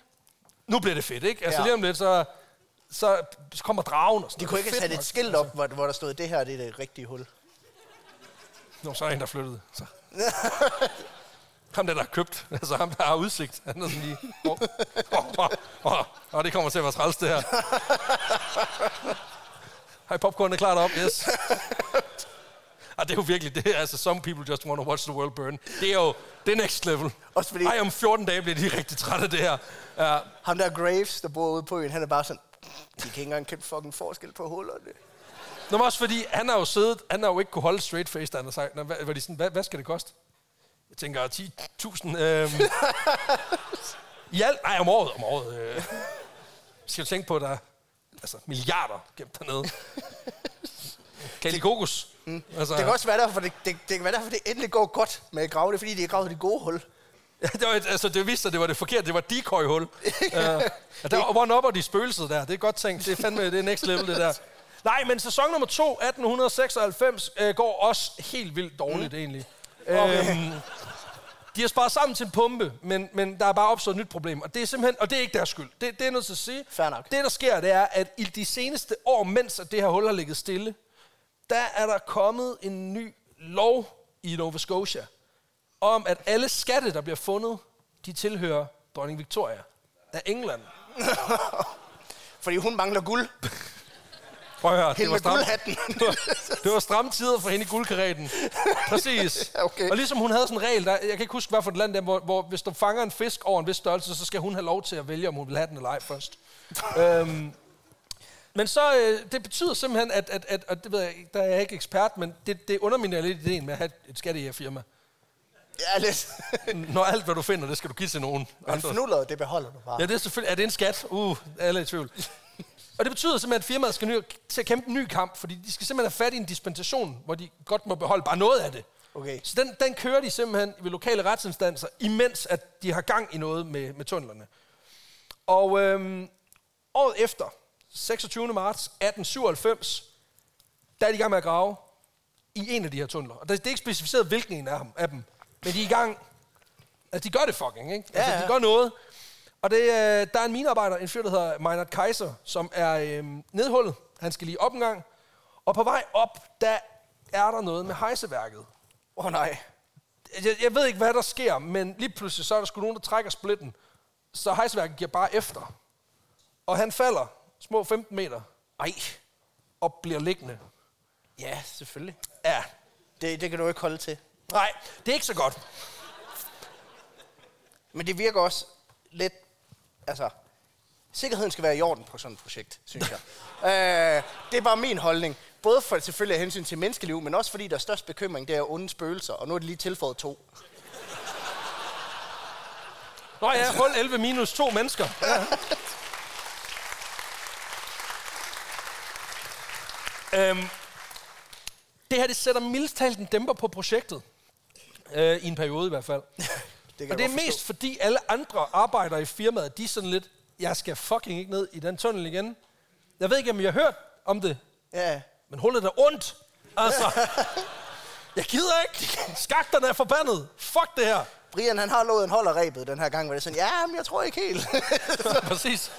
Nu bliver det fedt, ikke? Altså Ja. lige om lidt, så, så kommer dragen og sådan De kunne ikke have sat et skilt op, hvor, hvor der stod, det her det er det rigtige hul. Nå, så er der en, der flyttede. Så. ham der, der har købt. Altså ham, der har udsigt. Han er sådan lige... Åh, oh, oh, oh, oh, det kommer til at være træls, det her. Hej, popcorn er klart op, yes. Og det er jo virkelig, det er altså, some people just want to watch the world burn. Det er jo, det er next level. Også fordi- Ej, om 14 dage bliver de rigtig trætte af det her. Ja, Ham der Graves, der bor ude på øen, han er bare sådan, de kan ikke engang kæmpe fucking forskel på hullerne. Nå, men også fordi, han har jo siddet, han har jo ikke kunne holde straight face, da han har sagt, hvad, de sådan, hvad, hvad skal det koste? Jeg tænker, 10.000, øhm, i alt, nej, om året, om året, øh, skal du tænke på, at der er altså, milliarder gemt dernede. Kali kokos. Mm. Altså, Det kan også være derfor, det, det, det kan være derfor, det endelig går godt med at grave det, fordi de har gravet det gode hul. Ja, det, var, altså, det viste sig, det var det forkerte. Det var decoy-hul. uh, og der one up de spøgelset der. Det er godt tænkt. Det er fandme det er next level, det der. Nej, men sæson nummer to, 1896, øh, går også helt vildt dårligt, mm. egentlig. Okay. Øhm, de har sparet sammen til en pumpe, men, men der er bare opstået et nyt problem. Og det er simpelthen, og det er ikke deres skyld. Det, det er noget til at sige. Fair nok. Det, der sker, det er, at i de seneste år, mens at det her hul har ligget stille, der er der kommet en ny lov i Nova Scotia, om at alle skatte, der bliver fundet, de tilhører dronning Victoria af England. Fordi hun mangler guld. Prøv at høre, det var, stram, guldhatten. det, var, det var stramme tider for hende i guldkaretten. Præcis. Okay. Og ligesom hun havde sådan en regel, der, jeg kan ikke huske, hvad for et land der, hvor, hvor hvis du fanger en fisk over en vis størrelse, så skal hun have lov til at vælge, om hun vil have den eller ej først. øhm, men så, øh, det betyder simpelthen, at, at, at, at det ved jeg, der er jeg ikke ekspert, men det, det underminerer lidt ideen med at have et skattejægerfirma. Ja, lidt. Når alt, hvad du finder, det skal du give til nogen Men fnuller, det beholder du bare. Ja, det er selvfølgelig... Er det en skat? Uh, alle er i tvivl. Og det betyder simpelthen, at firmaet skal ny, til at kæmpe en ny kamp, fordi de skal simpelthen have fat i en dispensation, hvor de godt må beholde bare noget af det. Okay. Så den, den kører de simpelthen ved lokale retsinstanser, imens at de har gang i noget med, med tunnelerne. Og øhm, året efter, 26. marts 1897, der er de i gang med at grave i en af de her tunneler. Og det er ikke specificeret, hvilken en af dem, af dem men de er i gang. Altså, de gør det fucking, ikke? Altså, Ja, ja. de gør noget. Og det, øh, der er en minearbejder, en fyr, der hedder Meinhard Kaiser, som er øh, nedhullet. Han skal lige op en gang. Og på vej op, der er der noget med hejseværket. Åh oh, nej. Jeg, jeg ved ikke, hvad der sker, men lige pludselig så er der sgu nogen, der trækker splitten. Så hejseværket giver bare efter. Og han falder små 15 meter. Ej. Og bliver liggende. Ja, selvfølgelig. Ja. Det, det kan du ikke holde til. Nej, det er ikke så godt. Men det virker også lidt... Altså, sikkerheden skal være i orden på sådan et projekt, synes jeg. øh, det er bare min holdning. Både for selvfølgelig af hensyn til menneskeliv, men også fordi der er størst bekymring, det er onde spøgelser. Og nu er det lige tilføjet to. Nå ja, hul 11 minus to mennesker. Ja. øhm, det her, det sætter mildest talt en dæmper på projektet. Øh, I en periode i hvert fald. Det Og det er jeg mest fordi alle andre arbejdere i firmaet, de er sådan lidt, jeg skal fucking ikke ned i den tunnel igen. Jeg ved ikke, om I har hørt om det. Ja, men hullet er ondt. Altså, jeg gider ikke. Skakterne er forbandet. Fuck det her. Brian han har lovet en holderrebet den her gang, hvor det er sådan, ja, men jeg tror ikke helt. Præcis.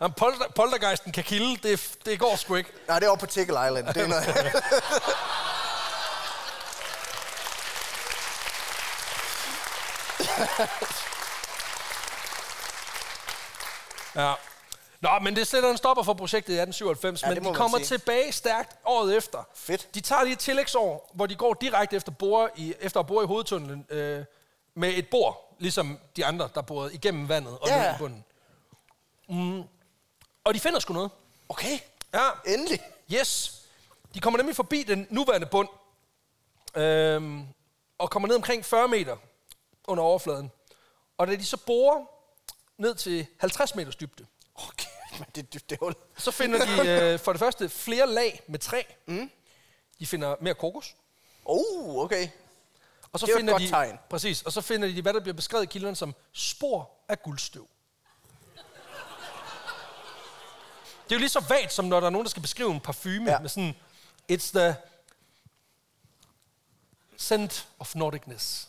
Jamen, polter, poltergeisten kan kilde, det, det går sgu ikke. Nej, det er over på Tickle Island. Det er noget. Ja. Nå, men det sætter en stopper for projektet i 1897, Ja, men de kommer tilbage stærkt året efter. Fedt. De tager lige et tillægsår, hvor de går direkte efter, bore i, efter at bore i hovedtunnelen øh, med et bor, ligesom de andre, der borede igennem vandet og Ja. ned i bunden. Mm. Og de finder sgu noget. Okay, Ja, endelig. Yes. De kommer nemlig forbi den nuværende bund, øhm, og kommer ned omkring 40 meter under overfladen. Og da de så borer ned til 50 meters dybde, Okay, men det er dybt det hul. så finder de øh, for det første flere lag med træ. Mm. De finder mere kokos. Oh, okay. Og så Det er jo et finder godt de, tegn. Præcis, og så finder de, hvad der bliver beskrevet i kilderne som spor af guldstøv. Det er jo lige så vagt, som når der er nogen, der skal beskrive en parfume ja. med sådan, it's the scent of Nordicness.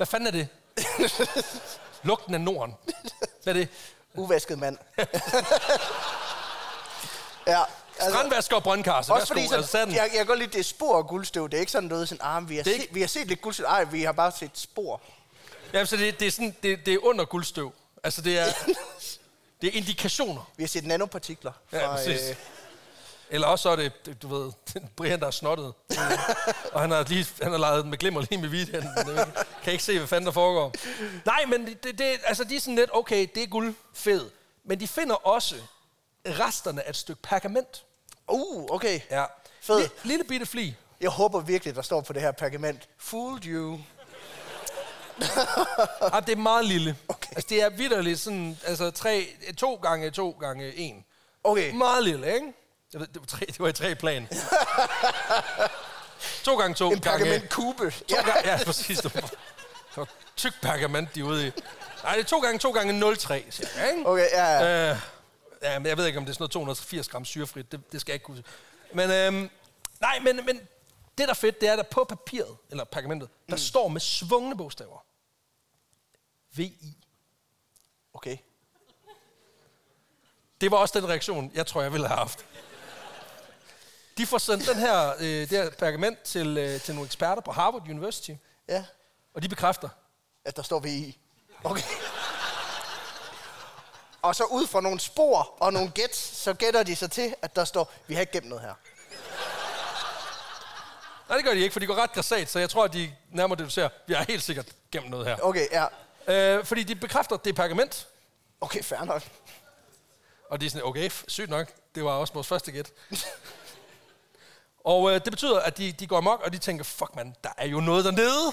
Hvad fanden er det? Lugten af Norden. Hvad er det? Uvasket mand. ja, altså, Strandvasker og brøndkarse. også fordi Værsgo, sådan, altså, jeg, jeg kan godt lide, det er spor af guldstøv. Det er ikke sådan noget, sådan, ah, vi, har Det set, ikke- vi har set lidt guldstøv. Ej, vi har bare set spor. Jamen, så det, det, er sådan, det, det er under guldstøv. Altså, det er, det er indikationer. Vi har set nanopartikler. Ja, præcis. Eller også så er det, du ved, Brian, der er snottet. og han har, lige, han har leget med glimmer lige med weekenden. Kan ikke se, hvad fanden der foregår. Nej, men det, det, altså, de er sådan lidt, okay, det er guld, fed. Men de finder også resterne af et stykke pergament. Uh, okay. Ja. Fed. Lille, lille bitte fli. Jeg håber virkelig, der står på det her pergament. Fooled you. Ah, det er meget lille. Okay. Altså, det er vidderligt sådan, altså tre, to gange to gange en. Okay. Meget lille, ikke? Jeg ved, det, var tre, det var i tre plan. to gange to En pergamentkube. To ja. gange, ja, præcis. Det var, det var tyk pergament, de er ude i. Nej, det er to gange to gange 0,3, cirka, ikke? Okay, ja, ja. Øh, ja, men jeg ved ikke, om det er sådan noget 280 gram syrefrit. Det, det skal jeg ikke kunne Men, øhm, nej, men, men det, der er fedt, det er, at der på papiret, eller pergamentet, der mm. står med svungne bogstaver. VI. Okay. Det var også den reaktion, jeg tror, jeg ville have haft. De får sendt den her, øh, det her pergament til, øh, til nogle eksperter på Harvard University, Ja, og de bekræfter, at der står vi. Okay. Og så ud fra nogle spor og nogle gæt, så gætter de sig til, at der står, vi har ikke gemt noget her. Nej, det gør de ikke, for de går ret græsat, så jeg tror, at de nærmere deducerer, vi har helt sikkert gemt noget her. Okay, ja. Øh, fordi de bekræfter, at det er pergament, Okay, fair nok. og de er sådan, okay, sygt nok, det var også vores første gæt. og øh, det betyder, at de, de går amok, og de tænker, fuck man, der er jo noget dernede.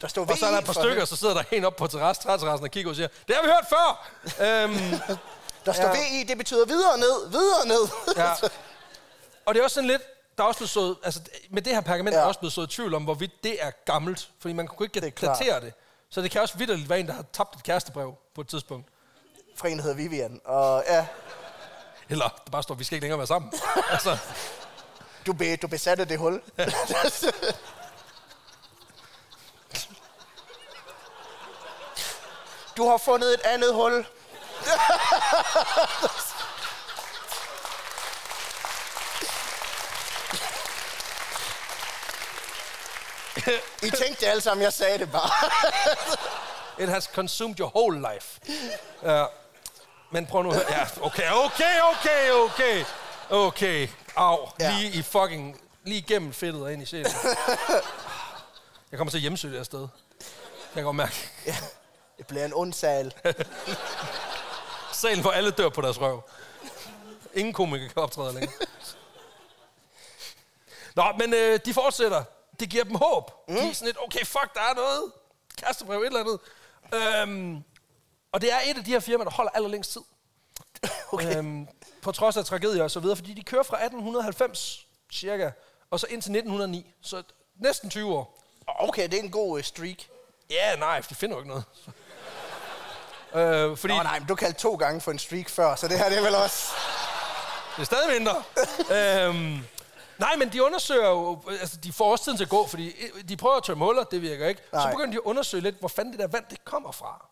Der står Og så er der et par stykker, det. så sidder der en op på terrasse, træterrassen og kigger og siger, det har vi hørt før! øhm, Der står Ja. VI, det betyder videre ned, videre ned. Ja. Og det er også sådan lidt, der er også blevet sået, altså med det her pergament ja. Er også blevet sået tvivl om, hvorvidt det er gammelt. Fordi man kunne ikke Det er datere det. Så det kan også vidderligt være en, der har tabt et kærestebrev på et tidspunkt. For en, der hedder Vivian. Og ja, Eller der bare står, vi skal ikke længere være sammen. altså, du, be, du besatte det hul. du har fundet et andet hul. I tænkte alle sammen, jeg sagde det bare. it has consumed your whole life. Ja. Men prøv nu at høre. Ja, okay, okay, okay, okay. Okay. Au. Ja. Lige i fucking... Lige igennem fedtet og ind i sjælen. Jeg kommer til at hjemsøge det her sted. Jeg kan godt mærke. Ja, det bliver en ond sal. Salen, hvor alle dør på deres røv. Ingen komikere kan optræde længere. Nå, men øh, de fortsætter. Det giver dem håb. Mm. De er sådan lidt, okay, fuck, der er noget. Kærestebrev, et eller andet. Øhm, og det er et af de her firmaer, der holder allerlængst tid. Okay. Øhm, på trods af tragedier og så videre, fordi de kører fra 1890 cirka, og så indtil 1909. Så næsten 20 år. Okay, det er en god uh, streak. Ja, nej, de finder jo ikke noget. øh, fordi Nå nej, men du kaldte to gange for en streak før, så det her det er vel også... Det er stadig mindre. øhm, nej, men de undersøger jo, altså de får også tiden til at gå, fordi øh, de prøver at tømme huller, det virker ikke. Nej. Så begynder de at undersøge lidt, hvor fanden det der vand, det kommer fra.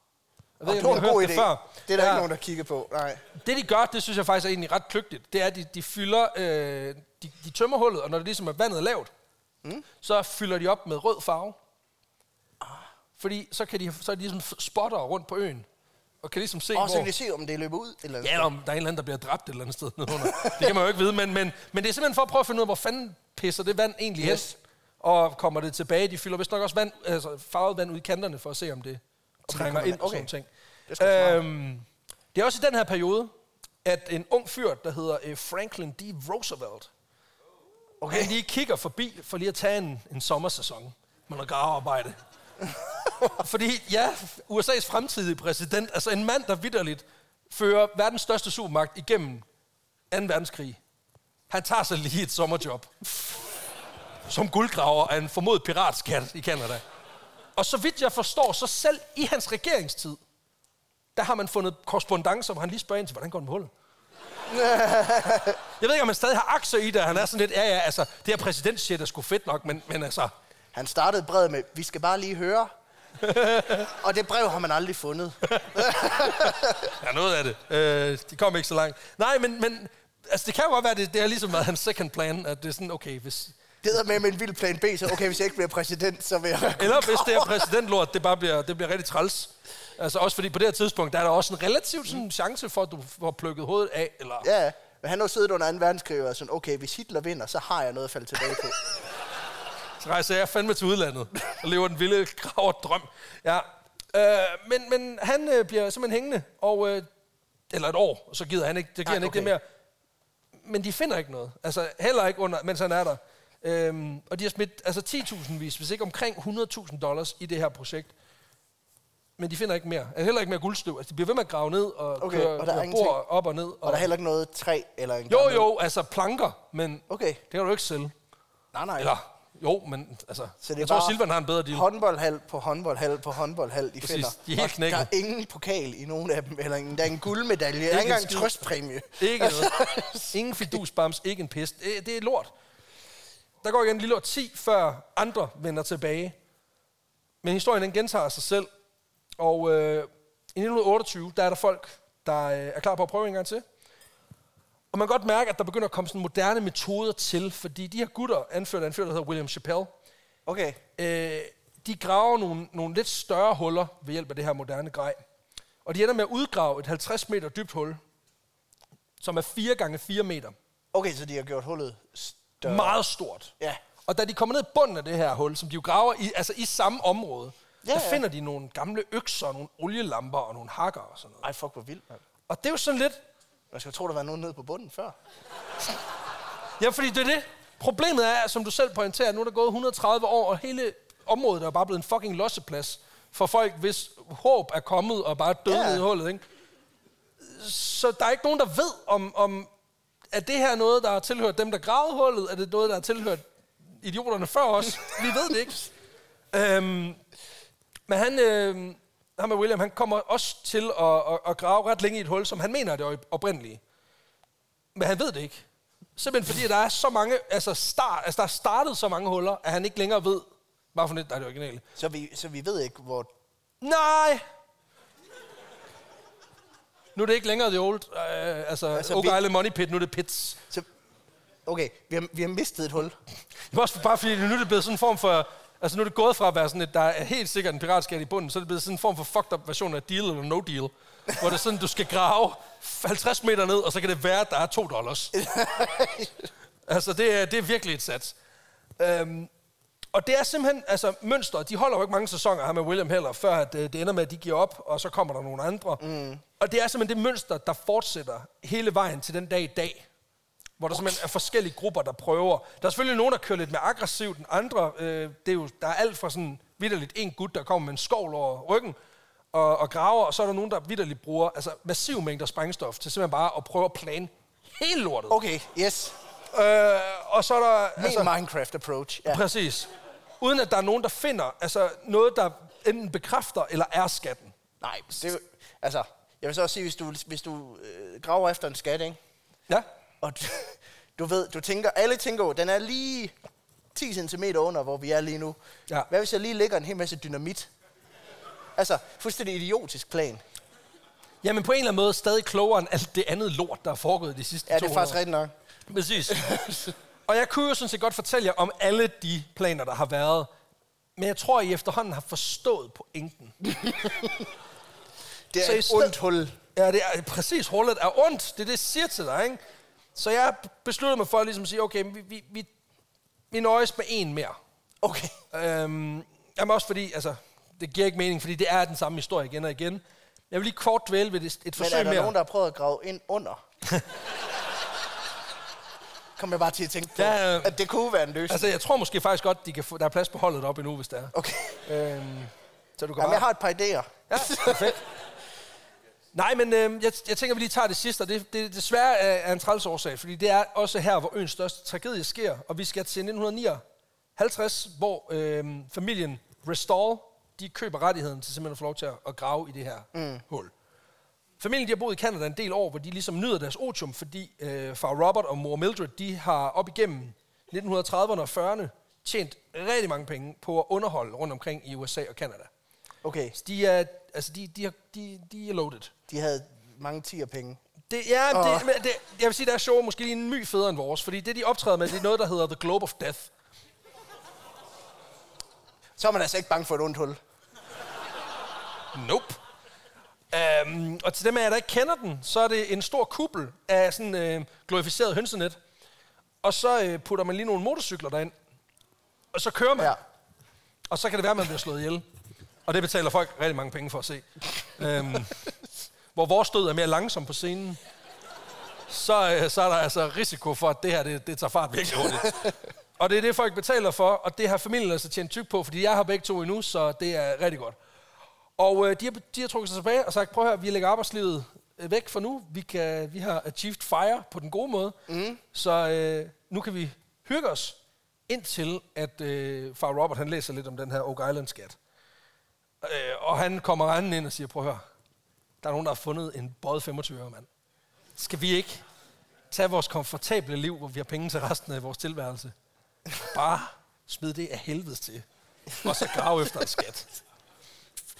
Jeg ved Og det var en god idé. det før. Det er der Ja. ikke nogen, der kigger på. Nej. Det de gør, det synes jeg faktisk er egentlig ret kløgtigt, det er, at de, de fylder, øh, de, de tømmer hullet, og når det ligesom er vandet lavt, mm. så fylder de op med rød farve. Fordi så, kan de, så er de ligesom spotter rundt på øen, og kan ligesom se, Og så hvor... kan de se, om det løber ud. Eller Ja, eller om der er en eller anden, der bliver dræbt et eller andet sted nedenunder. Det kan man jo ikke vide, men, men, men det er simpelthen for at prøve at finde ud af, hvor fanden pisser det vand egentlig Yes. hen. Og kommer det tilbage. De fylder vist nok også vand, altså farvet vand ud i kanterne, for at se, om det trænger ind og okay. sådan ting. Det er. Øhm, det er også i den her periode, at en ung fyr, der hedder øh, Franklin D. Roosevelt, okay. han lige kigger forbi for lige at tage en, en sommersæson med noget gravearbejde. Fordi ja, USA's fremtidige præsident, altså en mand, der vidderligt fører verdens største supermagt igennem 2. verdenskrig. Han tager sig lige et sommerjob. Som guldgraver af en formodet piratskat i Kanada. Og så vidt jeg forstår, så selv i hans regeringstid, der har man fundet korrespondancer, hvor han lige spørger ind til, hvordan går det med hullet? Jeg ved ikke, om han stadig har aktier i det, han er sådan lidt, ja ja, altså, det her præsidentshit er sgu fedt nok, men, men altså, Han startede brevet med, vi skal bare lige høre. og det brev har man aldrig fundet. Ja, noget af det. Øh, de kom ikke så langt. Nej, men, men altså, det kan jo godt være, det, det har ligesom været hans second plan, at det er sådan, okay, hvis... Det hedder med med en vild plan B, så okay, hvis jeg ikke bliver præsident, så vil jeg... Eller hvis det er præsidentlort, det bare bliver, det bliver rigtig træls. Altså også fordi på det her tidspunkt, der er der også en relativt sådan, chance for, at du får plukket hovedet af. Eller... Ja, men han har siddet under 2. verdenskrig og er sådan, okay, hvis Hitler vinder, så har jeg noget at falde tilbage på. Så rejser jeg fandme til udlandet og lever den vilde graverdrøm. Ja. Øh, men, men han øh, bliver simpelthen hængende, og, øh, eller et år, og så gider han ikke, så giver Nej, han ikke okay. det mere. Men de finder ikke noget. Altså heller ikke, under, mens han er der. Øhm, og de har smidt altså 10.000 vis, hvis ikke omkring 100.000 dollars i det her projekt. Men de finder ikke mere. Altså, heller ikke mere guldstøv. Altså, de bliver ved med at grave ned og Okay, køre, og der er bord op og ned. Og, Og der er heller ikke noget træ eller en jo, gammel- jo, altså planker, men Okay. det kan du ikke sælge. Nej, nej. Eller, jo, men altså, Så det jeg tror, Silvan har en bedre deal. håndboldhal på håndboldhal på håndboldhal, de Præcis, finder. de er helt Og knækket. Der er ingen pokal i nogen af dem, eller en, der er en guldmedalje, ikke en engang en trøstpræmie. Ikke noget. Ingen fidusbams, ikke en pest. Det, det er lort. Der går igen en lille år 10, før andre vender tilbage. Men historien den gentager sig selv. Og øh, i 1928, der er der folk, der øh, er klar på at prøve en gang til. Og man kan godt mærke, at der begynder at komme sådan moderne metoder til, fordi de her gutter, anført af en fyr, der hedder William Chappelle, Okay. øh, de graver nogle, nogle lidt større huller ved hjælp af det her moderne grej. Og de ender med at udgrave et 50 meter dybt hul, som er 4 gange 4 meter. Okay, så de har gjort hullet større. Meget stort. Ja. Og da de kommer ned i bunden af det her hul, som de jo graver i, altså i samme område, Ja, der ja. finder de nogle gamle økser, nogle olielamper og nogle hakker og sådan noget. Ej, fuck, hvor vildt, mand. Og det er jo sådan lidt, Man skal tro, der var nogen nede på bunden før. Ja, fordi det er det. Problemet er, som du selv pointerer, at nu er der gået 130 år, og hele området er bare blevet en fucking losseplads for folk, hvis håb er kommet og bare døde ja. i hullet. Ikke? Så der er ikke nogen, der ved, om, om er det her noget, der har tilhørt dem, der gravede hullet? Er det noget, der har tilhørt idioterne før os? Vi ved det ikke. Øhm, men han, øh, ham med William, han kommer også til at, at, at grave ret længe i et hul, som han mener er det oprindelige. Men han ved det ikke. Simpelthen fordi, der er så mange, altså, start, altså der er startet så mange huller, at han ikke længere ved, bare for lidt, der er det originale. Så vi, så vi ved ikke, hvor... Nej! Nu er det ikke længere The Old, øh, altså, Altså, Oak vi- Island Money Pit, nu er det Pits. Så, okay, vi har, vi har mistet et hul. Det er også bare fordi, nu er det blevet sådan en form for... Altså nu er det gået fra at være sådan et, der er helt sikkert en piratskat i bunden, så er det blevet sådan en form for fucked up version af deal eller no deal. hvor det er sådan, du skal grave 50 meter ned, og så kan det være, at der er 2 dollars. altså det er, det er virkelig et sats. Øhm, og det er simpelthen, altså mønstret, de holder jo ikke mange sæsoner her med William heller, før at, øh, det ender med, at de giver op, og så kommer der nogle andre. Mm. Og det er simpelthen det mønster, der fortsætter hele vejen til den dag i dag. Hvor der simpelthen er forskellige grupper, der prøver. Der er selvfølgelig nogen, der kører lidt mere aggressivt end andre. Øh, det er jo, der er alt fra sådan vidderligt en gut, der kommer med en skovl over ryggen og, og graver, og så er der nogen, der vidderligt bruger altså, massiv mængder sprængstof til simpelthen bare at prøve at plane hele lortet. Okay, yes. Øh, og så er der... Min altså, Minecraft approach. Ja. Præcis. Uden at der er nogen, der finder altså, noget, der enten bekræfter eller er skatten. Nej, det altså, jeg vil så også sige, hvis du, hvis du øh, graver efter en skat, ikke? Ja? og du, du ved, du tænker, alle tænker den er lige 10 cm under, hvor vi er lige nu. Ja. Hvad hvis jeg lige lægger en hel masse dynamit? Altså, fuldstændig idiotisk plan. Jamen på en eller anden måde stadig klogere end alt det andet lort, der er foregået de sidste Ja, det 200 er faktisk år. rigtigt nok. Præcis. og jeg kunne jo sådan set godt fortælle jer om alle de planer, der har været. Men jeg tror, I efterhånden har forstået pointen. Det er Så et ondt hul. Ja, det er præcis. Hullet er ondt. Det er det, jeg siger til dig, ikke? Så jeg besluttede mig for at ligesom sige, okay, vi, vi, vi, vi nøjes med en mere. Okay. Øhm, jamen også fordi, altså, det giver ikke mening, fordi det er den samme historie igen og igen. Jeg vil lige kort dvæle ved et, et Men forsøg er der mere. nogen, der har prøvet at grave ind under? Kom jeg bare til at tænke på, Ja, at det kunne være en løsning. Altså, jeg tror måske faktisk godt, de kan få, der er plads på holdet op endnu, hvis der er. Okay. Øhm, så du kan Jamen, bare... jeg har et par idéer. Ja, perfekt. Nej, men øh, jeg, jeg tænker, vi lige tager det sidste, og det, det desværre er, er en træls årsag, fordi det er også her, hvor øens største tragedie sker, og vi skal til 1959, hvor øh, familien Restall, de køber rettigheden til simpelthen at få lov til at, at grave i det her mm. hul. Familien de har boet i Canada en del år, hvor de ligesom nyder deres otium, fordi øh, far Robert og mor Mildred, de har op igennem 1930'erne og 40'erne tjent rigtig mange penge på at underholde rundt omkring i USA og Canada. Okay, Så de er, altså de, de, er, de, de er loaded. de havde mange tiger penge. Det, ja, Åh. det, men det, jeg vil sige, show er måske lige en my federe end vores, fordi det, de optræder med, det er noget, der hedder The Globe of Death. Så er man altså ikke bange for et ondt hul. Nope. Um, og til dem af jer, der ikke kender den, så er det en stor kuppel af sådan øh, glorificeret hønsenet. Og så øh, putter man lige nogle motorcykler derind. Og så kører man. Ja. Og så kan det være, at man bliver slået ihjel. Og det betaler folk rigtig mange penge for at se. um, hvor vores død er mere langsom på scenen, så, øh, så er der altså risiko for, at det her det, det tager fart virkelig hurtigt. og det er det, folk betaler for, og det har familien altså tjent tyk på, fordi jeg har begge to endnu, så det er rigtig godt. Og øh, de, har, de har trukket sig tilbage og sagt, prøv at høre, vi lægger arbejdslivet øh, væk for nu. Vi, kan, vi har achieved fire på den gode måde. Mm. Så øh, nu kan vi hygge os, indtil at øh, far Robert han læser lidt om den her Oak Island-skat. Øh, og han kommer rendende ind og siger, prøv at høre, der er nogen, der har fundet en båd 25 øre, mand. Skal vi ikke tage vores komfortable liv, hvor vi har penge til resten af vores tilværelse? Bare smid det af helvedes til, og så grave efter en skat.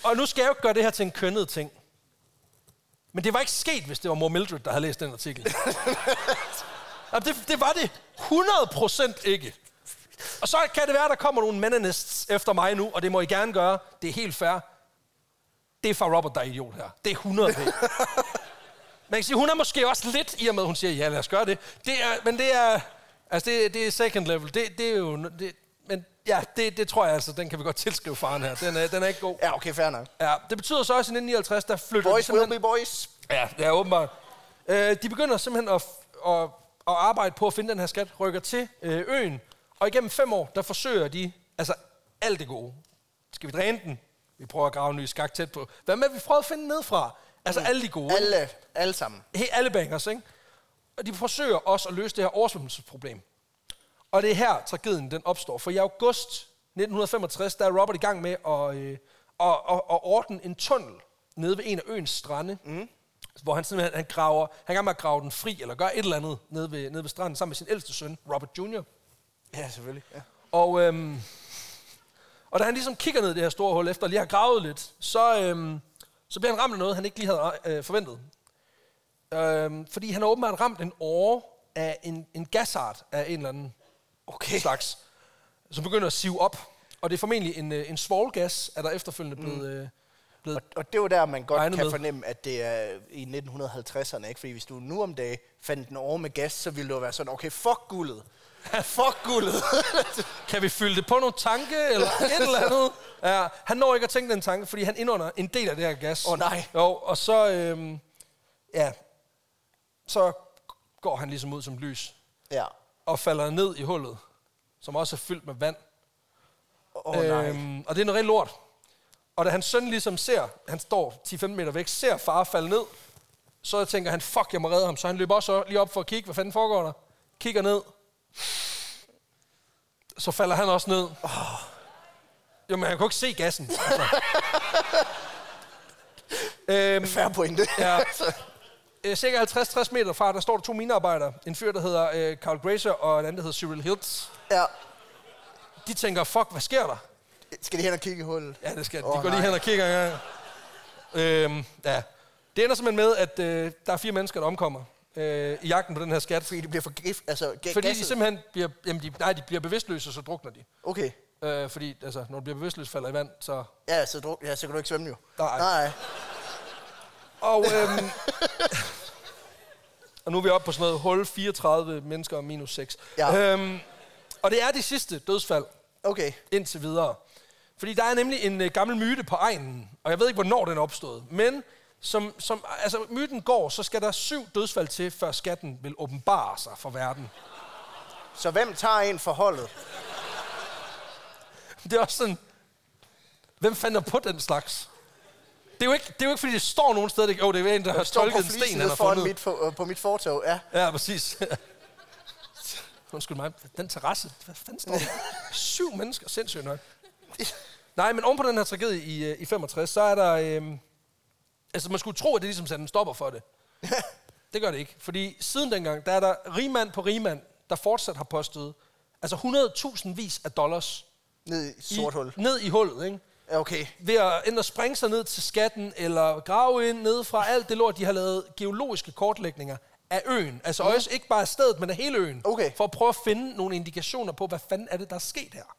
Og nu skal jeg jo ikke gøre det her til en kønnet ting. Men det var ikke sket, hvis det var mor Mildred, der havde læst den artikel. Jamen, det, det var det 100% ikke. Og så kan det være, der kommer nogle meninists efter mig nu, og det må I gerne gøre. Det er helt fair. det er fra Robert, der er idiot her. Det er 100 p. Man kan sige, hun er måske også lidt i og med, at hun siger, ja, lad os gøre det. det er, men det er, altså det, det er second level. Det, det er jo, det, men ja, det, det tror jeg altså, den kan vi godt tilskrive faren her. Den er, den er ikke god. Ja, okay, fair nok. Ja, det betyder så også, at i 1959, der flytter Boys de will be boys. Ja, er åbenbart. Øh, de begynder simpelthen at, at, at arbejde på at finde den her skat, rykker til øh, øen, og igennem fem år, der forsøger de altså alt det gode. Skal vi dræne den? Vi prøver at grave en ny skak tæt på. Hvad med, at vi prøver at finde nedfra? Altså mm. alle de gode. Alle, alle sammen. He, alle bangers, ikke? Og de forsøger også at løse det her oversvømmelsesproblem. Og det er her, tragedien den opstår. For i august 1965, der er Robert i gang med at, øh, at, at, at ordne en tunnel nede ved en af øens strande, mm. hvor han simpelthen han graver, han er gang med at grave den fri, eller gør et eller andet nede ved, nede ved stranden, sammen med sin ældste søn, Robert Jr. Ja, selvfølgelig. Ja. Og, øhm, og da han ligesom kigger ned i det her store hul, efter lige har gravet lidt, så, øhm, så bliver han ramt af noget, han ikke lige havde øh, forventet. Øhm, fordi han har åbenbart ramt en åre af en, en gasart af en eller anden okay. slags, som begynder at sive op. Og det er formentlig en, øh, en svovlgas, er der efterfølgende blevet... Øh, blevet Og, og det er jo der, man godt kan med. fornemme, at det er i 1950'erne, ikke? Fordi hvis du nu om dagen fandt den over med gas, så ville det jo være sådan, okay, fuck guldet. fuck guldet. kan vi fylde det på nogle tanke, eller et eller andet? Ja, han når ikke at tænke den tanke, fordi han indånder en del af det her gas. Åh, nej. Jo, og så, øhm, ja, så går han ligesom ud som lys, ja. Og falder ned i hullet, som også er fyldt med vand. Oh, nej. Øhm, og det er noget rent lort. Og da hans søn ligesom ser, han står 10-15 meter væk, ser far falde ned, så tænker han, fuck, jeg må redde ham. Så han løber også lige op for at kigge, hvad fanden foregår der? Kigger ned. Så falder han også ned. Oh. Jo, men han kunne ikke se gassen. Altså. øhm, Færre pointe. ja. Øh, cirka 50-60 meter fra, der står der to minearbejdere. En fyr, der hedder øh, Carl Grazer, og en anden, der hedder Cyril Hiltz. ja. De tænker, fuck, hvad sker der? Skal de hen og kigge i hullet? Ja, det skal de. Åh, De går lige nej. hen og kigger gang. Øhm, ja. Det ender simpelthen med, at øh, der er fire mennesker, der omkommer øh, i jagten på den her skat. Fordi de bliver for gift, altså Fordi de gasset. simpelthen bliver, jamen de, nej, de bliver bevidstløse, så drukner de. Okay. Øh, fordi altså, når du bliver bevidstløs, falder i vand, så... Ja, så, druk, ja, så kan du ikke svømme jo. Nej. Nej. Og, øhm, og nu er vi oppe på sådan noget hul 34 mennesker og minus 6. Ja. Øhm, og det er de sidste dødsfald Okay. indtil videre. Fordi der er nemlig en øh, gammel myte på egnen, og jeg ved ikke, hvornår den opstået, men som, som altså, myten går, så skal der syv dødsfald til, før skatten vil åbenbare sig for verden. Så hvem tager en for holdet? Det er også sådan, hvem finder på den slags? Det er jo ikke, det er jo ikke fordi det står nogen steder, det, jo, det er en, der har tolket en sten, han har fundet. mit, for, øh, på mit fortog, ja. Ja, præcis. Undskyld mig, den terrasse, hvad fanden står der? Syv mennesker, sindssygt nok. Nej, men oven på den her tragedie i, øh, i 65, så er der... Øhm, altså, man skulle tro, at det ligesom satte en stopper for det. Det gør det ikke. Fordi siden dengang, der er der rigmand på rigmand, der fortsat har postet altså 100.000 vis af dollars Ned i sort hul. ned i hullet, ikke? Ja, okay. ved at enten at springe sig ned til skatten, eller grave ind ned fra alt det lort, de har lavet geologiske kortlægninger af øen. Altså også ikke bare af stedet, men af hele øen. Okay. For at prøve at finde nogle indikationer på, hvad fanden er det, der er sket her.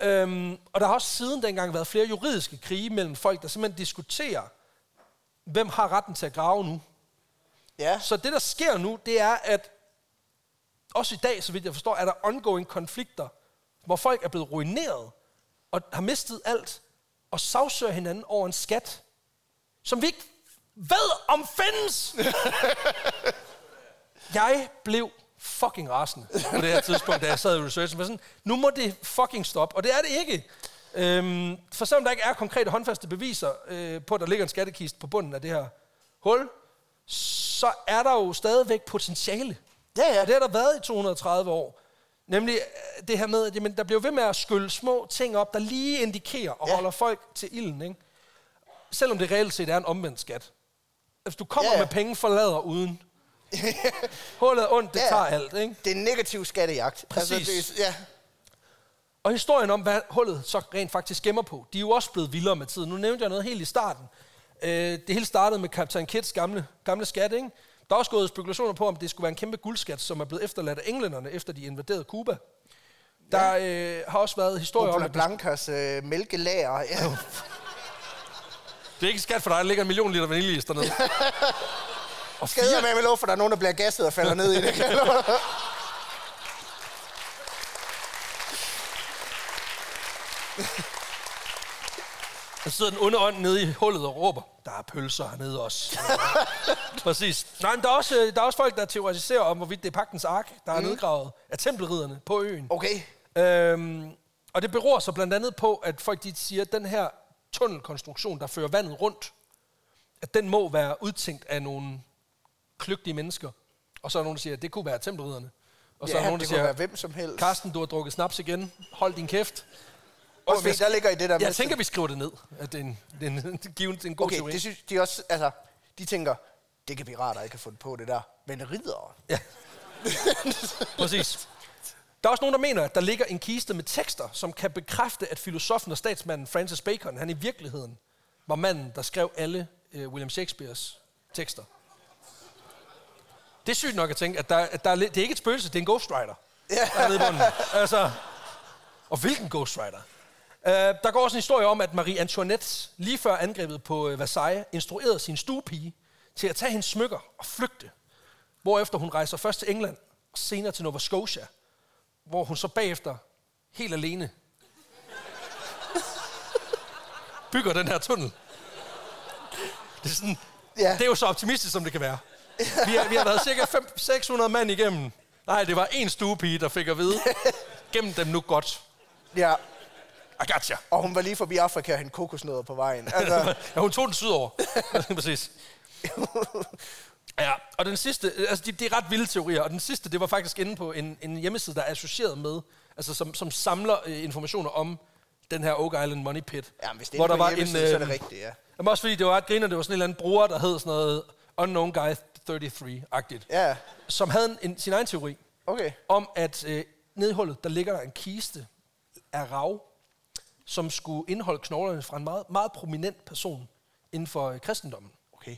Øhm, og der har også siden dengang været flere juridiske krige mellem folk, der simpelthen diskuterer, hvem har retten til at grave nu. Ja. Så det, der sker nu, det er, at også i dag, så vidt jeg forstår, er der ongoing konflikter, hvor folk er blevet ruineret og har mistet alt, og sagsøger hinanden over en skat, som vi ikke ved om findes. jeg blev fucking rasende på det her tidspunkt, da jeg sad i researchen. Sådan, nu må det fucking stoppe, og det er det ikke. Øhm, for selvom der ikke er konkrete håndfaste beviser øh, på, at der ligger en skattekist på bunden af det her hul, så er der jo stadigvæk potentiale. Ja, ja. Og det har der været i 230 år. Nemlig øh, det her med, at jamen, der bliver ved med at skylle små ting op, der lige indikerer og Ja. holder folk til ilden. Ikke? Selvom det reelt set er en omvendt skat. Hvis du kommer Ja, med penge, forlader uden. Hullet ondt, det Ja. tager alt. Ikke? Det er en negativ skattejagt. Præcis. det, er- ja. Og historien om, hvad hullet så rent faktisk gemmer på, de er jo også blevet vildere med tiden. Nu nævnte jeg noget helt i starten. Øh, det hele startede med Captain Kids gamle, gamle skat, ikke? Der er også gået spekulationer på, om det skulle være en kæmpe guldskat, som er blevet efterladt af englænderne, efter de invaderede Cuba. Der øh, har også været historier om, Blancas øh, mælkelager. Ja. Det er ikke skat for dig, der ligger en million liter vaniljeis dernede. Og Skader med med lov, for der er nogen, der bliver gasset og falder ned i det. Der sidder den onde ånd nede i hullet og råber, der er pølser hernede også. Præcis. Nej, men der er, også, øh, der er også folk, der teoretiserer om, hvorvidt det er pagtens ark, der er mm. nedgravet af tempelridderne på øen. Okay. Øhm, og det beror så blandt andet på, at folk de siger, at den her tunnelkonstruktion, der fører vandet rundt, at den må være udtænkt af nogle kløgtige mennesker. Og så er der nogen, der siger, at det kunne være tempelridderne. Og så Ja, er der nogen, der siger, hvem som helst. Karsten, du har drukket snaps igen. Hold din kæft. Også fordi, der ligger i det der med... Jeg tænker, vi skriver det ned, at det er en, det er en, det er en, det er en god Okay, teori. det synes de også... Altså, de tænker, det kan pirater ikke have fundet på det der. Men riddere... Ja. Præcis. Der er også nogen, der mener, at der ligger en kiste med tekster, som kan bekræfte, at filosofen og statsmanden Francis Bacon, han i virkeligheden var manden, der skrev alle øh, William Shakespeares tekster. Det er sygt nok at tænke, at, der, at der er, det er ikke et spøgelse, det er en ghostwriter. Ja. Der er nede i bunden. Altså, og hvilken ghostwriter? Uh, der går også en historie om, at Marie Antoinette, lige før angrebet på øh, Versailles, instruerede sin stuepige til at tage hendes smykker og flygte. Hvorefter hun rejser først til England, og senere til Nova Scotia, hvor hun så bagefter, helt alene, bygger den her tunnel. Det er, sådan, Ja. det er jo så optimistisk, som det kan være. Vi har, vi har været cirka 5, 600 mand igennem. Nej, det var en stuepige, der fik at vide, gennem dem nu godt. Ja, I gotcha. og hun var lige forbi Afrika og hente kokosnødder på vejen. Altså, Ja, hun tog den sydover. Præcis. Ja, og den sidste, altså det, det er ret vilde teorier, og den sidste, det var faktisk inde på en, en hjemmeside, der er associeret med, altså som, som samler øh, informationer om den her Oak Island Money Pit. ja, hvis det er på en hjemmeside, så er det øh, rigtigt, ja. Jamen også fordi det var ret griner, det var sådan en eller anden bruger, der hed sådan noget Unknown Guy 33-agtigt, Ja, som havde en, en, sin egen teori okay. om, at øh, nede i hullet, der ligger der en kiste af rav, som skulle indeholde knoglerne fra en meget, meget prominent person inden for øh, kristendommen. Okay.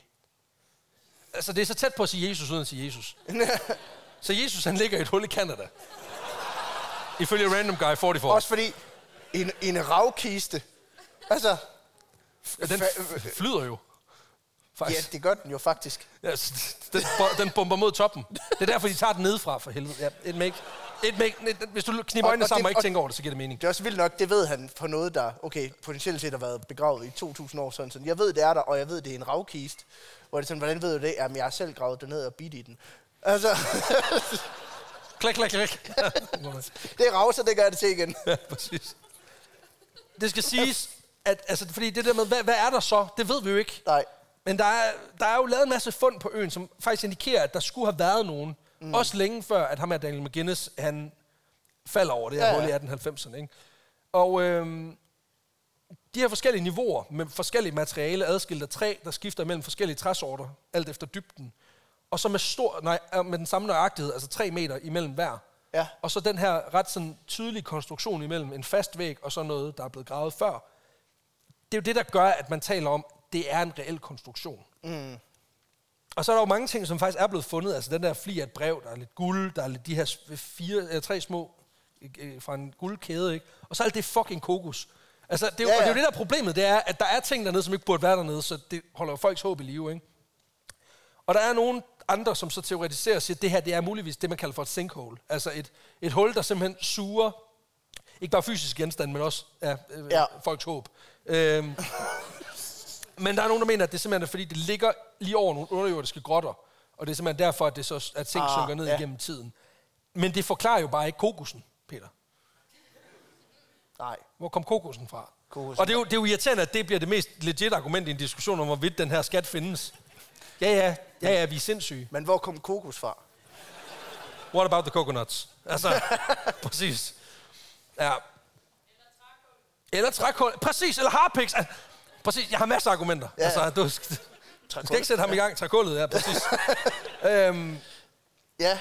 Altså, det er så tæt på at sige Jesus, uden at sige Jesus. så Jesus, han ligger i et hul i Canada. Ifølge Random Guy 44. Også fordi, en, en ravkiste, altså, Ja, den flyder jo. ja, Faktisk. det gør den jo faktisk. Ja, den, den bomber mod toppen. Det er derfor, de tager den nedefra, for helvede. Ja, it make, it make, it, hvis du knipper Og- øjnene og sammen det- og ikke og- tænker over det, så giver det mening. Det er også vildt nok, det ved han på noget, der okay, potentielt set har været begravet i 2000 år. Sådan, sådan. Jeg ved, det er der, og jeg ved, det er en ravkist. Hvor det er sådan, hvordan ved du det? Jamen, jeg har selv gravet det ned og bidt i den. Altså, Klik, klik, klik. det er rav, så det gør jeg det til igen. ja, præcis. Det skal siges, at, altså, fordi det der med, hvad, hvad er der så? Det ved vi jo ikke. Nej. Men der er, der er jo lavet en masse fund på øen, som faktisk indikerer, at der skulle have været nogen. Mm. Også længe før, at ham her Daniel McGuinness, han falder over det her Ja, ja, ja. hul i 1890'erne. Ikke? Og øhm, de her forskellige niveauer med forskellige materiale adskilt af træ, der skifter mellem forskellige træsorter, alt efter dybden. Og så med, stor, nej, øh, med den samme nøjagtighed, altså 3 meter imellem hver. Ja. Og så den her ret sådan tydelige konstruktion imellem en fast væg og så noget, der er blevet gravet før. Det er jo det, der gør, at man taler om, det er en reel konstruktion. Mm. Og så er der jo mange ting, som faktisk er blevet fundet. Altså den der fli af et brev, der er lidt guld, der er lidt de her fire, eller tre små øh, fra en guldkæde, ikke? Og så alt det fucking kokos. Altså, det er, jo, Ja, ja, det er jo det der er problemet, det er, at der er ting dernede, som ikke burde være dernede, så det holder jo folks håb i live, ikke? Og der er nogle andre, som så teoretiserer og siger, at det her det er muligvis det, man kalder for et sinkhole. Altså et, et hul, der simpelthen suger, ikke bare fysisk genstand, men også ja, øh, ja. folks håb. Øhm, men der er nogen, der mener, at det simpelthen er, fordi det ligger lige over nogle underjordiske grotter, og det er simpelthen derfor, at, det så, at ting Ah, synker ned ja. igennem tiden. Men det forklarer jo bare ikke kokosen, Peter. Nej. Hvor kom kokosen fra? Kokosen. Og det er, jo, det er jo irriterende, at det bliver det mest legit argument i en diskussion om, hvorvidt den her skat findes. Ja, ja, ja, ja, vi er sindssyge. Men hvor kom kokos fra? What about the coconuts? Altså, præcis. Ja. Eller trækul. Præcis, eller harpiks. Præcis, jeg har masser af argumenter. Ja. Ja. Altså, du, skal- du skal ikke sætte ham i gang. Trækullet, ja, præcis. øhm, Ja,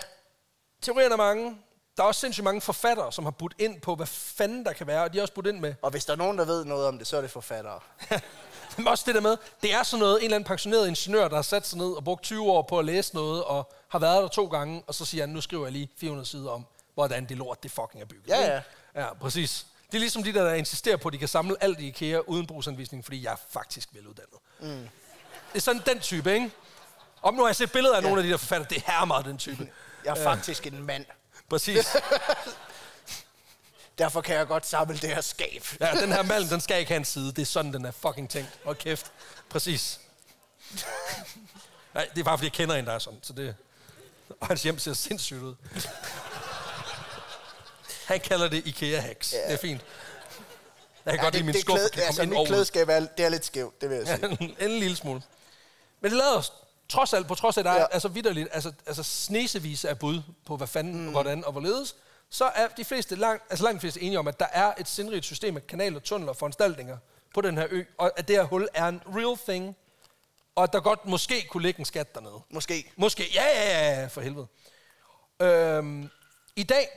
teorierne er mange. Der er også sindssygt mange forfattere, som har budt ind på, hvad fanden der kan være, og de har også budt ind med. og hvis der er nogen, der ved noget om det, så er det forfattere. Men også det der med, det er sådan noget, en eller anden pensioneret ingeniør, der har sat sig ned og brugt 20 år på at læse noget, og har været der to gange, og så siger han, nu skriver jeg lige 400 sider om, hvordan det lort, det fucking er bygget. Ja, ja. Ja, præcis. Det er ligesom de der, der insisterer på, at de kan samle alt i IKEA uden brugsanvisning, fordi jeg er faktisk veluddannet. Mm. Det er sådan den type, ikke? Om nu har jeg set billeder af ja. nogle af de der forfattere, det er meget den type. Jeg er faktisk en mand. Præcis. Derfor kan jeg godt samle det her skab. Ja, den her malm, den skal ikke have en side. Det er sådan, den er fucking tænkt. Hold kæft. Præcis. Nej, det er bare, fordi jeg kender en, der er sådan. Så det... Og hans hjem ser sindssygt ud. Han kalder det IKEA-hacks. Ja. Det er fint. Jeg kan ja, godt lide min det, skuffe kan komme altså, ind mit over. klædeskab er, det er lidt skævt, det vil jeg sige. En lille smule. Men det lader os trods alt, på trods af, at der ja. Er altså vidderligt, altså, altså snesevis af bud på, hvad fanden, mm. hvordan og hvorledes, så er de fleste, lang, altså langt de fleste enige om, at der er et sindrigt system af kanaler, tunneler og foranstaltninger på den her ø, og at det her hul er en real thing, og at der godt måske kunne ligge en skat dernede. Måske. Måske, ja, ja, ja, ja, for helvede. Øhm, I dag,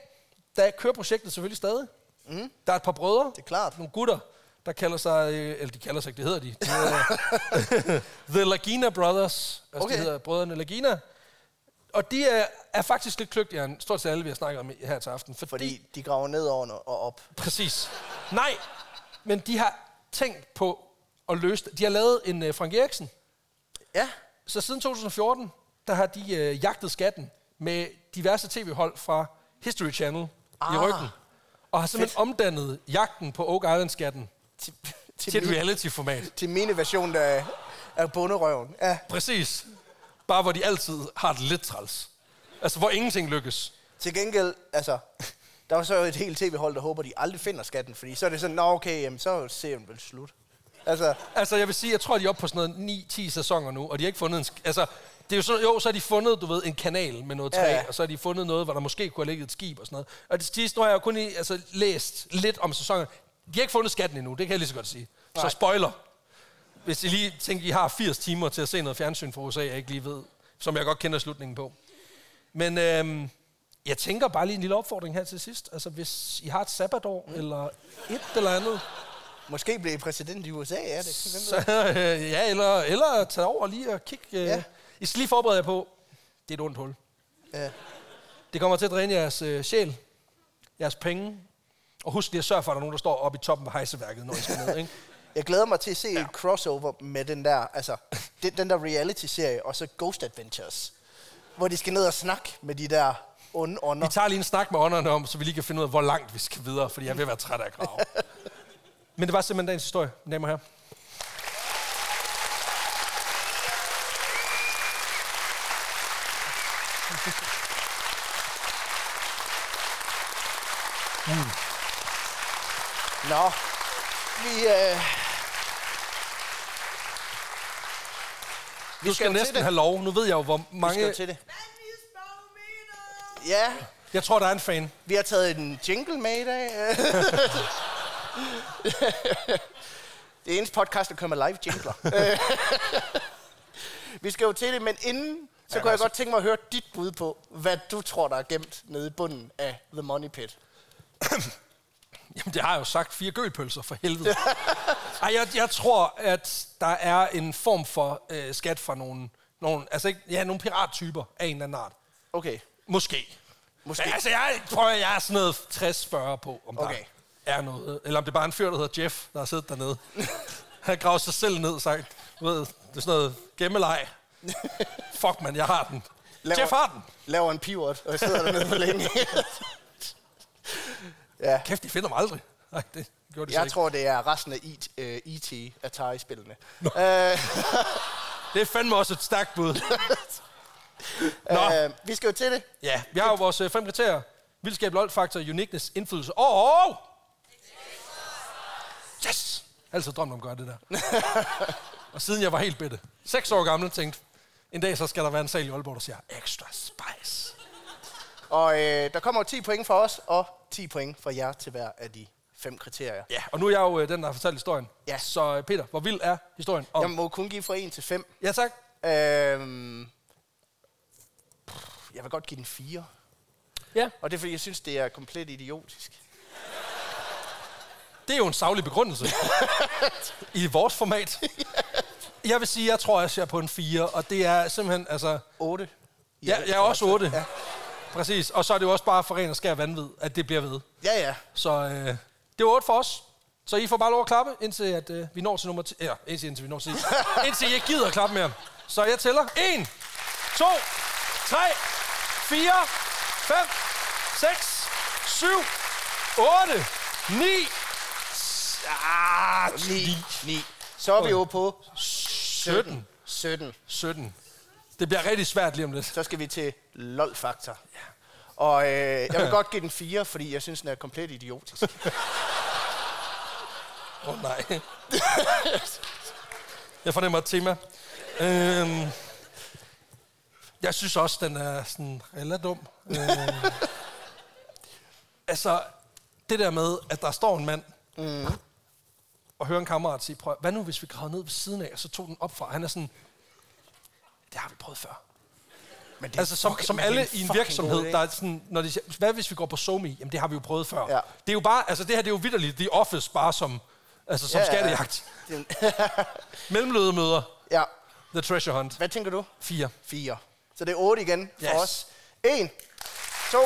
der kører projektet selvfølgelig stadig. Mm. Der er et par brødre. Det er klart. Nogle gutter, der kalder sig, øh, eller de kalder sig ikke, det hedder de. de The Lagina Brothers. Altså, Okay. de hedder brødrene Lagina. Og de er, er faktisk lidt kløgtigere end stort set alle, vi har snakket om her til aften. Fordi, Fordi de graver ned over og op. Præcis. Nej, men de har tænkt på at løse det. De har lavet en uh, Frank Eriksen. Ja. Så siden 2014, der har de øh, jagtet skatten med diverse tv-hold fra History Channel ah, i ryggen. Og har simpelthen omdannet jagten på Oak Island-skatten Til, til et min, reality-format. til mine version af, af bunderøven. Ja. Præcis. Bare hvor de altid har det lidt træls. Altså, hvor ingenting lykkes. Til gengæld, altså, der var så et helt tv-hold, der håber, de aldrig finder skatten. Fordi så er det sådan, nå okay, jamen, så er serien vel slut. Altså, Altså, jeg vil sige, jeg tror, de er oppe på sådan noget 9-10 sæsoner nu, og de har ikke fundet en... sk- Altså, det er jo, sådan, jo, så har de fundet, du ved, en kanal med noget træ, Ja, ja, og så har de fundet noget, hvor der måske kunne have ligget et skib og sådan noget. Og det sidste, nu har jeg jo kun i, altså, læst lidt om sæsonen. De har ikke fundet skatten endnu, det kan jeg lige så godt sige. Så Nej. spoiler. Hvis I lige tænker, I har 80 timer til at se noget fjernsyn fra USA, jeg ikke lige ved, som jeg godt kender slutningen på. Men øhm, jeg tænker bare lige en lille opfordring her til sidst. Altså, hvis I har et sabbatår, mm. eller et eller andet, måske blev I præsident i USA, ja. Det, så, øh, ja, eller, eller tage over lige og kigge. Øh. Ja. I skal lige forberede jer på, det er et ondt hul. Ja. Det kommer til at dræne jeres øh, sjæl, jeres penge, og husk lige at sørge for, at der er nogen, der står oppe i toppen af hejseværket, når I skal ned. Ikke? Jeg glæder mig til at se ja. et crossover med den der, altså, den, den der reality-serie, og så Ghost Adventures. Hvor de skal ned og snakke med de der onde ånder. Vi tager lige en snak med ånderne om, så vi lige kan finde ud af, hvor langt vi skal videre, fordi jeg at være træt af at grave. Men det var simpelthen dagens historie, damer og herrer. Nå, vi, øh, Du skal, skal næsten have lov. Nu ved jeg jo, hvor vi skal mange... til det. Ja, Jeg tror, der er en fan. vi har taget en jingle med i dag. det er eneste podcast, der kører med live jingler. vi skal jo til det, men inden, så Ja, kunne jeg altså- godt tænke mig at høre dit bud på, hvad du tror, der er gemt nede i bunden af The Money Pit. Jamen, det har jeg jo sagt. Fire gølpølser, for helvede. Ej, jeg, jeg tror, at der er en form for øh, skat fra nogle, nogle, altså ikke, ja, nogle pirattyper af en eller anden art. Okay. Måske. Måske. Altså, jeg tror, jeg er sådan noget 60-40 på, om Okay. der er noget. Eller om det er bare en fyr, der hedder Jeff, der har siddet dernede. Han graver sig selv ned og sagt, du ved, det er sådan noget gemmeleg. Fuck, man, jeg har den. Laver- Jeff har den. Laver en pivot, og jeg sidder dernede for længe. Ja. Kæft, de finder mig aldrig. Nej, det gjorde de Jeg ikke. tror, det er resten af IT, uh, E.T. Atari-spillene. Uh, Det er fandme også et stærkt bud. Nå. uh, vi skal jo til det. Ja, vi har jo vores øh, fem kriterier. Vildskab, lol-faktor, uniqueness, indflydelse og... Yes! Jeg har altid drømt om at gøre det der. og siden jeg var helt bitte, seks år gammel, tænkte, en dag så skal der være en sal i Aalborg, der siger, extra spice. Og øh, der kommer jo 10 point for os, og 10 point for jer til hver af de fem kriterier. Ja, og nu er jeg jo øh, den, der har fortalt historien. Ja. Så øh, Peter, hvor vild er historien om... Jeg må kun give fra 1 til 5. Ja, tak. Øhm, jeg vil godt give den 4. Ja. Og det er, fordi jeg synes, det er komplet idiotisk. Det er jo en savlig begrundelse. I vores format. Jeg vil sige, jeg tror, jeg ser på en 4, og det er simpelthen, altså... 8. Ja, jeg er også 8. Ja. Præcis. Og så er det jo også bare for ren og skær vanvid, at det bliver ved. Ja, ja. Så øh, Det var 8 for os. Så I får bare lov at klappe, indtil at, øh, vi når til nummer 10. Ja, indtil, indtil vi når til Indtil I ikke gider at klappe mere. Så jeg tæller. 1, 2, 3, 4, 5, 6, 7, 8, 9, ah, 9. 9. Så er vi jo på 17. 17. 17. Det bliver rigtig svært lige om lidt. Så skal vi til LOL-faktor. Og øh, jeg vil godt give den 4, fordi jeg synes, den er komplet idiotisk. Åh oh, nej. jeg fornemmer et tema. Øhm, jeg synes også, den er sådan relativt dum. Øhm, altså, det der med, at der står en mand, mm. og hører en kammerat sige, prøv, hvad nu hvis vi gravede ned ved siden af, og så tog den op fra. Han er sådan, det har vi prøvet før. Men det Altså som, som alle en i en virksomhed, god der er sådan, når de siger, hvad hvis vi går på SoMe? Jamen det har vi jo prøvet før. Ja. Det er jo bare, altså det her det er jo vidderligt, The Office bare som, altså som Ja, ja, ja. skattejagt. Det- Mellemlødemøder, ja. The Treasure Hunt. Hvad tænker du? 4. 4. Så det er 8 igen for Yes. os. 1, 2,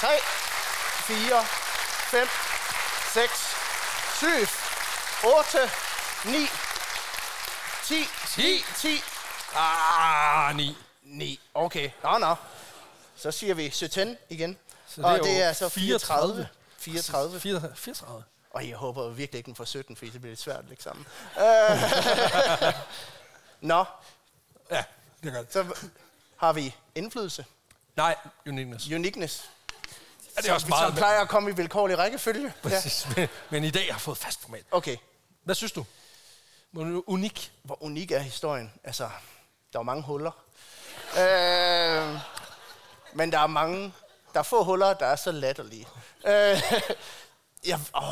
3, 4, 5, 6, 7, 8, 9, 10, 10. 10, Ah, 9. 9. Okay, nå nå. Så siger vi 17 igen. Så og det er det er så 34. 34. 34. 34. Og jeg håber virkelig ikke, den får 17, fordi det bliver lidt svært at lægge sammen. Øh, Nå, Ja, det er godt. så har vi indflydelse. Nej, uniqueness. Uniqueness. Ja, det er også meget. som plejer at komme i vilkårlig rækkefølge. Ja. Præcis. Men, men i dag har jeg fået fast format. Okay, Hvad synes du? Unik. hvor unik er historien? Altså, der er mange huller. Øh, men der er mange, der er få huller, der er så latterlige. Øh, ja, åh,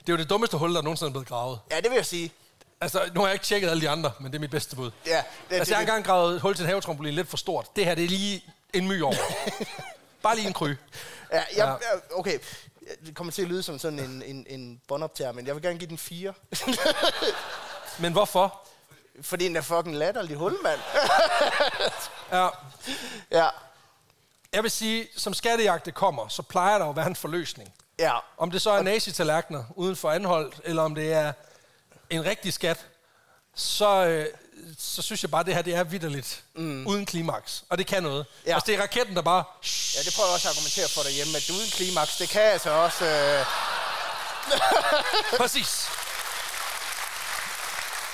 Det er jo det dummeste hul, der nogensinde er blevet gravet. ja, det vil jeg sige. Altså, nu har jeg ikke tjekket alle de andre, men det er mit bedste bud. Ja, det, Altså, jeg har engang gravet et hul til en havetrampolin lidt for stort. Det her, det er lige en my over. Bare lige en kry. Ja, jeg, ja. okay. Det kommer til at lyde som sådan en, en, en båndoptager, men jeg vil gerne give den 4. Men hvorfor? Fordi den er fucking latterlig hul, mand. Ja, ja, jeg vil sige, som skattejagt det kommer, så plejer der jo at være en forløsning. ja. Om det så er nazi-tallerkener uden for anholdt, eller om det er en rigtig skat, så, øh, så synes jeg bare, at det her det er vidderligt. Mm. Uden klimaks. Og det kan noget. Ja. Altså, det er raketten, der bare... Ja, det prøver jeg også at argumentere for derhjemme, at uden klimaks, det kan altså også... Øh, Præcis.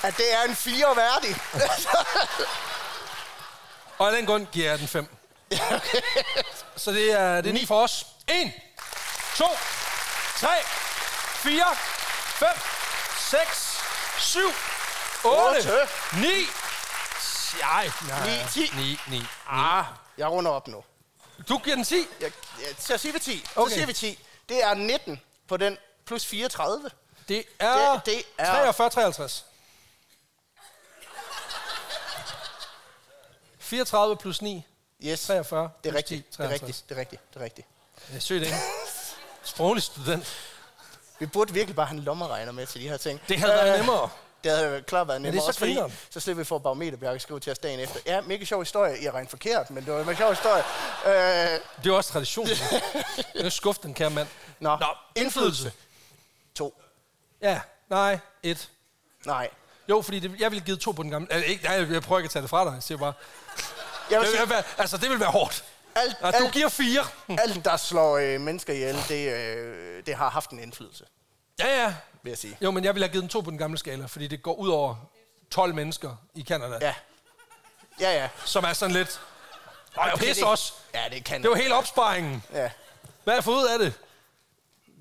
At det er en fire værdig. Og af den grund giver jeg den 5. Så det er, det er 9 for os. 1, 2, 3, 4, 5, 6, 7, 8, Otte. 9, Ej, nej, Ni, ti. 9, 9. ah, jeg runder op nu. Du giver den 10? Jeg, jeg, så siger vi 10. Okay. Så siger vi 10. Det er 19 på den plus 34. Det er, Det- det er- 43, 53. 34 plus 9, Yes, 43 det er rigtigt. 10, Det er 53. rigtigt. Det er rigtigt. Det er rigtigt. Jeg er sødt ikke. Sproglig student. Vi burde virkelig bare have en lommeregner med til de her ting. Det havde været Øh, nemmere. Det havde klart været det er nemmere. så også fordi, så slipper vi for barometerbjerg skrive til os dagen efter. Ja, mega sjov historie. Jeg regnede forkert, men det var en mega sjov historie. Øh, Det er også tradition. Er skuff den kære mand. Nå, Nå, indflydelse. to. Ja, nej, et. Nej. Jo, fordi det, jeg ville give to på den gamle. Altså, ikke, nej, jeg prøver ikke at tage det fra dig. Jeg siger bare, Jeg vil det sige, være, altså, det vil være hårdt. alt, Altså, du alt, giver fire. alt, der slår øh, mennesker ihjel, det, øh, det har haft en indflydelse, Ja, ja. vil jeg sige. Jo, men jeg ville have givet den to på den gamle skala, fordi det går ud over 12 mennesker i Canada, ja. Ja. Ja, som er sådan lidt... Nej, okay, pis det, også. Ja, det kan Det var hele opsparingen. Ja. Hvad har jeg fået ud af det?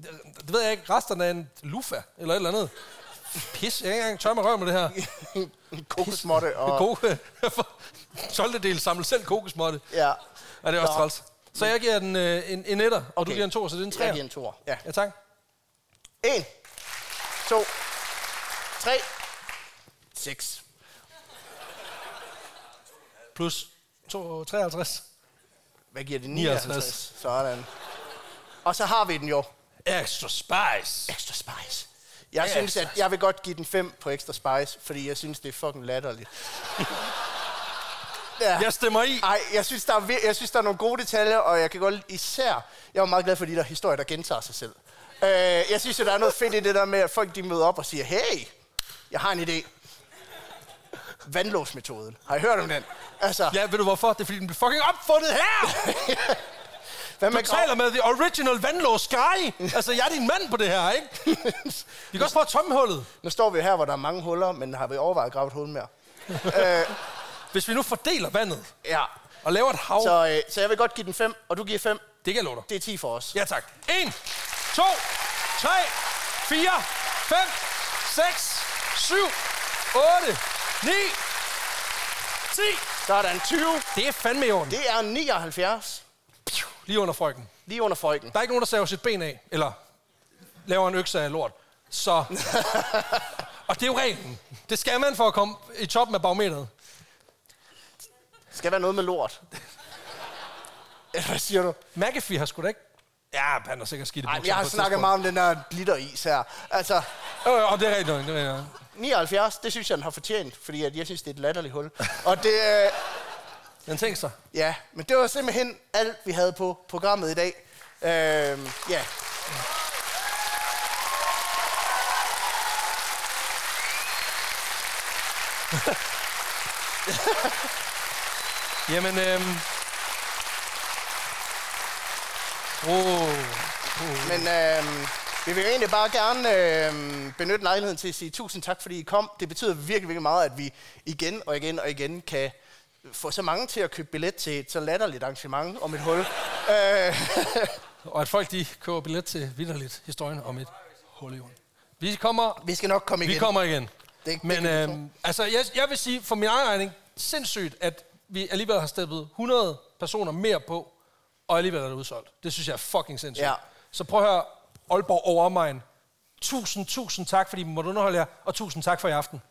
Det, det ved jeg ikke. Resterne af en lufa eller et eller andet. Pis, jeg er ikke engang tør med røv med det her. Kokosmåtte og... Koke. 12. del samle selv kokosmåtte. Ja. Ja, det er også Nå. træls. Så jeg giver den øh, en, en etter, og okay. du giver en to, så det er en Jeg tre. giver en toer. Ja. Ja, tak. En. To. Tre. Seks. Plus to, 53. Hvad giver det? 59. 59. Sådan. Og så har vi den jo. Extra spice. Extra Spice. Jeg Ja, synes, at jeg vil godt give den 5 på Extra Spice, fordi jeg synes, det er fucking latterligt. ja. Jeg stemmer i. Ej, jeg synes, der er, jeg synes, der er nogle gode detaljer, og jeg kan godt især... Jeg er meget glad for de der historier, der gentager sig selv. Øh, jeg synes, at der er noget fedt i det der med, at folk de møder op og siger, hey, jeg har en idé. Vandlåsmetoden. Har I hørt om den? Altså, Ja, ved du hvorfor? Det er fordi, den blev fucking opfundet her! hvad Du man taler med the original vandlås guy. Altså, jeg er din mand på det her, ikke? Vi kan også prøve tomhullet. Nu står vi her, hvor der er mange huller, men har vi overvejet at grave et hul mere? Hvis vi nu fordeler vandet Ja. og laver et hav, så... Øh, så jeg vil godt give den 5, og du giver 5. det kan jeg love dig. Det er 10 for os. Ja, tak. 1, 2, 3, 4, 5, 6, 7, 8, 9, 10. Så er der en 20. Det er fandme i orden. Det er 79. Lige under frøken. Lige under frøken. Der er ikke nogen, der saver sit ben af, eller laver en økse af lort. Så... og det er jo reglen. Det skal man for at komme i toppen af barometeret. Skal være noget med lort. Hvad siger du? McAfee har sgu da ikke... Ja, han har sikkert skidt i bukserne jeg har på et snakket meget om den der glitteris her. Altså, Jo, jo, det er rigtigt. nok, Det er rigtigt. nok. 79, det synes jeg, den har fortjent, fordi at jeg synes, det er et latterligt hul. Og det, øh, Den tænker sig. ja, men det var simpelthen alt, vi havde på programmet i dag. Øh, ja, Jamen, øhm... Oh. men øh, vi vil egentlig bare gerne øh, benytte lejligheden til at sige tusind tak, fordi I kom. Det betyder virkelig, virkelig meget, at vi igen og igen og igen kan få så mange til at købe billet til et så latterligt arrangement om et hul. Øh, Og at folk de køber billet til vidderligt historien om et hul i jorden. Vi kommer, vi skal nok komme igen. vi kommer igen. Det- det Men vi øhm, altså, jeg, jeg vil sige for min egen regning, sindssygt, at vi alligevel har steppet 100 personer mere på, og alligevel er det udsolgt. Det synes jeg er fucking sindssygt. Ja. Så prøv at høre, Aalborg over omegn. Tusind, tusind tak, fordi vi måtte underholde jer, og tusind tak for i aften.